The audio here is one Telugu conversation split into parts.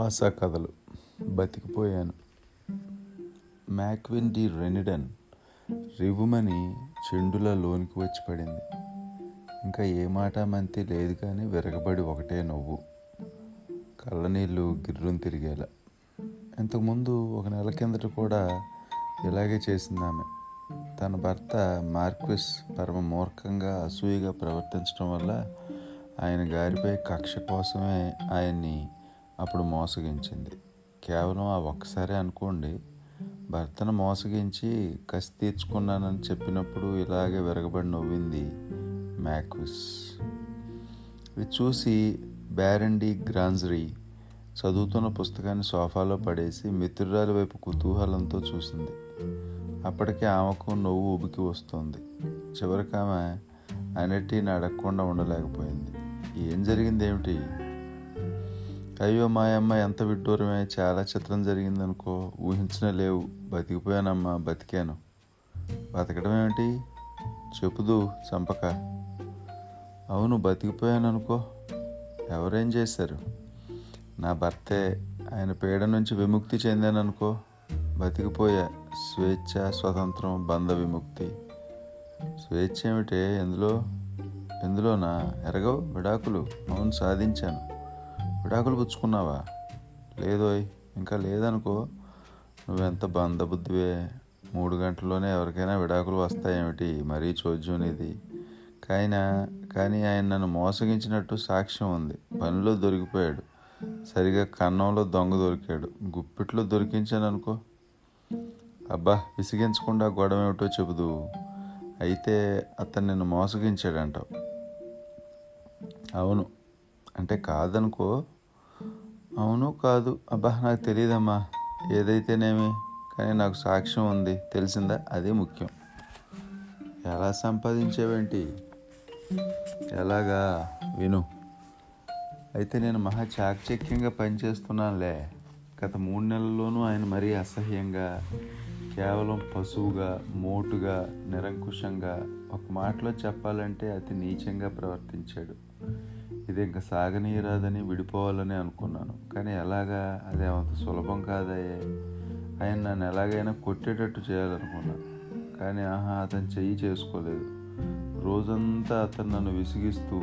మొపాసా కథలు. బతికిపోయాను. మ్యాక్విన్ డి రెనిడన్ రివుమని చెండుల లోనికి వచ్చి పడింది. ఇంకా ఏ మాట మంతి లేదు కానీ విరగబడి ఒకటే నవ్వు. కళ్ళనీళ్ళు గిర్రం తిరిగేలా. ఇంతకుముందు ఒక నెల కిందట కూడా ఇలాగే చేసింది ఆమె. తన భర్త మార్క్విస్ పరమ మూర్ఖంగా అసూయగా ప్రవర్తించడం వల్ల ఆయన గారిపై కక్ష కోసమే ఆయన్ని అప్పుడు మోసగించింది. కేవలం ఆ ఒక్కసారి అనుకోండి భర్తను మోసగించి కసి తీర్చుకున్నానని చెప్పినప్పుడు ఇలాగే విరగబడి నవ్వింది మ్యాక్విస్. ఇది చూసి బ్యారండి గ్రాంజరీ చదువుతున్న పుస్తకాన్ని సోఫాలో పడేసి మిత్రురాలి వైపు కుతూహలంతో చూసింది. అప్పటికే ఆమెకు నవ్వు ఉబికి వస్తుంది. చివరికి ఆమె అన్నిటిని అడగకుండా ఉండలేకపోయింది. ఏం జరిగింది ఏమిటి అయ్యో మా అమ్మ ఎంత విడ్డూరమే. చాలా చిత్రం జరిగిందనుకో. ఊహించిన లేవు. బతికిపోయానమ్మా బతికాను. బతకడం ఏమిటి? చెప్పుదు చంపక. అవును బతికిపోయాను అనుకో ఎవరేం చేశారు? నా భర్తే. ఆయన పీడ నుంచి విముక్తి చెందాననుకో. బతికిపోయా. స్వేచ్ఛ స్వతంత్రం బంధ విముక్తి. స్వేచ్ఛ ఏమిటే? ఎందులో? ఎందులోనా? ఎరగవు విడాకులు. అవును సాధించాను. విడాకులు పుచ్చుకున్నావా? లేదోయ్ ఇంకా లేదనుకో. నువ్వెంత బంధబుద్ధివే? మూడు గంటల్లోనే ఎవరికైనా విడాకులు వస్తాయేమిటి? మరీ చోద్యం ఇది కాయినా కానీ ఆయన నన్ను మోసగించినట్టు సాక్ష్యం ఉంది. పనిలో దొరికిపోయాడు. సరిగా కన్నంలో దొంగ దొరికాడు. గుప్పిట్లో దొరికించాను అనుకో అబ్బా విసిగించకుండా గొడవ ఏమిటో చెబుదు. అయితే అతను నిన్ను మోసగించాడంటావు. అవును అంటే కాదనుకో. అవును కాదు. అబ్బా నాకు తెలియదమ్మా ఏదైతేనేమి? కానీ నాకు సాక్ష్యం ఉంది. తెలిసిందా? అదే ముఖ్యం. ఎలా సంపాదించేవేంటి? ఎలాగా? విను. అయితే నేను మహా చాకచక్యంగా పనిచేస్తున్నానులే. గత మూడు నెలల్లోనూ ఆయన మరీ అసహ్యంగా కేవలం పశువుగా మోటుగా నిరంకుశంగా ఒక మాటలో చెప్పాలంటే అతి నీచంగా ప్రవర్తించాడు. ఇది ఇంకా సాగనీయరాదని విడిపోవాలని అనుకున్నాను. కానీ ఎలాగా? అదేమంత సులభం కాదయ్యే ఆయన నన్ను ఎలాగైనా కొట్టేటట్టు చేయాలనుకున్నాను. కానీ ఆహా అతను చెయ్యి చేసుకోలేదు. రోజంతా అతను నన్ను విసిగిస్తూ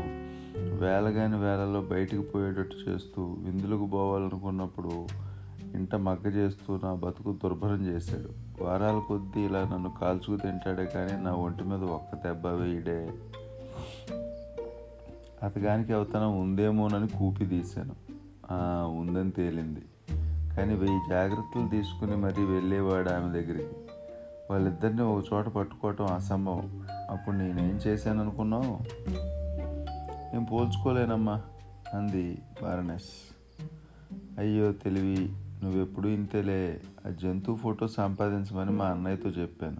వేలగాని వేలలో బయటికి పోయేటట్టు చేస్తూ విందులకు పోవాలనుకున్నప్పుడు ఇంట మగ్గ చేస్తూ నా బతుకు దుర్భరం చేశాడు. వారాల కొద్దీ ఇలా నన్ను కాల్చుకు తింటాడే కానీ నా ఒంటి మీద ఒక్క దెబ్బ వేయడే. అతగానికి అవతనం ఉందేమోనని కూపి తీశాను. ఉందని తేలింది. కానీ వెయ్యి జాగ్రత్తలు తీసుకుని మరీ వెళ్ళేవాడు ఆమె దగ్గరికి. వాళ్ళిద్దరిని ఒక చోట పట్టుకోవటం అసంభవం. అప్పుడు నేనేం చేశాను అనుకున్నావు నేను పోల్చుకోలేనమ్మా అంది బారనెస్. అయ్యో తెలివి నువ్వెప్పుడు ఇంతేలే. ఆ జంతువు ఫోటో సంపాదించమని మా అన్నయ్యతో చెప్పాను.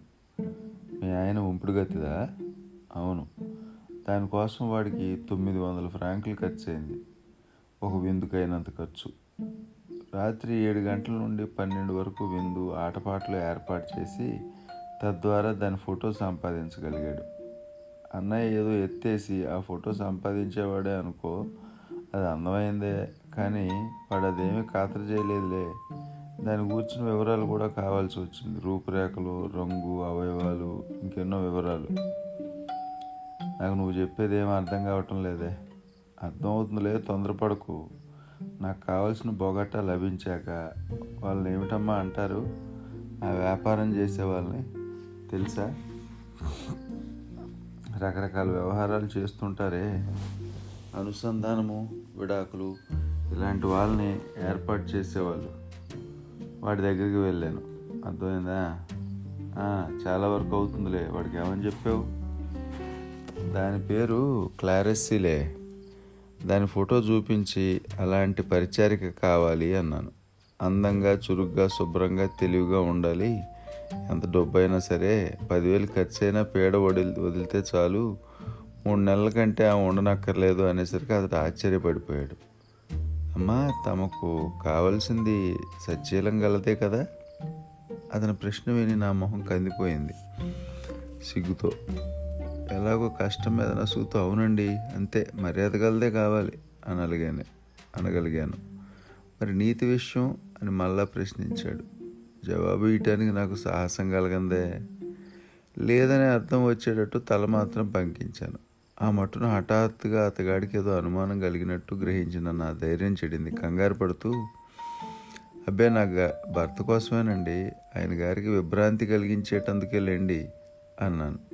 మీ ఆయన ఉంపుడు గతిదా అవును. దానికోసం వాడికి తొమ్మిది వందల ఫ్రాంకులు ఖర్చు అయింది ఒక విందుకైనంత ఖర్చు. రాత్రి ఏడు గంటల నుండి పన్నెండు వరకు విందు ఆటపాటలు ఏర్పాటు చేసి తద్వారా దాని ఫోటో సంపాదించగలిగాడు. అన్నయ్య ఏదో ఎత్తేసి ఆ ఫోటో సంపాదించేవాడే అనుకో అది అందమైందే. కానీ వాడు అదేమీ ఖాతరు చేయలేదులే. దాని కూర్చున్న వివరాలు కూడా కావాల్సి వచ్చింది. రూపురేఖలు రంగు అవయవాలు ఇంకెన్నో వివరాలు. నాకు నువ్వు చెప్పేది ఏమీ అర్థం కావటం లేదే. అర్థం లేదు తొందరపడకు. నాకు కావాల్సిన బొగట్ట లభించాక వాళ్ళని ఏమిటమ్మా అంటారు? ఆ వ్యాపారం చేసే వాళ్ళని తెలుసా? రకరకాల వ్యవహారాలు చేస్తుంటారే. అనుసంధానము విడాకులు ఇలాంటి వాళ్ళని ఏర్పాటు చేసేవాళ్ళు. వాడి దగ్గరికి వెళ్ళాను. అర్థమైందా? చాలా వరకు అవుతుందిలే. వాడికి ఏమని చెప్పావు? దాని పేరు క్లారెస్సీలే. దాని ఫోటో చూపించి అలాంటి పరిచారిక కావాలి అన్నాను. అందంగా చురుగ్గా శుభ్రంగా తెలివిగా ఉండాలి. ఎంత డబ్బైనా సరే పదివేలు ఖర్చు అయినా పేడ వదిలి వదిలితే చాలు. మూడు నెలల కంటే ఆ ఉండనక్కర్లేదు అనేసరికి అతడు ఆశ్చర్యపడిపోయాడు. అమ్మా తమకు కావలసింది సచ్చీలం గలదే కదా? అతని ప్రశ్న విని నా మొహం కందిపోయింది. సిగ్గుతో. ఎలాగో కష్టం మీద నసుగుతూ అవునండి అంతే. మర్యాద గలదే కావాలి అనగలిగాను అనగలిగాను. మరి నీతి విషయం అని మళ్ళా ప్రశ్నించాడు. జవాబు ఇవ్వటానికి నాకు సాహసం కలగందే. లేదని అర్థం వచ్చేటట్టు తల మాత్రం పంకించాను. ఆ మట్టును హఠాత్తుగా అతగాడికి ఏదో అనుమానం కలిగినట్టు గ్రహించిన నా ధైర్యం చెడింది. కంగారు పడుతూ అబ్బే నా భర్త కోసమేనండి. ఆయన గారికి విభ్రాంతి కలిగించేటందుకే లేండి అన్నాను.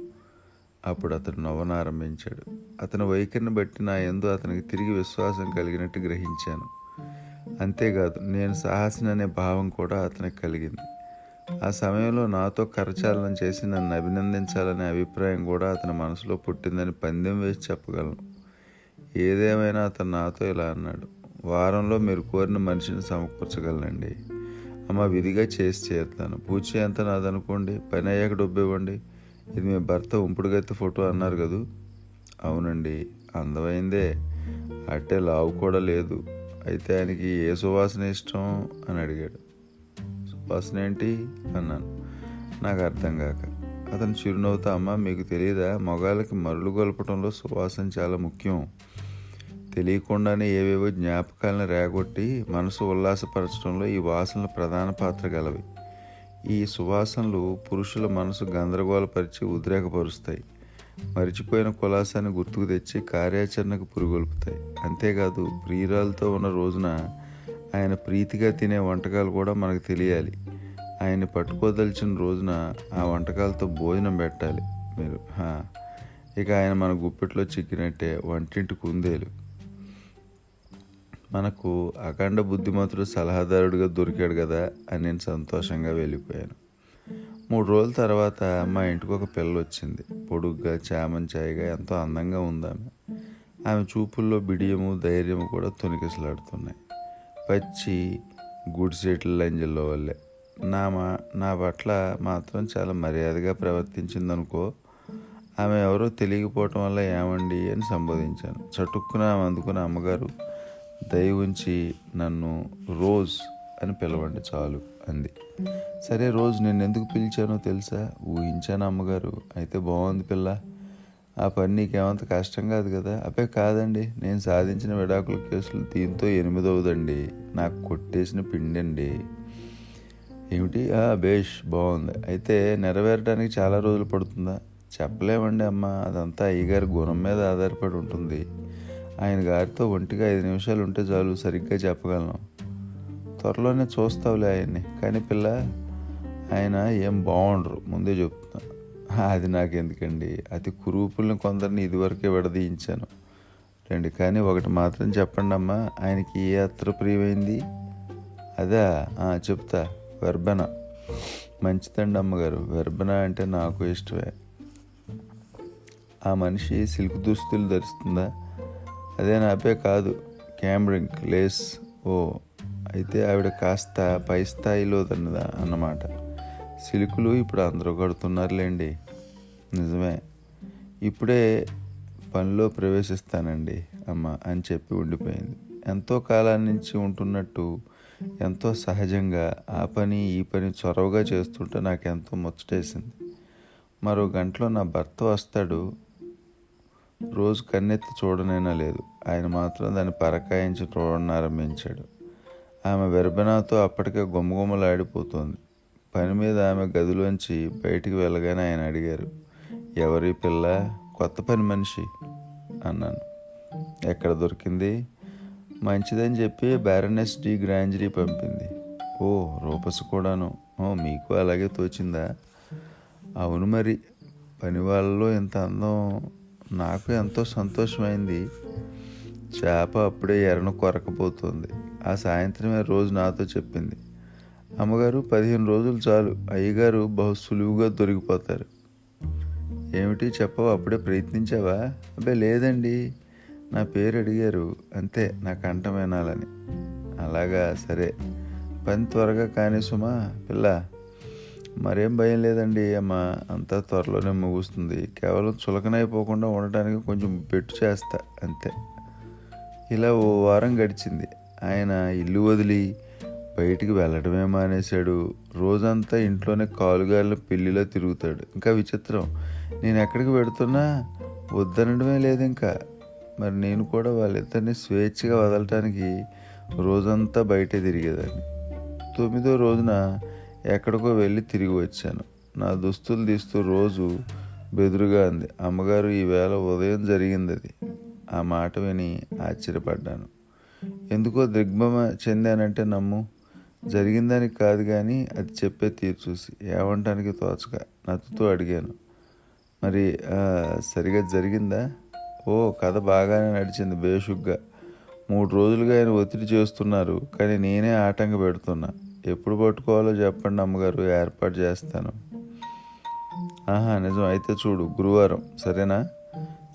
అప్పుడు అతను నవ్వనారంభించాడు. అతని వైఖరిని బట్టి నా ఎందు అతనికి తిరిగి విశ్వాసం కలిగినట్టు గ్రహించాను. అంతేకాదు నేను సాహసిని అనే భావం కూడా అతనికి కలిగింది. ఆ సమయంలో నాతో కరచాలనం చేసి నన్ను అభినందించాలనే అభిప్రాయం కూడా అతని మనసులో పుట్టిందని పందెం వేసి చెప్పగలను. ఏదేమైనా అతను నాతో ఇలా అన్నాడు. వారంలో మీరు కోరిన మనిషిని సమకూర్చగలనండి. అమ్మ విధిగా చేసి చేరుతాను. పూచి ఎంత నాదనుకోండి. పని అయ్యాక డబ్బు ఇవ్వండి. ఇది మీ భర్త ఉంపుడుగత్తి ఫోటో అన్నారు కదూ? అవునండి అందమైందే. అట్టే లావు కూడా లేదు. అయితే ఆయనకి ఏ సువాసన ఇష్టం అని అడిగాడు. సువాసన ఏంటి? అన్నాను. నాకు అర్థం కాక. అతను చిరునవ్వుతా అమ్మ మీకు తెలియదా? మగాళ్ళకి మరులు గొలపటంలో సువాసన చాలా ముఖ్యం. తెలియకుండానే ఏవేవో జ్ఞాపకాలను రేగొట్టి మనసు ఉల్లాసపరచడంలో ఈ వాసనలు ప్రధాన పాత్ర గలవి. ఈ సువాసనలు పురుషుల మనసు గందరగోళపరిచి ఉద్రేకపరుస్తాయి. మరిచిపోయిన కులాసాన్ని గుర్తుకు తెచ్చి కార్యాచరణకు పురుగొల్పుతాయి. అంతేకాదు ప్రియురాలతో ఉన్న రోజున ఆయన ప్రీతిగా తినే వంటకాలు కూడా మనకు తెలియాలి. ఆయన్ని పట్టుకోదలిచిన రోజున ఆ వంటకాలతో భోజనం పెట్టాలి మీరు. ఇక ఆయన మన గుప్పెట్లో చిక్కినట్టే వంటింటి కుందేలు. మనకు అఖండ బుద్ధిమంతుడు సలహాదారుడిగా దొరికాడు కదా అని నేను సంతోషంగా వెళ్ళిపోయాను. మూడు రోజుల తర్వాత మా ఇంటికి ఒక పిల్ల వచ్చింది. పొడుగ్గా చామంచాయిగా ఎంతో అందంగా ఉందామె ఆమె. చూపుల్లో బిడియము ధైర్యము కూడా తొనికిసలాడుతున్నాయి. పచ్చి గుడిసెట్ల లంజల్లో వల్లే. నా మా నా పట్ల మాత్రం చాలా మర్యాదగా ప్రవర్తించిందనుకో ఆమె ఎవరో తెలియకపోవటం వల్ల ఏమండి అని సంబోధించాను. చటుక్కున ఆమె అందుకున్న అమ్మగారు దయ ఉంచి నన్ను రోజ్ అని పిలవండి చాలు అంది. సరే రోజు నేను ఎందుకు పిలిచానో తెలుసా? ఊహించాను అమ్మగారు. అయితే బాగుంది పిల్ల. ఆ పని నీకేమంత కష్టం కాదు కదా? అప్పే కాదండి. నేను సాధించిన విడాకుల కేసులు దీంతో ఎనిమిదవదండి. నాకు కొట్టేసిన పిండి అండి ఏమిటి బేష్ బాగుంది. అయితే నెరవేరడానికి చాలా రోజులు పడుతుందా? చెప్పలేమండి అమ్మ. అదంతా అయ్యగారి గుణం మీద ఆధారపడి ఉంటుంది. ఆయన గారితో ఒంటిగా ఐదు నిమిషాలు ఉంటే చాలు సరిగ్గా చెప్పగలను. త్వరలోనే చూస్తావులే ఆయన్ని. కానీ పిల్ల ఆయన ఏం బాగుండరు ముందే చెప్తున్నా. అది నాకెందుకండి? అతి కురూపుల్ని కొందరిని ఇదివరకే విడదీయించాను. రండి కానీ ఒకటి మాత్రం చెప్పండి అమ్మా. ఆయనకి ఏ అత్ర ప్రియమైంది? అదా చెప్తా. వెర్బన. మంచిదండి అమ్మగారు. వెర్బన అంటే నాకు ఇష్టమే. ఆ మనిషి సిల్క్ దుస్తులు ధరిస్తుందా? అదే నాపే కాదు. క్యామ్రింక్ లేస్ ఓ. అయితే ఆవిడ కాస్త పై స్థాయిలో తన్నదా అన్నమాట. సిలుకులు ఇప్పుడు అందరూ కడుతున్నారులేండి. నిజమే. ఇప్పుడే పనిలో ప్రవేశిస్తానండి అమ్మ అని చెప్పి ఉండిపోయింది. ఎంతో కాలం నుంచి ఉంటున్నట్టు ఎంతో సహజంగా ఆ పని ఈ పని చొరవగా చేస్తుంటే నాకు ఎంతో ముచ్చటేసింది. మరో గంటలో నా భర్త వస్తాడు. రోజు కన్నెత్తి చూడనైనా లేదు. ఆయన మాత్రం దాన్ని పరకాయించి చూడడం ఆమె వెర్బనాతో అప్పటికే గుమ్మగుమ్మలాడిపోతుంది పని మీద ఆమె గదిలోంచి బయటికి వెళ్ళగానే ఆయన అడిగారు ఎవరి పిల్ల? కొత్త పని మనిషి? అన్నాను. ఎక్కడ దొరికింది? మంచిదని చెప్పి బ్యారనెస్ డి గ్రాంజరీ పంపింది. ఓ రూపస్ కూడాను? ఓ మీకు అలాగే తోచిందా? అవును మరి పని వాళ్ళలో ఇంత అందం నాకు ఎంతో సంతోషమైంది. చేప అప్పుడే ఎరను కొరకపోతుంది ఆ సాయంత్రమే రోజు నాతో చెప్పింది. అమ్మగారు పదిహేను రోజులు చాలు. అయ్యగారు బహు సులువుగా దొరికిపోతారు. ఏమిటి చెప్పవు? అప్పుడే ప్రయత్నించావా? అబ్బే లేదండి. నా పేరు అడిగారు. అంతే నా కంఠం వినాలని. అలాగా సరే. పని త్వరగా కానీ సుమా పిల్ల. మరేం భయం లేదండి అమ్మ. అంతా త్వరలోనే ముగుస్తుంది. కేవలం చులకనైపోకుండా ఉండటానికి కొంచెం పెట్టు చేస్తా అంతే. ఇలా ఓ వారం గడిచింది. ఆయన ఇల్లు వదిలి బయటికి వెళ్ళడమే మానేశాడు. రోజంతా ఇంట్లోనే కాలుగాలిన పెళ్ళిలో తిరుగుతాడు. ఇంకా విచిత్రం. నేను ఎక్కడికి పెడుతున్నా వద్దనడమే లేదు ఇంకా మరి నేను కూడా వాళ్ళిద్దరిని స్వేచ్ఛగా వదలటానికి రోజంతా బయటే తిరిగేదాన్ని. తొమ్మిదో రోజున ఎక్కడికో వెళ్ళి తిరిగి వచ్చాను. నా దుస్తులు తీస్తూ రోజు బెదురుగా అంది. అమ్మగారు ఈవేళ ఉదయం జరిగింది అది ఆ మాట విని ఆశ్చర్యపడ్డాను. ఎందుకో దిగ్భమ చెందానంటే నమ్ము. జరిగిందని కాదు కానీ అది చెప్పే తీరు చూసి ఏమంటానికి తోచక నత్తుతూ అడిగాను. మరి సరిగా జరిగిందా? ఓ కథ బాగానే నడిచింది బేషుగ్గా. మూడు రోజులుగా ఆయన ఒత్తిడి చేస్తున్నారు కానీ నేనే ఆటంక పెడుతున్నా. ఎప్పుడు పట్టుకోవాలో చెప్పండి అమ్మగారు ఏర్పాటు చేస్తాను. ఆహా నిజం. అయితే చూడు గురువారం. సరేనా?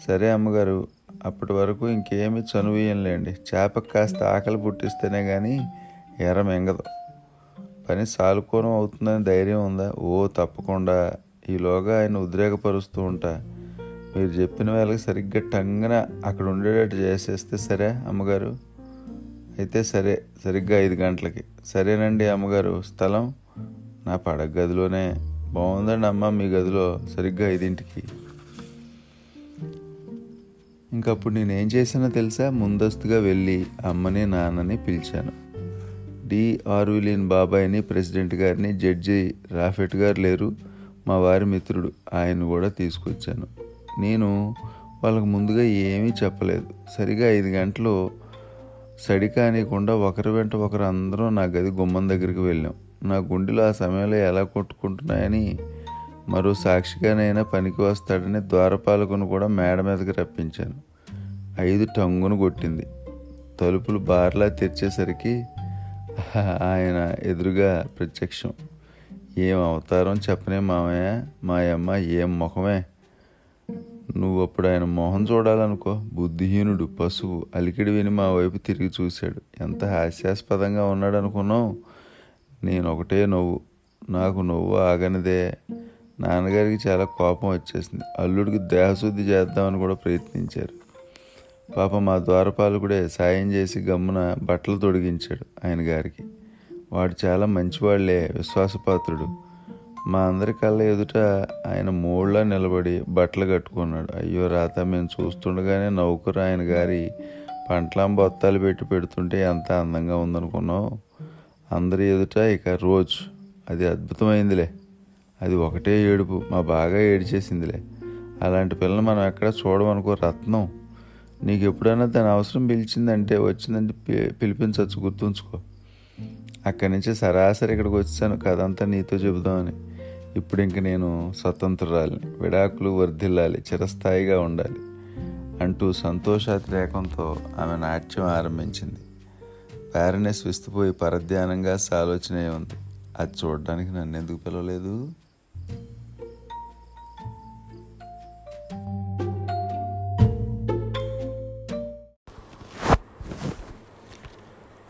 సరే అమ్మగారు. అప్పటి వరకు ఇంకేమీ చనువేయంలేండి చేపకు కాస్త ఆకలి పుట్టిస్తేనే కానీ ఎర్ర మెంగదు. పని సాలుకోనం అవుతుందని ధైర్యం ఉందా? ఓ తప్పకుండా. ఈలోగా ఆయన ఉద్రేకపరుస్తూ ఉంటా. మీరు చెప్పిన వేళకి సరిగ్గా టంగన అక్కడ ఉండేటట్టు చేసేస్తే సరే అమ్మగారు? అయితే సరే సరిగ్గా ఐదు గంటలకి. సరేనండి అమ్మగారు స్థలం? నా పడగ గదిలోనే. బాగుందండి అమ్మ మీ గదిలో సరిగ్గా ఐదింటికి. ఇంకప్పుడు ఏం చేశానో తెలుసా? ముందస్తుగా వెళ్ళి అమ్మని నాన్నని పిలిచాను. డి. ఆర్విలిన్ బాబాయ్ని ప్రెసిడెంట్ గారిని జడ్జి రాఫెట్ గారు లేరు. మా వారి మిత్రుడు ఆయన కూడా తీసుకొచ్చాను. నేను వాళ్ళకు ముందుగా ఏమీ చెప్పలేదు. సరిగా ఐదు గంటలు సడి కానికుండా ఒకరి వెంట ఒకరు అందరం నా గది గుమ్మం దగ్గరికి వెళ్ళాం. నా గుండెలో ఆ సమయంలో ఎలా కొట్టుకుంటున్నాయని మరో సాక్షిగానైనా పనికి వస్తాడని ద్వారపాలకును కూడా మేడ మీదకి రప్పించాను. ఐదు టంగును కొట్టింది. తలుపులు బార్లా తెరిచేసరికి ఆయన ఎదురుగా ప్రత్యక్షం. ఏం అవతారం చెప్పనే మామయ్య మా అమ్మ ఏం ముఖమే నువ్వు అప్పుడు ఆయన మొహం చూడాలనుకో. బుద్ధిహీనుడు పశువు అలికిడి విని మా వైపు తిరిగి చూశాడు. ఎంత హాస్యాస్పదంగా ఉన్నాడు అనుకున్నావు నేను ఒకటే నవ్వు. నాకు నవ్వు ఆగనిదే. నాన్నగారికి చాలా కోపం వచ్చేసింది. అల్లుడికి దేహశుద్ధి చేద్దామని కూడా ప్రయత్నించారు. పాప మా ద్వారపాలకుడే సాయం చేసి గమ్మున బట్టలు తొడిగించాడు ఆయన గారికి. వాడు చాలా మంచివాళ్ళే విశ్వాసపాత్రుడు. మా అందరి కళ్ళ ఎదుట ఆయన మూళ్ళ నిలబడి బట్టలు కట్టుకున్నాడు. అయ్యో రాత మేము చూస్తుండగానే నౌకరు ఆయన గారి పంటలం బొత్తాలు పెట్టి పెడుతుంటే ఎంత అందంగా ఉందనుకున్నావు? అందరి ఎదుట ఇక రోజు. అది అద్భుతమైందిలే. అది ఒకటే ఏడుపు. మా బాగా ఏడిచేసిందిలే. అలాంటి పిల్లలు మనం ఎక్కడ చూడమనుకో రత్నం. నీకు ఎప్పుడైనా దాని అవసరం పిలిచిందంటే వచ్చిందంటే పి- పిలిపించవచ్చు గుర్తుంచుకో. అక్కడి నుంచి సరాసరి ఇక్కడికి వచ్చాను. కదంతా నీతో చెబుదామని. ఇప్పుడు ఇంక నేను స్వతంత్రురాలిని విడాకులు వర్ధిల్లాలి చిరస్థాయిగా ఉండాలి అంటూ సంతోషాతిరేకంతో ఆమె నాట్యం ఆరంభించింది. బ్యారనెస్ విస్తుపోయి పరధ్యానంగా సాలోచనే ఉంది. అది చూడడానికి నన్ను ఎందుకు పిలవలేదు?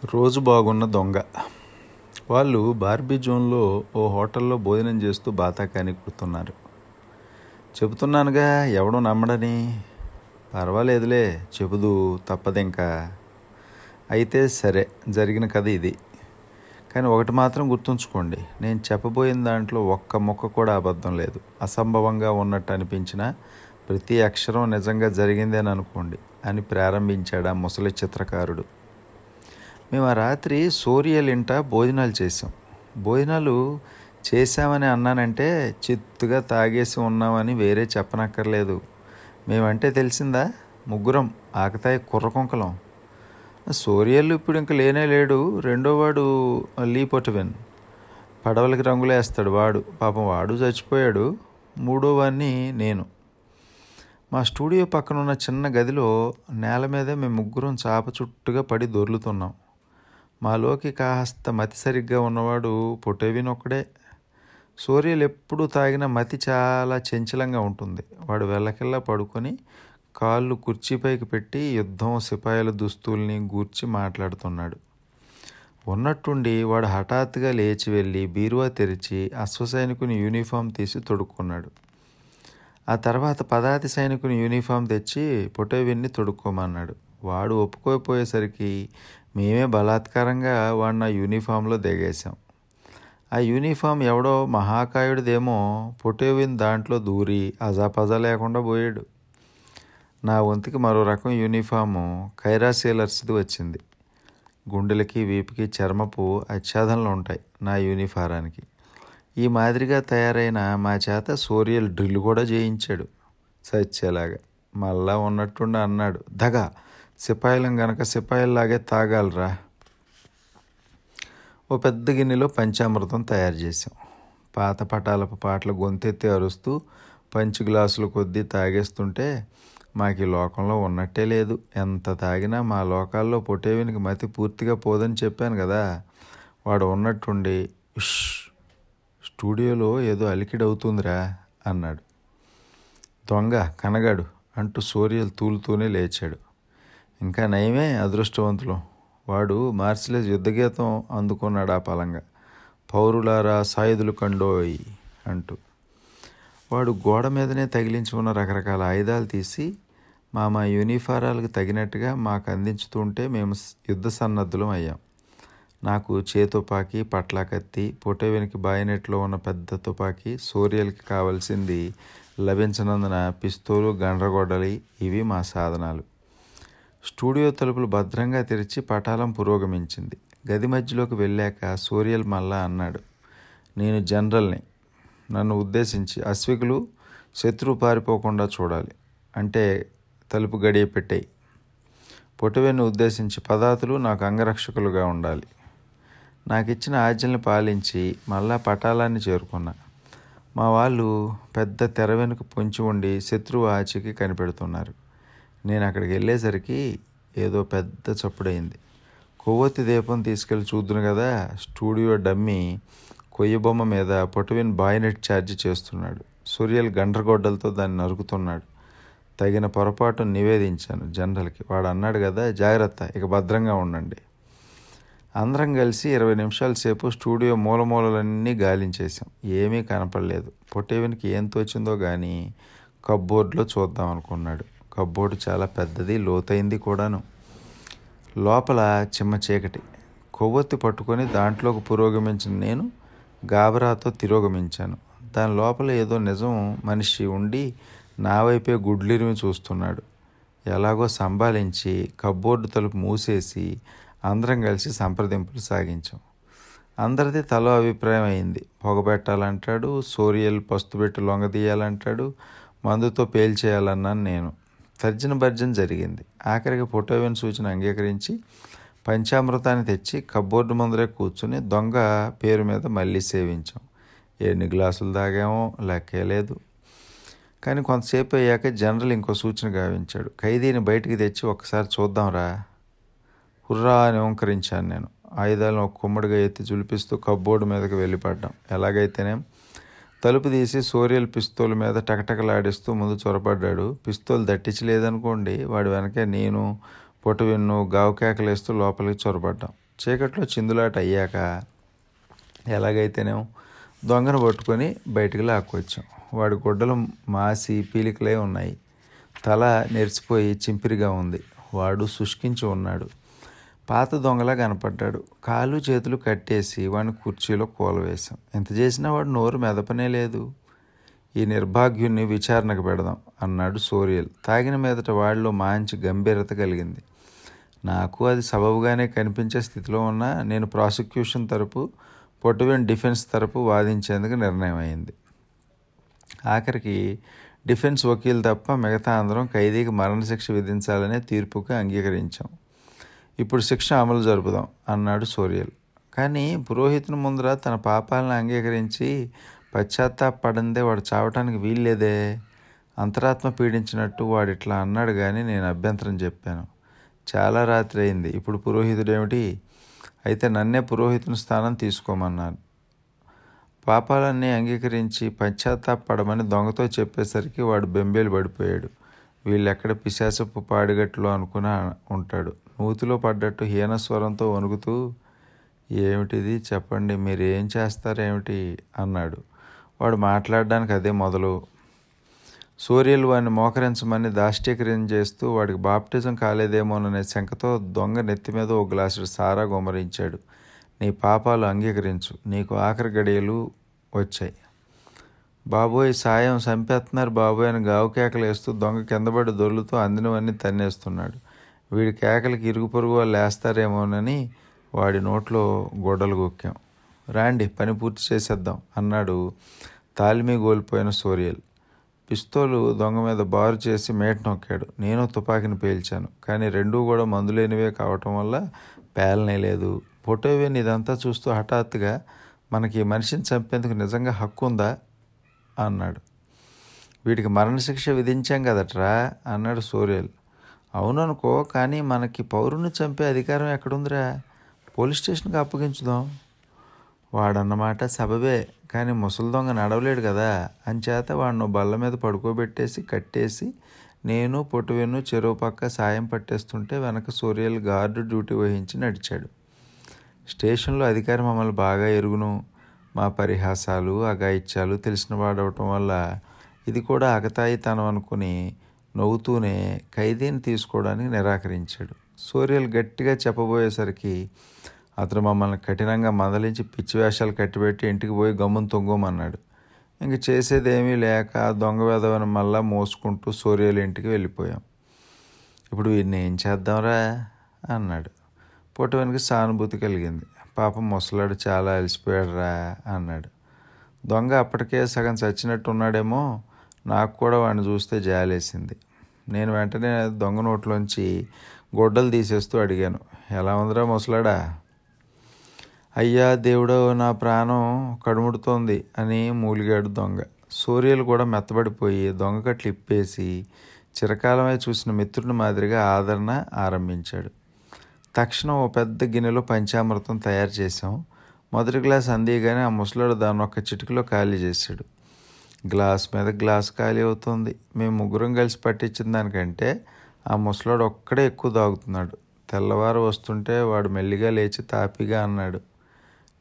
రోజు బాగున్న దొంగ. వాళ్ళు బార్బీ జోన్లో ఓ హోటల్లో భోజనం చేస్తూ బాతాకాని కూర్తున్నారు చెబుతున్నానుగా ఎవడో నమ్మడని. పర్వాలేదులే చెబుదు తప్పదింకా. అయితే సరే జరిగిన కథ ఇది. కానీ ఒకటి మాత్రం గుర్తుంచుకోండి నేను చెప్పబోయిన దాంట్లో ఒక్క మొక్క కూడా అబద్ధం లేదు. అసంభవంగా ఉన్నట్టు అనిపించిన ప్రతి అక్షరం నిజంగా జరిగిందేననుకోండి అని ప్రారంభించాడు ఆ ముసలి చిత్రకారుడు. మేము ఆ రాత్రి సూర్యల్ ఇంట భోజనాలు చేసాం భోజనాలు చేశామని అన్నానంటే చిత్తుగా తాగేసి ఉన్నామని వేరే చెప్పనక్కర్లేదు. మేమంటే తెలిసిందా? ముగ్గురం ఆకతాయి కుర్రకొంకలం. సూర్యలు ఇప్పుడు ఇంక లేనే లేడు. రెండోవాడు లీ పొటవెన్ పడవలకి రంగులేస్తాడు వాడు. పాపం వాడు చచ్చిపోయాడు. మూడోవాడిని నేను. మా స్టూడియో పక్కన ఉన్న చిన్న గదిలో నేల మీద మేము ముగ్గురం చాప చుట్టుగా పడి దొర్లుతున్నాం. మాలోకి కాస్త మతి సరిగ్గా ఉన్నవాడు పొటేవిన్ ఒక్కడే సూర్యులు ఎప్పుడు తాగిన మతి చాలా చంచలంగా ఉంటుంది. వాడు వెళ్ళకిల్లా పడుకొని కాళ్ళు కుర్చీపైకి పెట్టి యుద్ధం సిపాయిల దుస్తుల్ని గూర్చి మాట్లాడుతున్నాడు. ఉన్నట్టుండి వాడు హఠాత్తుగా లేచి వెళ్ళి బీరువా తెరిచి అశ్వసైనికుని యూనిఫామ్ తీసి తొడుక్కున్నాడు. ఆ తర్వాత పదాతి సైనికుని యూనిఫామ్ తెచ్చి పొటేవిన్ని తొడుక్కోమన్నాడు. వాడు ఒప్పుకోపోయేసరికి మేమే బలాత్కారంగా వాడిని ఆ యూనిఫామ్లో దిగేశాం. ఆ యూనిఫామ్ ఎవడో మహాకాయుడిదేమో పొటేవిన్ దాంట్లో దూరి అజాపజా లేకుండా పోయాడు. నా వంతుకి మరో రకం యూనిఫాము కైరా సేలర్స్ది వచ్చింది. గుండెలకి వీపుకి చర్మపు ఆచ్ఛాదనలు ఉంటాయి నా యూనిఫారానికి. ఈ మాదిరిగా తయారైన మా చేత సోరియల్ డ్రిల్ కూడా చేయించాడు. సచ్చేలాగా మళ్ళా ఉన్నట్టుండి అన్నాడు దగా సిపాయిలం గనక సిపాయిల్లాగే తాగాలరా. ఓ పెద్ద గిన్నెలో పంచామృతం తయారు చేసాం పాత పటాలపు పాటలు గొంతెత్తి అరుస్తూ పంచి గ్లాసుల కొద్దీ తాగేస్తుంటే మాకు ఈ లోకంలో ఉన్నట్టే లేదు. ఎంత తాగినా మా లోకాల్లో పొటేవినికి మతి పూర్తిగా పోదని చెప్పాను కదా. వాడు ఉన్నట్టుండి "ఉష్, స్టూడియోలో ఏదో అలికిడవుతుందిరా అన్నాడు. దొంగ కనగాడు అంటూ సూర్యలు తూలుతూనే లేచాడు. ఇంకా నయమే అదృష్టవంతులు. వాడు మార్సిలేజ్ యుద్ధగీతం అందుకున్నాడు ఆ పలంగా పౌరులారా సాయుధులు కండోయ్ అంటూ. వాడు గోడ మీదనే తగిలించుకున్న రకరకాల ఆయుధాలు తీసి మా మా యూనిఫారాలకు తగినట్టుగా మాకు అందించుతుంటే మేము యుద్ధ సన్నద్ధులం అయ్యాం. నాకు చేతుపాకి పట్లా కత్తి పొటేవెనికి బాయినెట్లో ఉన్న పెద్ద తుపాకీ సూర్యలకి కావలసింది లభించనందున పిస్తూలు గండ్రగొడ్డలి ఇవి మా సాధనాలు. స్టూడియో తలుపులు భద్రంగా తెరిచి పటాలం పురోగమించింది. గది మధ్యలోకి వెళ్ళాక సూర్యల్ మల్లా అన్నాడు నేను జనరల్ని. నన్ను ఉద్దేశించి అశ్వికులు శత్రువు పారిపోకుండా చూడాలి. అంటే తలుపు గడియ పెట్టాయి. పొటవెన్ను ఉద్దేశించి పదాతులు నాకు అంగరక్షకులుగా ఉండాలి. నాకు ఇచ్చిన ఆజ్ఞల్ని పాలించి మళ్ళా పటాలాన్ని చేరుకున్నా. మా వాళ్ళు పెద్ద తెర వెనుక పొంచి ఉండి శత్రువు ఆచికి కనిపెడుతున్నారు. నేను అక్కడికి వెళ్ళేసరికి ఏదో పెద్ద చప్పుడైంది కొవ్వొత్తి దీపం తీసుకెళ్ళి చూద్దును కదా స్టూడియో డమ్మి కొయ్య బొమ్మ మీద పొటవిన్ బాయినెట్ ఛార్జ్ చేస్తున్నాడు. సూర్యల్ గండ్రగొడ్డలతో దాన్ని నరుకుతున్నాడు. తగిన పొరపాటు నివేదించాను జనరల్కి. వాడు అన్నాడు కదా జాగ్రత్త ఇక భద్రంగా ఉండండి. అందరం కలిసి ఇరవై నిమిషాల సేపు స్టూడియో మూలమూలలన్నీ గాలించేసాం ఏమీ కనపడలేదు. పొట్టేవినికి ఏం తోచిందో కానీ కబ్బోర్డ్లో చూద్దాం అనుకున్నాడు. కబ్బోర్డు చాలా పెద్దది లోతైంది కూడాను. లోపల చిమ్మ చీకటి. కొవ్వొత్తి పట్టుకొని దాంట్లోకి పురోగమించిన నేను గాబరాతో తిరోగమించాను. దాని లోపల ఏదో నిజం మనిషి ఉండి నా వైపే గుడ్లిరిమి చూస్తున్నాడు. ఎలాగో సంభాలించి కబ్బోర్డు తలుపు మూసేసి అందరం కలిసి సంప్రదింపులు సాగించాం. అందరిది తలో అభిప్రాయం అయింది. పొగబెట్టాలంటాడు సోరియల్ పస్తు పెట్టి లొంగదీయాలంటాడు మందుతో పేల్చేయాలన్నాను నేను. తర్జన భర్జన జరిగింది. ఆఖరికి పొటోవెన్ సూచన అంగీకరించి పంచామృతాన్ని తెచ్చి కబ్బోర్డు ముందరే కూర్చుని దొంగ పేరు మీద మళ్ళీ సేవించాం. ఎన్ని గ్లాసులు తాగామో లెక్కే లేదు. కానీ కొంతసేపు అయ్యాక జనరల్ ఇంకో సూచన గావించాడు. ఖైదీని బయటికి తెచ్చి ఒకసారి చూద్దాంరా. హుర్రా అని ఓంకరించాను నేను. ఆయుధాలను ఒక కుమ్మడిగా ఎత్తి జులిపిస్తూ కబ్బోర్డు మీదకి వెళ్ళిపడ్డాం. ఎలాగైతేనేం తలుపు తీసి సోరియల్ పిస్తోల్ మీద టకటకలాడిస్తూ ముందు చొరబడ్డాడు. పిస్తోల్ దట్టించలేదనుకోండి వాడి వెనకే నేను పొటవిన్ను గావుకేకలేస్తూ లోపలికి చొరబడ్డాం. చీకట్లో చిందులాట అయ్యాక ఎలాగైతేనేమో దొంగను పట్టుకొని బయటికి లాక్కొచ్చాం. వాడి గుడ్డలు మాసి పీలికలే ఉన్నాయి. తల నెరిచిపోయి చింపిరిగా ఉంది. వాడు శుష్కించి ఉన్నాడు. పాత దొంగలా కనపడ్డాడు. కాళ్ళు చేతులు కట్టేసి వాడిని కుర్చీలో కూలవేశాం. ఎంత చేసినా వాడు నోరు మెదపనే లేదు. ఈ నిర్భాగ్యుణ్ణి విచారణకు పెడదాం అన్నాడు సోరియల్. తాగిన మీదట వాడిలో మంచి గంభీరత కలిగింది. నాకు అది సబబుగానే కనిపించే స్థితిలో ఉన్న నేను ప్రాసిక్యూషన్ తరపు పొట్టువెన్ డిఫెన్స్ తరపు వాదించేందుకు నిర్ణయం అయింది. ఆఖరికి డిఫెన్స్ వకీల్ తప్ప మిగతా అందరం ఖైదీకి మరణశిక్ష విధించాలనే తీర్పుకి అంగీకరించాం. ఇప్పుడు శిక్ష అమలు జరుపుదాం అన్నాడు సూర్యల్. కానీ పురోహితుని ముందర తన పాపాలను అంగీకరించి పశ్చాత్తాపడిందే వాడు చావటానికి వీల్లేదే. అంతరాత్మ పీడించినట్టు వాడు ఇట్లా అన్నాడు కానీ నేను అభ్యంతరం చెప్పాను. చాలా రాత్రి అయింది. ఇప్పుడు పురోహితుడు ఏమిటి అయితే నన్నే పురోహితుని స్థానం తీసుకోమన్నాను పాపాలన్నీ అంగీకరించి పశ్చాత్తాపడమని దొంగతో చెప్పేసరికి వాడు బెంబేలు పడిపోయాడు. వీళ్ళెక్కడ పిశాసపు పాడిగట్లో అనుకుని ఉంటాడు. నూతిలో పడ్డట్టు హీనస్వరంతో వణుకుతూ ఏమిటిది? చెప్పండి మీరు ఏం చేస్తారేమిటి? అన్నాడు. వాడు మాట్లాడడానికి అదే మొదలు. సూర్యులు వాడిని మోకరించమని దాష్టీకరణ చేస్తూ వాడికి బాప్టిజం కాలేదేమోననే శంకతో దొంగ నెత్తి మీద ఓ గ్లాసుడు సారా గుమరించాడు నీ పాపాలు అంగీకరించు. నీకు ఆఖరి గడియలు వచ్చాయి. బాబోయ్ సాయం చంపేస్తున్నారు బాబోయ్ అని గావు కేకలు వేస్తూ దొంగ కిందపడి దొర్లుతూ అందినవన్నీ తన్నేస్తున్నాడు. వీడి కేకలకి ఇరుగు పొరుగు వాళ్ళు లేస్తారేమోనని వాడి నోట్లో గొడ్డలు గొక్కాం. రాండి పని పూర్తి చేసేద్దాం అన్నాడు తాలిమి కోల్పోయిన సోరియల్. పిస్తోలు దొంగ మీద బారు చేసి మేట నొక్కాడు. నేను తుపాకీని పేల్చాను కానీ రెండూ కూడా మందులేనివే కావటం వల్ల పేలనే లేదు. ఫోటోవేన్ ఇదంతా చూస్తూ హఠాత్తుగా మనకి మనిషిని చంపేందుకు నిజంగా హక్కు ఉందా? అన్నాడు. వీడికి మరణశిక్ష విధించాం కదట్రా అన్నాడు సూర్యల్. అవుననుకో కానీ మనకి పౌరుని చంపే అధికారం ఎక్కడుందిరా? పోలీస్ స్టేషన్కి అప్పగించుదాం. వాడన్నమాట సబబే కానీ ముసలి దొంగ నడవలేడు కదా. అంచేత వాడిని బల్ల మీద పడుకోబెట్టేసి కట్టేసి నేను పొట్టువెన్ను చెరువు పక్క సాయం పట్టేస్తుంటే వెనక సూర్యల్ గార్డు డ్యూటీ వహించి నడిచాడు. స్టేషన్లో అధికారి మమ్మల్ని బాగా ఎరుగును. మా పరిహాసాలు అగాయిత్యాలు తెలిసిన వాడవటం వల్ల ఇది కూడా అగతాయితనం అనుకుని నవ్వుతూనే ఖైదీని తీసుకోవడానికి నిరాకరించాడు. సూర్యలు గట్టిగా చెప్పబోయేసరికి అతను మమ్మల్ని కఠినంగా మందలించి పిచ్చి వేషాలు కట్టిపెట్టి ఇంటికి పోయి గమ్మును తొంగమన్నాడు. ఇంక చేసేదేమీ లేక దొంగ వెదవని మళ్ళా మోసుకుంటూ సూర్యుల ఇంటికి వెళ్ళిపోయాం. ఇప్పుడు వీడిని ఏం చేద్దాంరా? అన్నాడు. పుట్టవనికి సానుభూతి కలిగింది. పాపం ముసలాడు చాలా అలసిపోయాడురా అన్నాడు. దొంగ అప్పటికే సగం చచ్చినట్టు ఉన్నాడేమో నాకు కూడా వాడిని చూస్తే జాలేసింది. నేను వెంటనే దొంగ నోట్లోంచి గొడ్డలు తీసేస్తూ అడిగాను. ఎలా ఉందిరా ముసలాడా? అయ్యా దేవుడో నా ప్రాణం కడుముడుతోంది అని మూలిగాడు దొంగ. సూర్యులు కూడా మెత్తబడిపోయి దొంగకట్లు ఇప్పేసి చిరకాలమే చూసిన మిత్రుని మాదిరిగా ఆదరణ ఆరంభించాడు. తక్షణం ఓ పెద్ద గిన్నెలో పంచామృతం తయారు చేసాం మొదటి గ్లాస్ అందియగానే ఆ ముసలాడు దాన్ని ఒక చిటికలో ఖాళీ చేశాడు. గ్లాస్ మీద గ్లాస్ ఖాళీ అవుతుంది. మేము ముగ్గురం కలిసి పట్టించిన దానికంటే ఆ ముసలాడు ఒక్కడే ఎక్కువ తాగుతున్నాడు. తెల్లవారు వస్తుంటే వాడు మెల్లిగా లేచి తాపిగా అన్నాడు.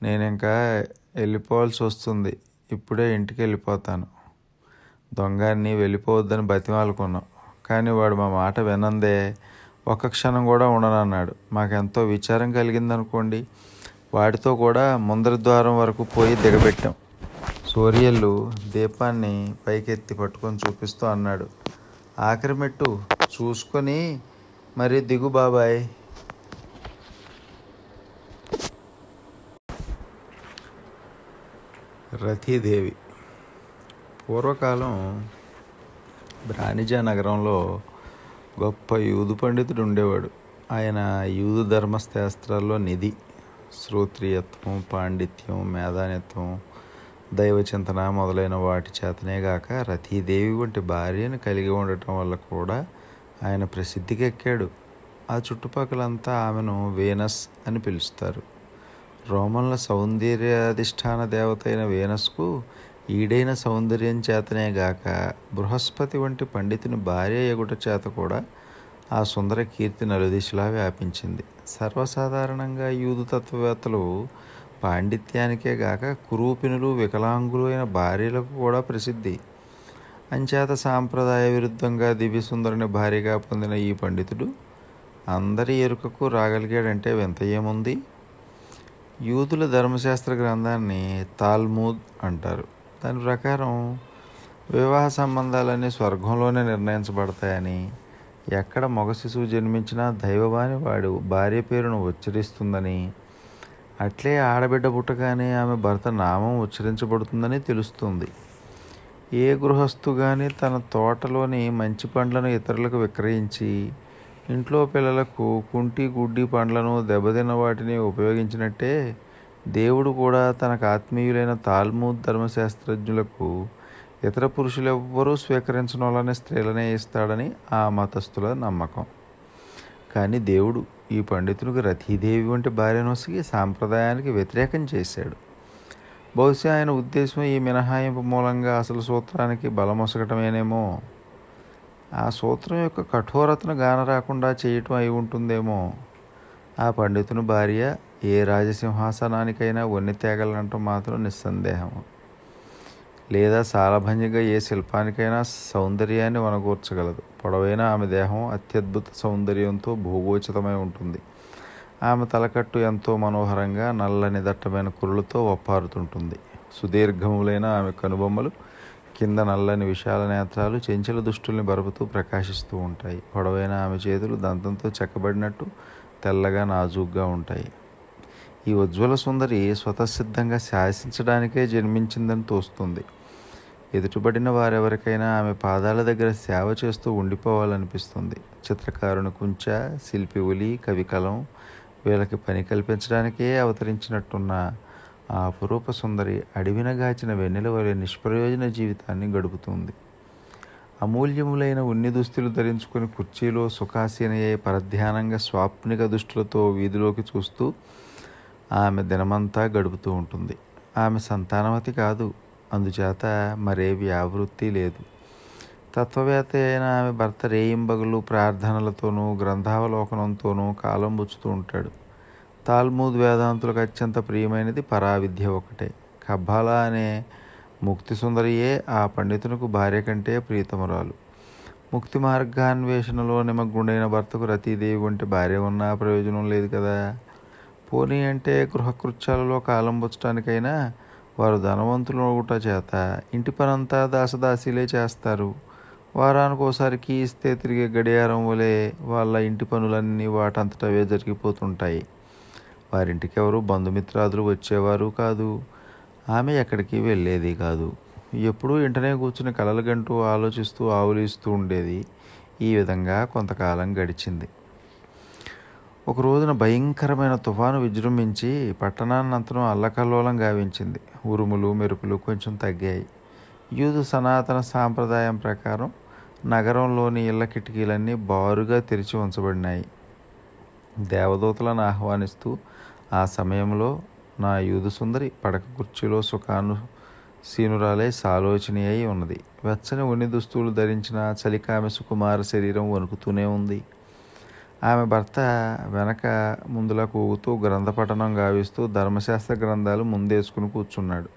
నేను ఇంకా వెళ్ళిపోవాల్సి వస్తుంది. ఇప్పుడే ఇంటికి వెళ్ళిపోతాను. దొంగని వెళ్ళిపోవద్దని బతిమాలుకున్నాం. కానీ వాడు మా మాట వినందే ఒక్క క్షణం కూడా ఉండనన్నాడు. మాకెంతో విచారం కలిగిందనుకోండి. వాడితో కూడా ముందరి ద్వారం వరకు పోయి దిగబెట్టాం. సూర్యళ్ళు దీపాన్ని పైకెత్తి పట్టుకొని చూపిస్తూ అన్నాడు. ఆఖరి మెట్టు చూసుకొని మరి దిగు బాబాయ్. రతీదేవి పూర్వకాలం బ్రానిజా నగరంలో గొప్ప యూదు పండితుడు ఉండేవాడు. ఆయన యూదు ధర్మశాస్త్రాల్లో నిధి శ్రోత్రియత్వం పాండిత్యం మేధానిత్వం దైవచింతన మొదలైన వాటి చేతనే గాక రతీదేవి వంటి భార్యను కలిగి ఉండటం వల్ల కూడా ఆయన ప్రసిద్ధికెక్కాడు. ఆ చుట్టుపక్కలంతా ఆమెను వేనస్ అని పిలుస్తారు. రోమన్ల సౌందర్యాధిష్టాన దేవత అయిన వేనస్కు ఈడైన సౌందర్యం చేతనే గాక బృహస్పతి వంటి పండితుని భార్య ఎగుట చేత కూడా ఆ సుందర కీర్తి నలుదిశలా వ్యాపించింది. సర్వసాధారణంగా యూదు తత్వవేత్తలు పాండిత్యానికే గాక కురూపినులు వికలాంగులు అయిన భార్యలకు కూడా ప్రసిద్ధి. అంచేత సాంప్రదాయ విరుద్ధంగా దివ్యసుందరుని భార్యగా పొందిన ఈ పండితుడు అందరి ఎరుకకు రాగలిగాడంటే వింత ఏముంది? యూదుల ధర్మశాస్త్ర గ్రంథాన్ని తాల్మూద్ అంటారు. దాని ప్రకారం వివాహ సంబంధాలన్నీ స్వర్గంలోనే నిర్ణయించబడతాయని ఎక్కడ మగ శిశువు జన్మించినా దైవవాణి వాడు భార్య పేరును ఉచ్చరిస్తుందని అట్లే ఆడబిడ్డ పుట్టగానే ఆమె భర్త నామం ఉచ్చరించబడుతుందని తెలుస్తుంది. ఏ గృహస్థు కానీ తన తోటలోని మంచి పండ్లను ఇతరులకు విక్రయించి ఇంట్లో పిల్లలకు కుంటి గుడ్డి పండ్లను దెబ్బతిన్న వాటిని ఉపయోగించినట్టే దేవుడు కూడా తనకు ఆత్మీయులైన తాల్మూద్ ధర్మశాస్త్రజ్ఞులకు ఇతర పురుషులెవ్వరూ స్వీకరించడం వల్లనే స్త్రీలనే ఇస్తాడని ఆ మతస్థుల నమ్మకం. కానీ దేవుడు ఈ పండితునికి రతీదేవి వంటి భార్యనొసగి సాంప్రదాయానికి వ్యతిరేకం చేశాడు. బహుశా ఆయన ఉద్దేశం ఈ మినహాయింపు మూలంగా అసలు సూత్రానికి బలమొసగటమేనేమో. ఆ సూత్రం యొక్క కఠోరతను గాన రాకుండా చేయటం అయి ఉంటుందేమో. ఆ పండితుని భార్య ఏ రాజసింహాసనానికైనా వన్ని తేగలనంటం మాత్రం నిస్సందేహం లేదా సాలభంజంగా ఏ శిల్పానికైనా సౌందర్యాన్ని వనగూర్చగలదు. పొడవైన ఆమె దేహం అత్యద్భుత సౌందర్యంతో భూగోచితమై ఉంటుంది. ఆమె తలకట్టు ఎంతో మనోహరంగా నల్లని దట్టమైన కురులతో ఒప్పారుతుంటుంది సుదీర్ఘములైన ఆమె కనుబొమ్మలు కింద నల్లని విశాల నేత్రాలు చెంచల దుష్టుల్ని బరుపుతూ ప్రకాశిస్తూ ఉంటాయి. పొడవైన ఆమె చేతులు దంతంతో చెక్కబడినట్టు తెల్లగా నాజూగ్గా ఉంటాయి. ఈ ఉజ్వల సుందరి స్వతసిద్ధంగా శాసించడానికే జన్మించిందని తోస్తుంది. ఎదుటబడిన వారెవరికైనా ఆమె పాదాల దగ్గర సేవ చేస్తూ ఉండిపోవాలనిపిస్తుంది. చిత్రకారుని కుంచ శిల్పి ఉలి కవికలం వీళ్ళకి పని కల్పించడానికే అవతరించినట్టున్న ఆ అపురూప సుందరి అడివిన గాచిన వెన్నెల వలె నిష్ప్రయోజన జీవితాన్ని గడుపుతుంది. అమూల్యములైన ఉన్ని దుస్తులు ధరించుకుని కుర్చీలో సుఖాసీనయ్యే పరధ్యానంగా స్వాప్నిక దుష్టులతో వీధిలోకి చూస్తూ ఆమె దినమంతా గడుపుతూ ఉంటుంది. ఆమె సంతానవతి కాదు. అందుచేత మరే వ్యావృత్తి లేదు. తత్వవేత్త అయిన ఆమె భర్త రేయింబగులు ప్రార్థనలతోనూ గ్రంథావలోకనంతోనూ కాలం బుచ్చుతూ ఉంటాడు. తాల్మూద్ వేదాంతులకు అత్యంత ప్రియమైనది పరావిద్య ఒకటే. కబ్బాలా అనే ముక్తి సుందరియే ఆ పండితునకు భార్య కంటే ప్రీతమురాలు. ముక్తి మార్గాన్వేషణలో నిమగ్గుండైన భర్తకు రతీదేవి వంటి భార్య ఉన్నా ప్రయోజనం లేదు కదా. పోనీ అంటే గృహకృత్యాలలో కాలం పుచ్చటానికైనా వారు ధనవంతులు ఒకట చేత ఇంటి పనంతా దాసదాసీలే చేస్తారు. వారానికి ఒకసారి కీ ఇస్తే తిరిగే గడియారం వలె వాళ్ళ ఇంటి పనులన్నీ వాటంతటవే జరిగిపోతుంటాయి. వారింటికి ఎవరు బంధుమిత్రాదులు వచ్చేవారు కాదు. ఆమె ఎక్కడికి వెళ్ళేది కాదు. ఎప్పుడూ ఇంటనే కూర్చుని కలలుగంటూ ఆలోచిస్తూ ఆవులిస్తూ ఉండేది. ఈ విధంగా కొంతకాలం గడిచింది. ఒక రోజున భయంకరమైన తుఫాను విజృంభించి పట్టణాన్నంతరం అల్లకల్లోలం గావించింది. ఉరుములు మెరుపులు కొంచెం తగ్గాయి. యూదు సనాతన సాంప్రదాయం ప్రకారం నగరంలోని ఇళ్ళ కిటికీలన్నీ బారుగా తెరిచి ఉంచబడినాయి. దేవదూతలను ఆహ్వానిస్తూ ఆ సమయంలో నా యూదు సుందరి పడక కుర్చీలో సుఖాను సీనురాలే సాలోచని అయి ఉన్నది. వెచ్చని ఉన్ని దుస్తులు ధరించిన చలికామె సుకుమార శరీరం వణుకుతూనే ఉంది. ఆమె భర్త వెనక ముందులా కూగుతూ గ్రంథపఠనం గావిస్తూ ధర్మశాస్త్ర గ్రంథాలు ముందేసుకుని కూర్చున్నాడు.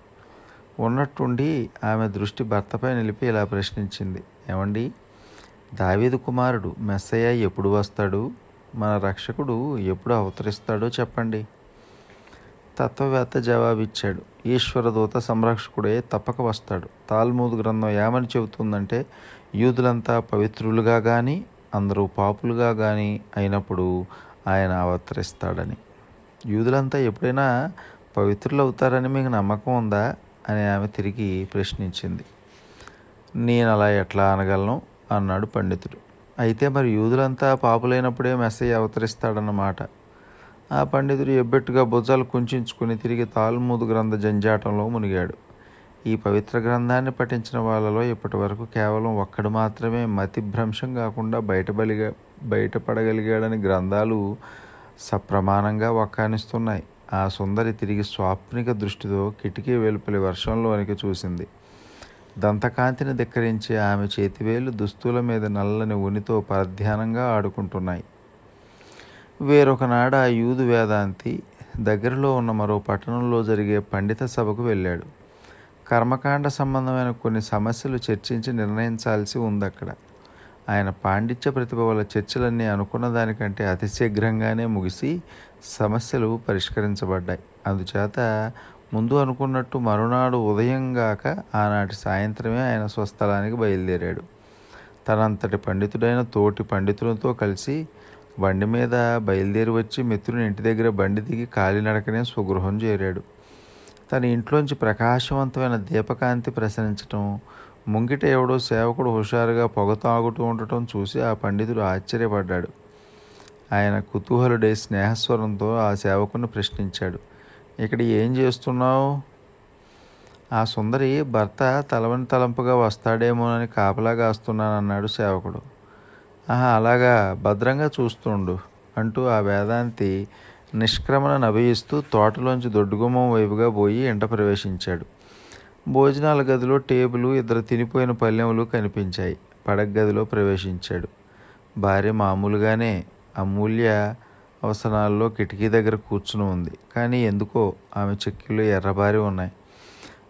ఉన్నట్టుండి ఆమె దృష్టి భర్తపై నిలిపి ఇలా ప్రశ్నించింది. ఏమండి? దావీదు కుమారుడు మెస్సయ్య ఎప్పుడు వస్తాడు? మన రక్షకుడు ఎప్పుడు అవతరిస్తాడో చెప్పండి. తత్వవేత్త జవాబిచ్చాడు. ఈశ్వరదూత సంరక్షకుడే తప్పక వస్తాడు. తాల్మూద్ గ్రంథం ఏమని చెబుతుందంటే యూదులంతా పవిత్రులుగా కానీ అందరూ పాపులుగా కానీ అయినప్పుడు ఆయన అవతరిస్తాడని. యూదులంతా ఎప్పుడైనా పవిత్రులు అవుతారని మీకు నమ్మకం ఉందా? అని ఆమె తిరిగి ప్రశ్నించింది. నేను అలా ఎట్లా అనగలను? అన్నాడు పండితుడు. అయితే మరి యూదులంతా పాపులైనప్పుడే మెసేజ్ అవతరిస్తాడన్నమాట. ఆ పండితుడు ఎబ్బెట్టుగా భుజాలు కుంచుకుని తిరిగి తాల్మూదు గ్రంథ జంజాటంలో మునిగాడు. ఈ పవిత్ర గ్రంథాన్ని పఠించిన వాళ్ళలో ఇప్పటి వరకు కేవలం ఒక్కడు మాత్రమే మతి భ్రంశం కాకుండా బయటబలిగా బయటపడగలిగాడని గ్రంథాలు సప్రమాణంగా వక్కానిస్తున్నాయి. ఆ సుందరి తిరిగి స్వాప్నిక దృష్టితో కిటికీ వెలుపలి వర్షంలోనికి చూసింది. దంతకాంతిని ధిక్కరించి ఆమె చేతివేలు దుస్తుల మీద నల్లని ఉనితో పరధ్యానంగా ఆడుకుంటున్నాయి. వేరొకనాడు ఆ యూదు వేదాంతి దగ్గరలో ఉన్న మరో పట్టణంలో జరిగే పండిత సభకు వెళ్ళాడు. కర్మకాండ సంబంధమైన కొన్ని సమస్యలు చర్చించి నిర్ణయించాల్సి ఉంది అక్కడ ఆయన పాండిత్య ప్రతిభ వల్ల చర్చలన్నీ అనుకున్న దానికంటే అతి శీఘ్రంగానే ముగిసి సమస్యలు పరిష్కరించబడ్డాయి. అందుచేత ముందు అనుకున్నట్టు మరునాడు ఉదయం గాక ఆనాటి సాయంత్రమే ఆయన స్వస్థలానికి బయలుదేరాడు. తనంతటి పండితుడైన తోటి పండితులతో కలిసి బండి మీద బయలుదేరి వచ్చి మిత్రుని ఇంటి దగ్గర బండి దిగి కాలినడకనే స్వగృహం చేరాడు. తన ఇంట్లోంచి ప్రకాశవంతమైన దీపకాంతి ప్రసరించటం ముంగిట ఎవడో సేవకుడు హుషారుగా పొగ తాగుతూ ఉండటం చూసి ఆ పండితుడు ఆశ్చర్యపడ్డాడు. ఆయన కుతూహలుడే స్నేహస్వరంతో ఆ సేవకుని ప్రశ్నించాడు. ఇక్కడ ఏం చేస్తున్నావు? ఆ సుందరి భర్త తలవని తలంపుగా వస్తాడేమోనని కాపలా కాస్తున్నానన్నాడు సేవకుడు. ఆహా అలాగా? భద్రంగా చూస్తుండు అంటూ ఆ వేదాంతి నిష్క్రమణ నభయిస్తూ తోటలోంచి దొడ్డుగుమ్మం వైపుగా పోయి ఇంట ప్రవేశించాడు. భోజనాల గదిలో టేబుల్ ఇద్దరు తినిపోయిన పల్లెములు కనిపించాయి. పడగ గదిలో ప్రవేశించాడు. భార్య మామూలుగానే అమూల్య అవసరాల్లో కిటికీ దగ్గర కూర్చుని ఉంది. కానీ ఎందుకో ఆమె చెక్కిలో ఎర్రబారి ఉన్నాయి.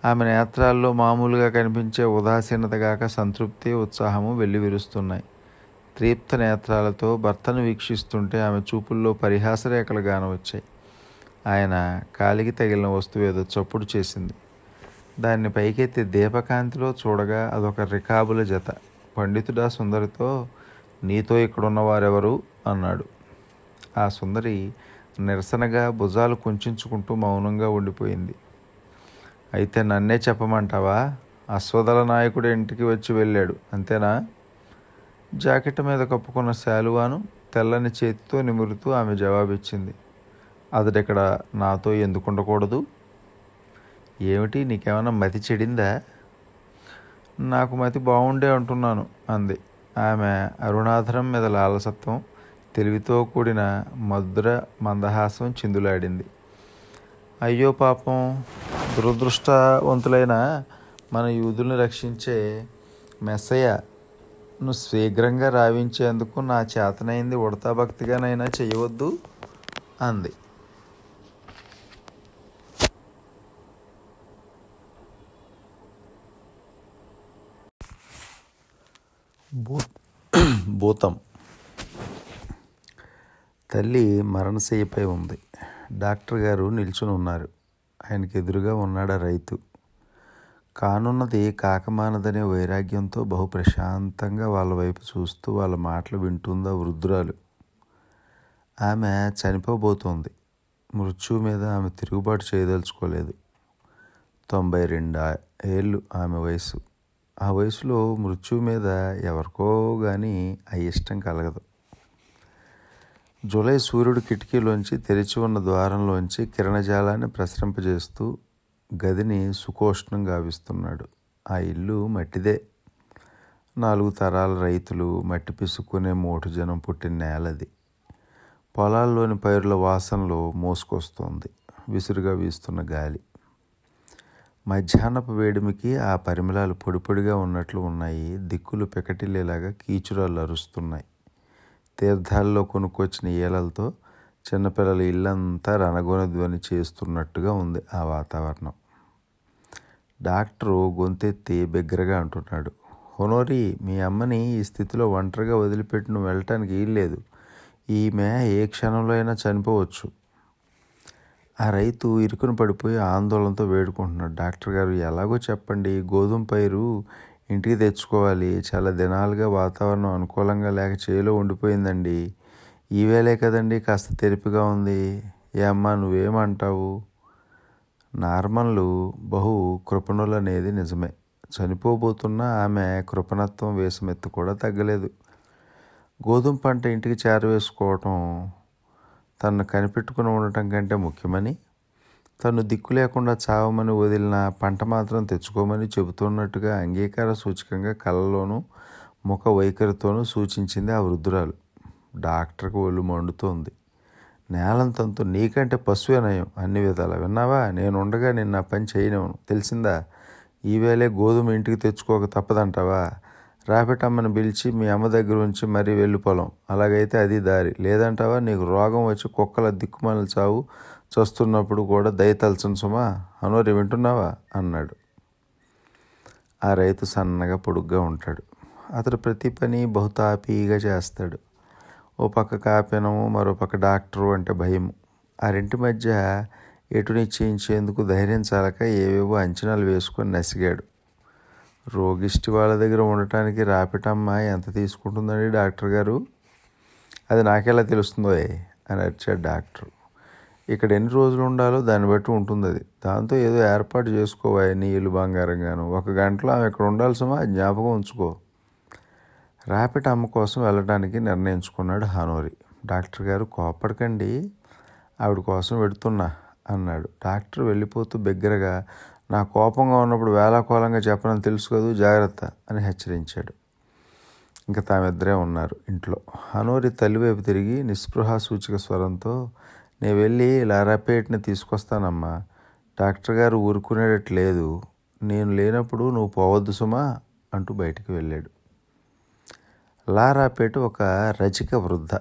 ఆమె నేత్రాల్లో మామూలుగా కనిపించే ఉదాసీనత కాక సంతృప్తి ఉత్సాహము వెళ్ళి త్రీప్త తీప్త నేత్రాలతో భర్తను వీక్షిస్తుంటే ఆమె చూపుల్లో పరిహాసరేఖలు గానవచ్చాయి. ఆయన కాలికి తగిలిన వస్తువు ఏదో చప్పుడు చేసింది. దాన్ని పైకెత్తి దీపకాంతిలో చూడగా అదొక రికాబుల జత. పండితుడా సుందరితో నీతో ఇక్కడున్న వారెవరు? అన్నాడు. ఆ సుందరి నిరసనగా భుజాలు కుంచుకుంటూ మౌనంగా ఉండిపోయింది. అయితే నన్నే చెప్పమంటావా? అశ్వదళ నాయకుడి ఇంటికి వచ్చి వెళ్ళాడు అంతేనా? జాకెట్ మీద కప్పుకున్న శాలువాను తెల్లని చేతితో నిమురుతూ ఆమె జవాబిచ్చింది. అతడిక్కడ నాతో ఎందుకు ఉండకూడదు ఏమిటి నీకేమైనా మతి చెడిందా? నాకు మతి బాగుండే అంటున్నాను అంది. ఆమె అరుణాధరం మీద లాలసత్వం తెలివితో కూడిన మధుర మందహాసం చిందులాడింది. అయ్యో పాపం దురదృష్టవంతులైన మన యూదుల్ని రక్షించే మెస్సయ్య నువ్వు శీఘ్రంగా రావించేందుకు నా చేతనైంది ఉడతా భక్తిగానైనా చేయవద్దు అంది. భూతం తల్లి మరణశయ్యపై ఉంది. డాక్టర్ గారు నిల్చుని ఉన్నారు. ఆయనకి ఎదురుగా ఉన్నాడు ఆ రైతు? కానున్నది కాకమానదనే వైరాగ్యంతో బహు ప్రశాంతంగా వాళ్ళ వైపు చూస్తూ వాళ్ళ మాటలు వింటుందా వృద్ధురాలు. ఆమె చనిపోబోతోంది. మృత్యువు మీద ఆమె తిరుగుబాటు చేయదలుచుకోలేదు. తొంభై రెండు ఏళ్ళు ఆమె వయసు ఆ వయసులో మృత్యువు మీద ఎవరికో కానీ ఆ ఇష్టం కలగదు. జూలై సూర్యుడు కిటికీలోంచి తెరిచి ఉన్న ద్వారంలోంచి కిరణజాలాన్ని ప్రసరింపజేస్తూ గదిని సుకోష్ణం గావిస్తున్నాడు. ఆ ఇల్లు మట్టిదే. నాలుగు తరాల రైతులు మట్టి పిసుక్కునే మోటు జనం పుట్టిన నేలది. పొలాల్లోని పైరుల వాసనలో మోసుకొస్తోంది. విసురుగా వీస్తున్న గాలి. మధ్యాహ్నపు వేడిమికి ఆ పరిమళాలు పొడిపొడిగా ఉన్నట్లు ఉన్నాయి. దిక్కులు పెకటిల్లేలాగా కీచురాలు అరుస్తున్నాయి. తీర్థాల్లో కొనుక్కొచ్చిన ఈలలతో చిన్నపిల్లల ఇల్లంతా రణగోన ధ్వని చేస్తున్నట్టుగా ఉంది ఆ వాతావరణం. డాక్టరు గొంతెత్తి బిగ్గరగా అంటున్నాడు హొనోరి మీ అమ్మని ఈ స్థితిలో ఒంటరిగా వదిలిపెట్టి నువ్వు వెళ్ళటానికి వీల్లేదు ఈమె ఏ క్షణంలో అయినా చనిపోవచ్చు ఆ రైతు ఇరుకును పడిపోయి ఆందోళనతో వేడుకుంటున్నాడు. డాక్టర్ గారు ఎలాగో చెప్పండి. గోధుమ పైరు ఇంటికి తెచ్చుకోవాలి. చాలా దినాలుగా వాతావరణం అనుకూలంగా లేక చేలో ఉండిపోయిందండి. ఈవేళే కదండి కాస్త తెరిపిగా ఉంది. ఏ అమ్మా నువ్వేమంటావు? నార్మన్లు బహు కృపణులు అనేది నిజమే. చనిపోబోతున్న ఆమె కృపణత్వం వేసమెత్తు కూడా తగ్గలేదు. గోధుమ పంట ఇంటికి చేరవేసుకోవటం తను కనిపెట్టుకుని ఉండటం కంటే ముఖ్యమని తను దిక్కు లేకుండా చావమని వదిలిన పంట మాత్రం తెచ్చుకోమని చెబుతున్నట్టుగా అంగీకార సూచకంగా కళ్ళలోనూ ముఖ వైఖరితోనూ సూచించింది ఆ వృద్ధురాలు. డాక్టర్కి ఒళ్ళు మండుతోంది. నేలంతంతో నీకంటే పశువే నయం అన్ని విధాలా. విన్నావా? నేను ఉండగా నిన్న పని చేయనివ్వను. తెలిసిందా? ఈవేళే గోధుమ ఇంటికి తెచ్చుకోక తప్పదంటావా? రాపిటమ్మని పిలిచి మీ అమ్మ దగ్గర ఉంచి మరీ వెళ్ళిపోలం. అలాగైతే అది దారి. లేదంటావా? నీకు రోగం వచ్చి కుక్కల దిక్కుమాల చావు చస్తున్నప్పుడు కూడా దయతలచను సుమా. అనోరి వింటున్నావా? అన్నాడు. ఆ రైతు సన్నగా పొడుగ్గా ఉంటాడు. అతడు ప్రతి పని బహుతాపీగా చేస్తాడు. ఓ పక్క కాపినము మరో పక్క డాక్టరు అంటే భయం ఆ రెంటి మధ్య ఎటు నిశ్చయించేందుకు ధైర్యం చాలక ఏవేవో అంచనాలు వేసుకొని నసిగాడు. రోగిష్టి వాళ్ళ దగ్గర ఉండటానికి రాపిటమ్మ ఎంత తీసుకుంటుందండి డాక్టర్ గారు? అది నాకెలా తెలుస్తుందో అని అరిచాడు డాక్టర్. ఇక్కడ ఎన్ని రోజులు ఉండాలో దాన్ని బట్టి ఉంటుంది అది. దాంతో ఏదో ఏర్పాటు చేసుకోవాలి నీళ్ళు బంగారం గాను ఒక గంటలో ఆమె ఇక్కడ ఉండాల్సిమా జ్ఞాపకం ఉంచుకో. ర్యాపిడ్ అమ్మ కోసం వెళ్ళడానికి నిర్ణయించుకున్నాడు హానోరి. డాక్టర్ గారు కోపడకండి ఆవిడ కోసం వెడుతున్నా అన్నాడు. డాక్టర్ వెళ్ళిపోతూ బిగ్గరగా నా కోపంగా ఉన్నప్పుడు వేలాకోలంగా చెప్పనని తెలుసు కదూ జాగ్రత్త అని హెచ్చరించాడు. ఇంకా తామిద్దరే ఉన్నారు ఇంట్లో. హనోరి తల్లివైపు తిరిగి నిస్పృహ సూచిక స్వరంతో నేను వెళ్ళి లారాపేట్ని తీసుకొస్తానమ్మా. డాక్టర్ గారు ఊరుకునేటట్టు లేదు. నేను లేనప్పుడు నువ్వు పోవద్దు సుమా అంటూ బయటికి వెళ్ళాడు. లారాపేట ఒక రచిక వృద్ధ.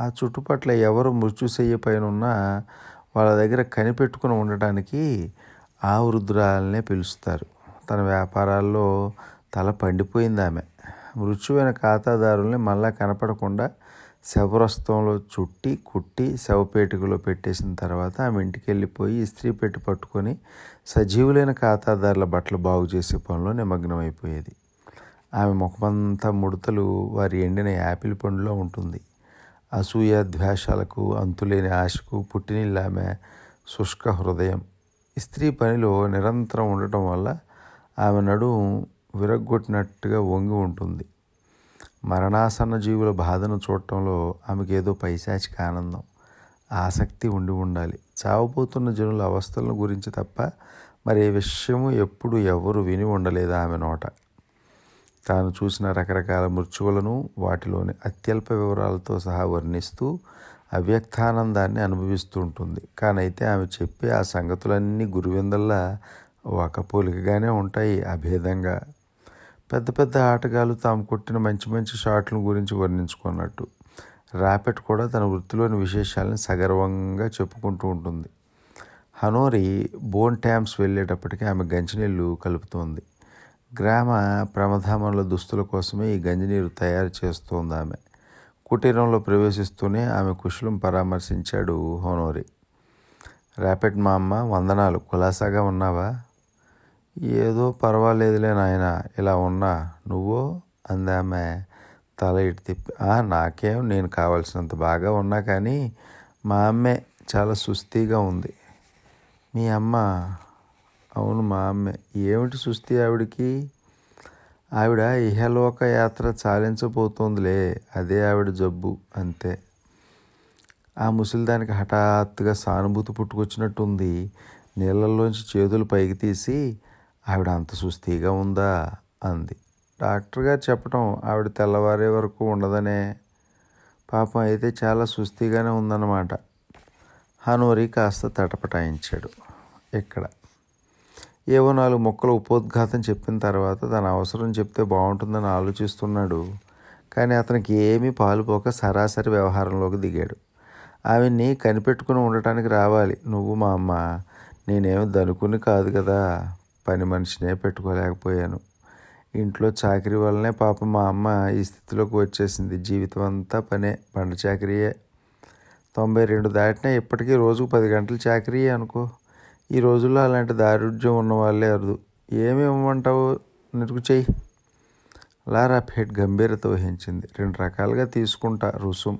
ఆ చుట్టుపట్ల ఎవరు మృత్యుశయ్య పైన ఉన్నా వాళ్ళ దగ్గర కనిపెట్టుకుని ఉండటానికి ఆ వృద్ధురాలనే పిలుస్తారు. తన వ్యాపారాల్లో తల పండిపోయింది ఆమె. మృత్యువైన ఖాతాదారుల్ని మళ్ళా కనపడకుండా శవరస్తంలో చుట్టి కుట్టి శవపేటికలో పెట్టేసిన తర్వాత ఆమె ఇంటికి వెళ్ళిపోయి ఇస్త్రీ పెట్టి పట్టుకొని సజీవులైన ఖాతాదారుల బట్టలు బాగు చేసే పనిలో నిమగ్నమైపోయేది. ఆమె ముఖమంతా ముడతలు వారి ఎండిన యాపిల్ పండులో ఉంటుంది. అసూయ ద్వేషాలకు అంతులేని ఆశకు పుట్టినిల్లు ఆమె శుష్క హృదయం. స్త్రీ పనిలో నిరంతరం ఉండటం వల్ల ఆమె నడుము విరగ్గొట్టినట్టుగా వంగి ఉంటుంది. మరణాసన్న జీవుల బాధను చూడటంలో ఆమెకి ఏదో పైశాచిక ఆనందం. ఆసక్తి ఉండి ఉండాలి. చావబోతున్న జనుల అవస్థలను గురించి తప్ప మరి ఏ విషయము ఎప్పుడు ఎవరు విని ఉండలేదు ఆమె నోట? తాను చూసిన రకరకాల మృత్యువులను వాటిలోని అత్యల్ప వివరాలతో సహా వర్ణిస్తూ అవ్యక్తానందాన్ని అనుభవిస్తూ ఉంటుంది. కానైతే ఆమె చెప్పే ఆ సంగతులన్నీ గురువిందల్లా ఒక పోలికగానే ఉంటాయి అభేదంగా. పెద్ద పెద్ద ఆటగాళ్ళు తాము కొట్టిన మంచి మంచి షాట్ల గురించి వర్ణించుకున్నట్టు. రాపెట్ కూడా తన వృత్తిలోని విశేషాలను సగర్వంగా చెప్పుకుంటూ ఉంటుంది. హనోరి బోన్ ట్యాంప్స్ వెళ్ళేటప్పటికి ఆమె గంచినీళ్ళు కలుపుతోంది. గ్రామ ప్రమధామంలో దుస్తుల కోసమే ఈ గంజినీరు తయారు చేస్తోంది ఆమె. కుటీరంలో ప్రవేశిస్తూనే ఆమె కుశలం పరామర్శించాడు హోనోరి. ర్యాపిడ్ మా అమ్మ వందనాలు. కులాసాగా ఉన్నావా? ఏదో పర్వాలేదులే నాయన ఇలా ఉన్నా. నువ్వో? అందామె తల ఇటు తిప్పి. "ఆ, నాకేం? నేను కావాల్సినంత బాగా ఉన్నా కానీ మా అమ్మే చాలా సుస్థిగా ఉంది. మీ అమ్మ అవును మా ఆమె ఏమిటి సుస్థి ఆవిడికి? ఆవిడ ఇహలోక యాత్ర చాలించబోతోందిలే అదే ఆవిడ జబ్బు అంతే. ఆ ముసలి దానికి హఠాత్తుగా సానుభూతి పుట్టుకొచ్చినట్టుంది. నీళ్ళల్లోంచి చేతులు పైకి తీసి ఆవిడ అంత సుస్థిగా ఉందా? అంది. డాక్టర్ గారు చెప్పటం ఆవిడ తెల్లవారే వరకు ఉండదనే. పాపం అయితే చాలా సుస్థిగానే ఉందన్నమాట. హనోరి కాస్త తటపటాయించాడు. ఇక్కడ ఏవో నాలుగు మొక్కల ఉపోద్ఘాతం చెప్పిన తర్వాత తన అవసరం చెప్తే బాగుంటుందని ఆలోచిస్తున్నాడు. కానీ అతనికి ఏమీ పాలుపోక సరాసరి వ్యవహారంలోకి దిగాడు. ఆమెని కనిపెట్టుకుని ఉండటానికి రావాలి. నువ్వు మా అమ్మ. నేనేమి దనుకుని కాదు కదా. పని మనిషినే పెట్టుకోలేకపోయాను. ఇంట్లో చాకరీ వల్లనే పాప మా అమ్మ ఈ స్థితిలోకి వచ్చేసింది. జీవితం అంతా పనే బండ చాకరీయే. తొంభై రెండు దాటినా ఇప్పటికీ రోజుకు పది గంటలు చాకరీయే అనుకో. ఈ రోజుల్లో అలాంటి దారుఢ్యం ఉన్న వాళ్ళే అరుదు. ఏమి ఇవ్వమంటావు? నిరుకు చెయ్యి. లారా పేట్ గంభీరత వహించింది. రెండు రకాలుగా తీసుకుంటా రుసుం.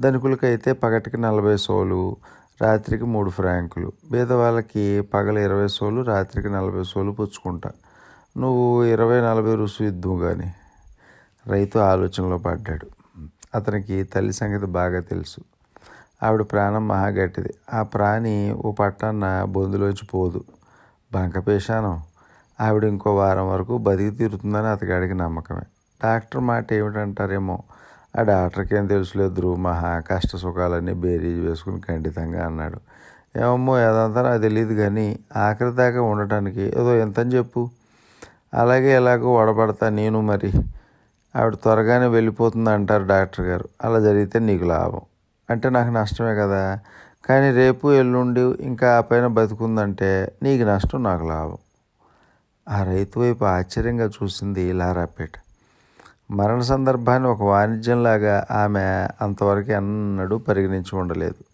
ధనికులకైతే పగటికి నలభై సోలు రాత్రికి మూడు ఫ్రాంకులు. బీదవాళ్ళకి పగల ఇరవై సోలు రాత్రికి నలభై సోలు పుచ్చుకుంటా. నువ్వు ఇరవై నలభై రుసు ఇద్దువు కానీ రైతు ఆలోచనలో పడ్డాడు. అతనికి తల్లి సంగతి బాగా తెలుసు. ఆవిడ ప్రాణం మహాగట్టిది ఆ ప్రాణి ఓ పట్టాన్న బొందులోంచి పోదు. బంకపేశానం ఆవిడ ఇంకో వారం వరకు బతికి తీరుతుందని అతగాడికి నమ్మకమే. డాక్టర్ మాట ఏమిటంటారేమో? ఆ డాక్టర్కి ఏం తెలుసులేదు. మహా కష్ట సుఖాలన్నీ బేరీజ్ వేసుకుని ఖండితంగా అన్నాడు. ఏమమ్మో ఏదంతా నాకు తెలియదు కానీ ఆఖరి దాకా ఉండటానికి ఏదో ఎంతని చెప్పు? అలాగే ఎలాగో వడబడతా నేను మరి. ఆవిడ త్వరగానే వెళ్ళిపోతుంది అంటారు డాక్టర్ గారు అలా జరిగితే నీకు లాభం. అంటే నాకు నష్టమే కదా. కానీ రేపు ఎల్లుండి ఇంకా ఆ పైన బతుకుందంటే నీకు నష్టం నాకు లాభం. ఆ రైతు వైపు ఆశ్చర్యంగా చూసింది లారాపేట. మరణ సందర్భాన్ని ఒక వాణిజ్యంలాగా ఆమె అంతవరకు ఎన్నడూ పరిగణించి ఉండలేదు.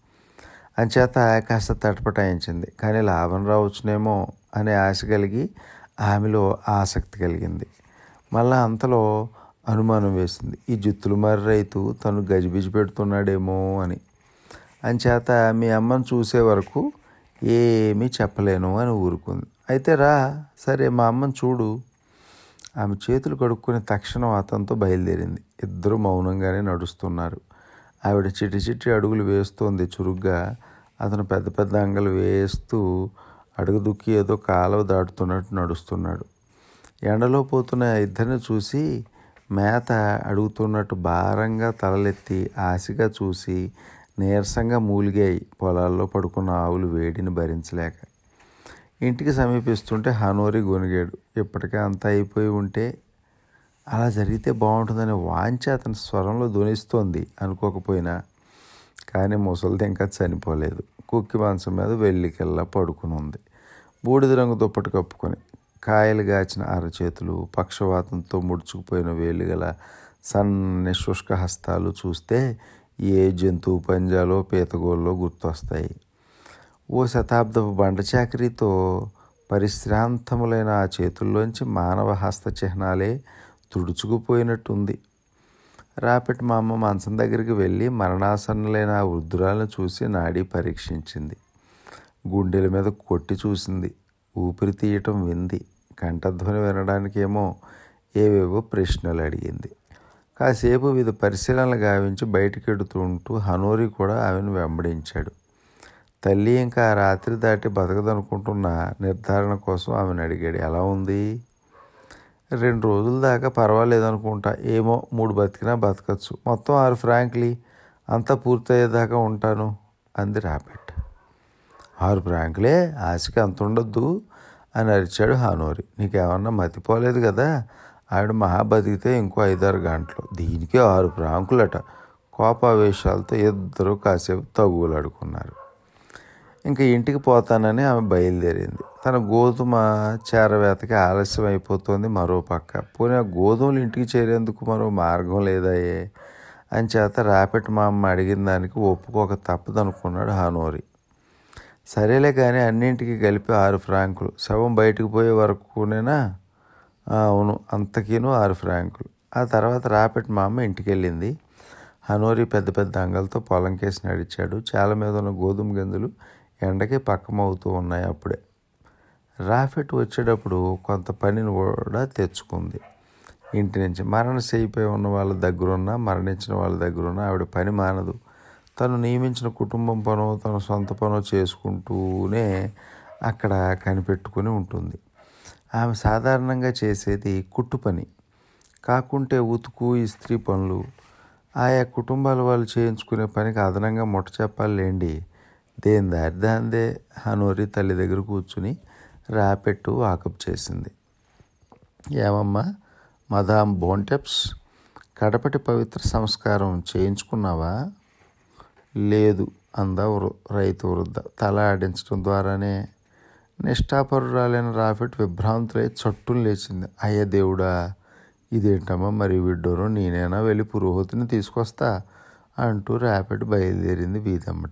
అంచేత కాస్త తటపటాయించింది. కానీ లాభం రావచ్చునేమో అనే ఆశ కలిగి ఆమెలో ఆసక్తి కలిగింది. మళ్ళా అంతలో అనుమానం వేసింది. ఈ జుత్తులు మరి రైతు తను గజిబిజి పెడుతున్నాడేమో అని. అంచేత మీ అమ్మను చూసే వరకు ఏమీ చెప్పలేను అని ఊరుకుంది. అయితే రా సరే మా అమ్మని చూడు ఆమె చేతులు కడుక్కుని తక్షణం అతనితో బయలుదేరింది. ఇద్దరు మౌనంగానే నడుస్తున్నారు. ఆవిడ చిటి చిట్టి అడుగులు వేస్తోంది. చురుగ్గా అతను పెద్ద పెద్ద అంగలు వేస్తూ అడుగు దుక్కి ఏదో కాలువ దాటుతున్నట్టు నడుస్తున్నాడు. ఎండలో పోతున్న ఇద్దరిని చూసి మేత అడుగుతున్నట్టు భారంగా తలలెత్తి ఆశగా చూసి నీరసంగా మూలిగాయి. పొలాల్లో పడుకున్న ఆవులు వేడిని భరించలేక ఇంటికి సమీపిస్తుంటే హనోరి గొనిగాడు ఇప్పటికే అంతా అయిపోయి ఉంటే అలా జరిగితే బాగుంటుందనే వాంఛ అతని స్వరంలో ధ్వనిస్తోంది అనుకోకపోయినా. కానీ ముసలిది ఇంకా చనిపోలేదు. కుక్కి మాంసం మీద వెల్లికెల్లా పడుకుని ఉంది బూడిద రంగు దుప్పటి కప్పుకొని కాయలు గాచిన అరచేతులు పక్షవాతంతో ముడుచుకుపోయిన వేలు గల సన్న శుష్క హస్తాలు చూస్తే ఏ జంతువు పంజాలో పీతగోల్లో గుర్తొస్తాయి. ఓ శతాబ్దపు బండ చాకరీతో పరిశ్రాంతములైన ఆ చేతుల్లోంచి మానవ హస్త చిహ్నాలే తుడుచుకుపోయినట్టుంది. రాపెట్ మా అమ్మ మంచం దగ్గరికి వెళ్ళి మరణాసన్నులైన ఆ వృద్ధురాలను చూసి నాడి పరీక్షించింది. గుండెల మీద కొట్టి చూసింది. ఊపిరి తీయటం వింది. కంఠధ్వని వినడానికేమో ఏవేవో ప్రశ్నలు అడిగింది. కాసేపు వివిధ పరిశీలనలు గావించి బయటికెడుతుంటూ హనూరి కూడా ఆమెను వెంబడించాడు. తల్లి ఇంకా రాత్రి దాటి బతకదనుకుంటున్న నిర్ధారణ కోసం ఆమెను అడిగాడు. ఎలా ఉంది? రెండు రోజుల దాకా పర్వాలేదు అనుకుంటా ఏమో మూడు బతికినా బతకచ్చు. మొత్తం ఆరు ఫ్రాంక్లీ. అంతా పూర్తయ్యేదాకా ఉంటాను అంది రాపెట్ ఆరు ఫ్రాంక్లే? ఆశకి అంత ఉండొద్దు అని అరిచాడు హానూరి. నీకేమన్నా మతిపోలేదు కదా? ఆవిడ మహా బతికితే ఇంకో ఐదారు గంటలు. దీనికే ఆరు ప్రాంకులట. కోపావేశాలతో ఇద్దరు కాసేపు తగులాడుకున్నారు. ఇంకా ఇంటికి పోతానని ఆమె బయలుదేరింది. తన గోధుమ చేరవేతకి ఆలస్యం అయిపోతుంది మరో పక్క. పోనీ ఆ గోధుమలు ఇంటికి చేరేందుకు మరో మార్గం లేదాయే అని చేత రాపెట్ మా అమ్మ అడిగిన దానికి ఒప్పుకోక తప్పదనుకున్నాడు హానోరి. సరేలే కానీ అన్నింటికి కలిపి ఆరు ఫ్రాంకులు. శవం బయటకు పోయే వరకునేనా? అవును అంతకీను ఆరు ఫ్రాంకులు. ఆ తర్వాత రాపెట్ మా అమ్మ ఇంటికి వెళ్ళింది హనోరి పెద్ద పెద్ద అంగలతో పొలం కేసి నడిచాడు. చాలా మీద ఉన్న గోధుమ గింజలు ఎండకి పక్కమవుతూ ఉన్నాయి అప్పుడే. రాఫెట్ వచ్చేటప్పుడు కొంత పనిని కూడా తెచ్చుకుంది. ఇంటి నుంచి మరణశైపోయి ఉన్న వాళ్ళ దగ్గరున్న మరణించిన వాళ్ళ దగ్గరున్న ఆవిడ పని మానదు. తను నియమించిన కుటుంబం పనో తన సొంత పనో చేసుకుంటూనే అక్కడ కనిపెట్టుకుని ఉంటుంది. ఆమె సాధారణంగా చేసేది కుట్టు పని. కాకుంటే ఉతుకు ఇస్త్రీ పనులు. ఆయా కుటుంబాల వాళ్ళు చేయించుకునే పనికి అదనంగా ముట్ట చెప్పాలేండి దేని దారి దాందే హనోరి తల్లి దగ్గర కూర్చుని రాపెట్టు వాకప్ చేసింది. ఏమమ్మా మదామ్ బోంటెప్స్ కడపటి పవిత్ర సంస్కారం చేయించుకున్నావా? లేదు అందా రైతు వృద్ధ. తల ఆడించడం ద్వారానే నిష్ఠాపరురాలైన రాఫెట్ విభ్రాంతులై చట్టును లేచింది. అయ్య దేవుడా ఇదేంటమ్మా మరి విడ్డూరం? నేనైనా వెళ్ళి పురోహితుని తీసుకొస్తా అంటూ ర్యాపిడ్ బయలుదేరింది వీధమ్మట.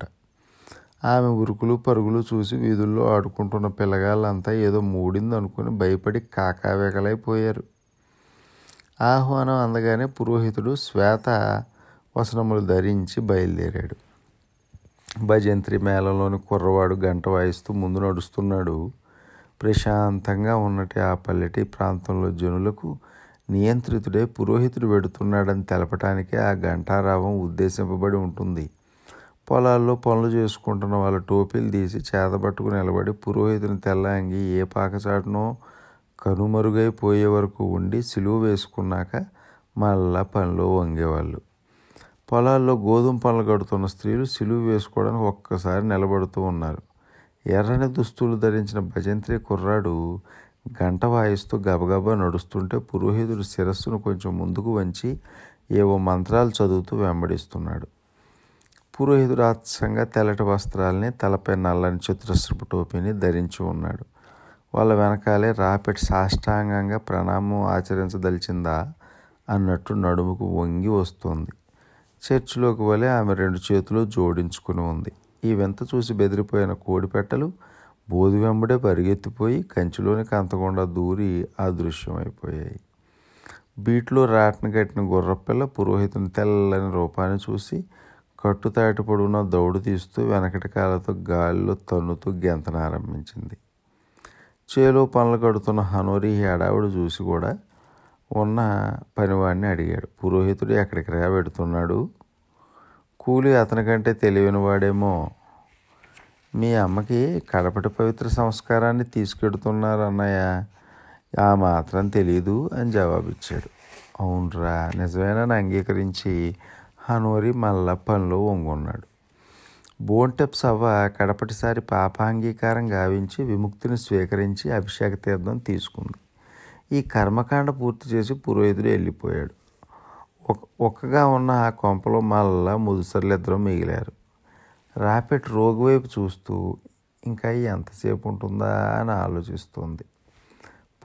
ఆమె ఉరుకులు పరుగులు చూసి వీధుల్లో ఆడుకుంటున్న పిల్లగాళ్ళంతా ఏదో మూడింది అనుకుని భయపడి కాకావేకలైపోయారు. ఆహ్వానం అందగానే పురోహితుడు శ్వేత వసనములు ధరించి బయలుదేరాడు. భజంత్రి మేళంలోని కుర్రవాడు గంట వాయిస్తూ ముందు నడుస్తున్నాడు. ప్రశాంతంగా ఉన్నటి ఆ పల్లెటి ప్రాంతంలో జనులకు నియంత్రితుడే పురోహితుడు పెడుతున్నాడని తెలపటానికే ఆ ఘంటారావం ఉద్దేశింపబడి ఉంటుంది. పొలాల్లో పనులు చేసుకుంటున్న వాళ్ళ టోపీలు తీసి చేతబట్టుకు నిలబడి పురోహితుని తెల్ల అంగి ఏ పాకచాటునో కనుమరుగైపోయే వరకు ఉండి సిలువ వేసుకున్నాక మళ్ళా పనిలో వంగేవాళ్ళు. పొలాల్లో గోధుమ పనులు కడుతున్న స్త్రీలు సిలువ వేసుకోవడానికి ఒక్కసారి నిలబడుతూ ఉన్నారు. ఎర్రని దుస్తులు ధరించిన భజంత్రి కుర్రాడు గంట వాయిస్తూ గబగబా నడుస్తుంటే పురోహితుడు శిరస్సును కొంచెం ముందుకు వంచి ఏవో మంత్రాలు చదువుతూ వెంబడిస్తున్నాడు. పురోహితుడు ఆత్సంగా తెల్లటి వస్త్రాలని తలపై నల్లని చతురస్రపు టోపీని ధరించి ఉన్నాడు. వాళ్ళ వెనకాలే రాపెట్ సాష్టాంగంగా ప్రణామం ఆచరించదలిచిందా అన్నట్టు నడుముకు వంగి వస్తుంది. చర్చిలోకి వలె ఆమె రెండు చేతులు జోడించుకుని ఉంది. ఈ వింత చూసి బెదిరిపోయిన కోడిపెట్టలు బోధి వెంబడే పరిగెత్తిపోయి కంచిలోని కంతకుండా దూరి అదృశ్యమైపోయాయి. బీట్లో రాటన కట్టిన గుర్రపిల్ల పురోహితుని తెల్లని రూపాన్ని చూసి కట్టుతాటి పొడవున దౌడు తీస్తూ వెనకటి కాళ్ళతో గాలిలో తన్నుతూ గెంతనారంభించింది. చేలో పనులు కడుతున్న హనోరి హడావుడు చూసి కూడా ఉన్న పనివాడిని అడిగాడు. పురోహితుడు ఎక్కడికి రా పెడుతున్నాడు? కూలి అతనికంటే తెలివైన వాడేమో మీ అమ్మకి కడపటి పవిత్ర సంస్కారాన్ని తీసుకెడుతున్నారు అన్నయ్య. ఆ మాత్రం తెలీదు అని జవాబిచ్చాడు. అవునరా నిజమేనని అంగీకరించి హనోరి మళ్ళా పనిలో వంగున్నాడు. బోంటెప్స్ అవ్వ కడపటిసారి పాపాంగీకారం గావించి విముక్తిని స్వీకరించి అభిషేక తీర్థం తీసుకుంది. ఈ కర్మకాండ పూర్తి చేసి పురోహితుడు వెళ్ళిపోయాడు. ఒక్కగా ఉన్న ఆ కొంపలో మళ్ళా ముదుసర్లిద్దరూ మిగిలారు. రాపెట్ రోగి వైపు చూస్తూ ఇంకా ఎంతసేపు ఉంటుందా? అని ఆలోచిస్తుంది.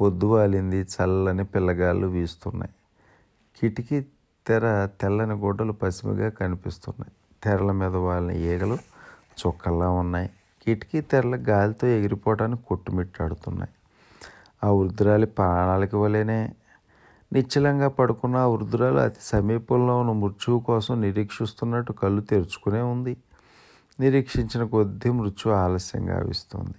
పొద్దు వాలింది చల్లని పిల్లగాళ్ళు వీస్తున్నాయి. కిటికీ తెర తెల్లని గుడ్డలు పసిమిగా కనిపిస్తున్నాయి. తెరల మీద వాళ్ళ ఈగలు చుక్కల్లా ఉన్నాయి. కిటికీ తెరల గాలితో ఎగిరిపోవడానికి కొట్టుమిట్టాడుతున్నాయి. ఆ వృద్ధురాలి ప్రాణాలకి వలెనే నిశ్చలంగా పడుకున్న ఆ వృద్ధురాలు అతి సమీపంలో ఉన్న మృత్యువు కోసం నిరీక్షిస్తున్నట్టు కళ్ళు తెరుచుకునే ఉంది. నిరీక్షించిన కొద్దీ మృత్యు ఆలస్యంగా ఆవిస్తుంది.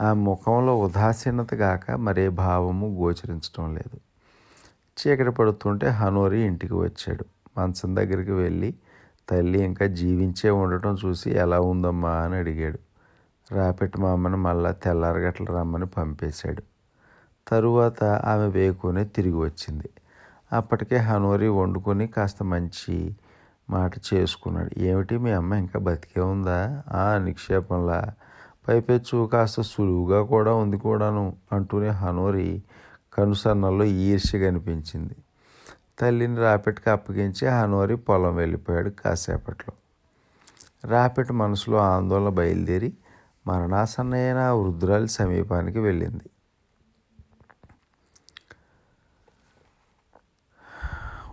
ఆ ముఖంలో ఉదాసీనత గాక మరే భావము గోచరించడం లేదు. చీకటి పడుతుంటే హనోరి ఇంటికి వచ్చాడు. మంచం దగ్గరికి వెళ్ళి తల్లి ఇంకా జీవించే ఉండటం చూసి ఎలా ఉందమ్మా? అని అడిగాడు. రాపెట్టి మా అమ్మని మళ్ళా తెల్లారగట్ల రమ్మని పంపేశాడు. తరువాత ఆమె వేకునే తిరిగి వచ్చింది. అప్పటికే హనోరి వండుకొని కాస్త మంచి మాట చేసుకున్నాడు. ఏమిటి మీ అమ్మ ఇంకా బతికే ఉందా? ఆ నిక్షేపంలా? పైపెచ్చు కాస్త సులువుగా కూడా ఉంది కూడాను అంటూనే హనోరి కనుసన్నల్లో ఈర్ష్య కనిపించింది. తల్లిని రాపెట్కి అప్పగించి హనోరి పొలం వెళ్ళిపోయాడు కాసేపట్లో. రాపెట్ మనసులో ఆందోళన బయలుదేరి మరణాసన్నైన వృద్ధురాలి సమీపానికి వెళ్ళింది.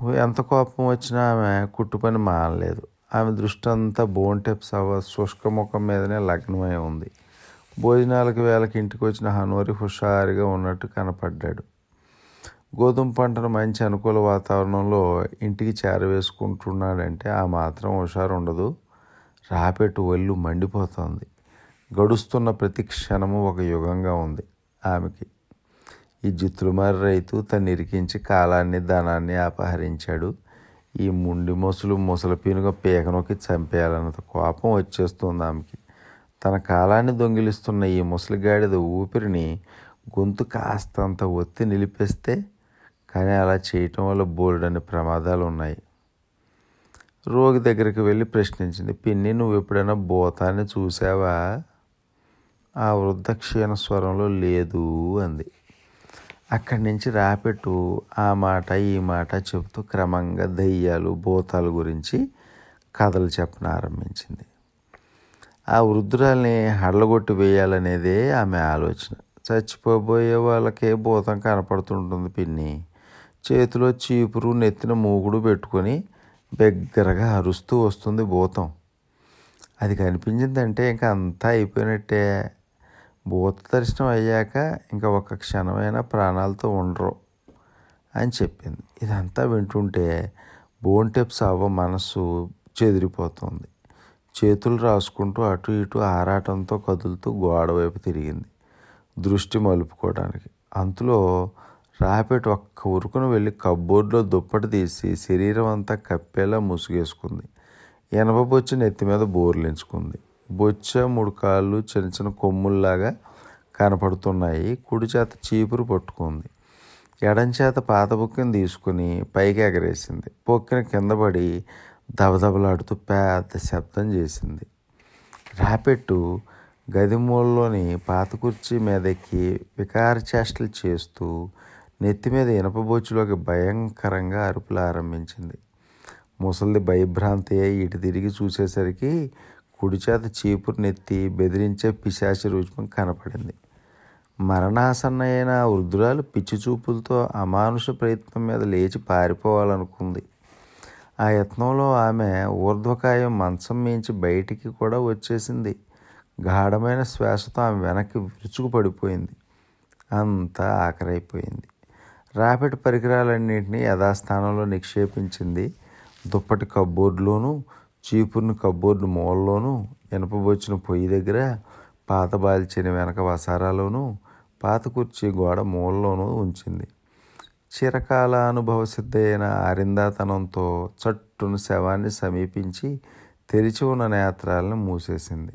ఎంత కోపం వచ్చినా ఆమె కుట్టు పని మానలేదు. ఆమె దృష్టి అంతా బోన్టెప్ సవ శుష్క ముఖం మీదనే లగ్నమై ఉంది. భోజనాలకు వేళకి ఇంటికి వచ్చిన హనోరి హుషారుగా ఉన్నట్టు కనపడ్డాడు. గోధుమ పంటను మంచి అనుకూల వాతావరణంలో ఇంటికి చేరవేసుకుంటున్నాడంటే ఆ మాత్రం హుషారు ఉండదు రాపెట్టు ఒళ్ళు మండిపోతోంది. గడుస్తున్న ప్రతి క్షణము ఒక యుగంగా ఉంది ఆమెకి. ఈ జుత్రుమారి రైతు తను ఇరికించి కాలాన్ని ధనాన్ని అపహరించాడు. ఈ ముండి మొసలు ముసలిపీనుగా పీకనొక్కి చంపేయాలన్నంత కోపం వచ్చేస్తుంది ఆమెకి. తన కాలాన్ని దొంగిలిస్తున్న ఈ ముసలిగాడిద ఊపిరిని గొంతు కాస్తంత ఒత్తి నిలిపేస్తే కానీ అలా చేయటం వల్ల బోల్డని ప్రమాదాలు ఉన్నాయి రోగి దగ్గరికి వెళ్ళి ప్రశ్నించింది పిన్ని నువ్వు ఎప్పుడైనా భూతాన్ని చూసావా? ఆ వృద్ధ క్షీణ స్వరంలో లేదు అంది. అక్కడి నుంచి రాపెట్టు ఆ మాట ఈ మాట చెబుతూ క్రమంగా దయ్యాలు భూతాల గురించి కథలు చెప్పన ఆరంభించింది. ఆ వృద్ధురాల్ని హడలగొట్టి వేయాలనేదే ఆమె ఆలోచన. చచ్చిపోబోయే వాళ్ళకే భూతం కనపడుతుంటుంది పిన్ని. చేతిలో చీపురు నెత్తిన మూగుడు పెట్టుకొని బిగ్గరగా అరుస్తూ వస్తుంది భూతం. అది కనిపించిందంటే ఇంకా అంతా అయిపోయినట్టే. భూత దర్శనం అయ్యాక ఇంకా ఒక క్షణమైన ప్రాణాలతో ఉండరు అని చెప్పింది. ఇదంతా వింటుంటే బోన్టెప్స్ అవ్వ మనస్సు చెదిరిపోతుంది. చేతులు రాసుకుంటూ అటు ఇటు ఆరాటంతో కదులుతూ గోడ వైపు తిరిగింది. దృష్టి మలుపుకోవడానికి. అంతలో రాపెట్ ఒక్క ఉరుకును వెళ్ళి కబ్బోర్డ్లో దుప్పటి తీసి శరీరం అంతా కప్పేలా ముసుగేసుకుంది. ఎనప బొచ్చి నెత్తి మీద బోర్లించుకుంది. బొచ్చ మూడు కాళ్ళు చిన్న చిన్న కొమ్ముల్లాగా కనపడుతున్నాయి. కుడి చేత చీపురు పట్టుకుంది. ఎడం చేత పాత బుక్కని తీసుకుని పైకి ఎగరేసింది. పొక్కిన కింద పడి దబదబలాడుతూ పెద్ద శబ్దం చేసింది. రాపెట్టు గది మూలలోని పాత కుర్చీ మీదకి వికార చేష్టలు చేస్తూ నెత్తి మీద ఇనప బొచ్చులోకి భయంకరంగా అరుపులు ఆరంభించింది. ముసలిది భయభ్రాంతి అయి ఇటు తిరిగి చూసేసరికి కుడిచేత చీపురు నెత్తి బెదిరించే పిశాచి రూపం కనపడింది. మరణాసన్నయైన వృద్ధురాలు పిచ్చి చూపులతో అమానుష ప్రయత్నం మీద లేచి పారిపోవాలనుకుంది. ఆ యత్నంలో ఆమె ఊర్ధ్వకాయం మంచం మించి బయటికి కూడా వచ్చేసింది. గాఢమైన శ్వాసతో ఆమె వెనక్కి విరుచుకు పడిపోయింది అంతా ఆఖరైపోయింది రాపిడ్ పరికరాలన్నింటినీ యథాస్థానంలో నిక్షేపించింది. దుప్పటి కబ్బోర్డులోను చీపురుని కబ్బోర్డు మూలలోనూ ఇనపబొచ్చిన పొయ్యి దగ్గర పాత బాల్చిన వెనక వసారాలోనూ పాత కుర్చీ గోడ మూలలోనూ ఉంచింది. చిరకాల అనుభవ సిద్ధైన ఆరిందాతనంతో చట్టును శవాన్ని సమీపించి తెరిచి ఉన్న నేత్రాలను మూసేసింది.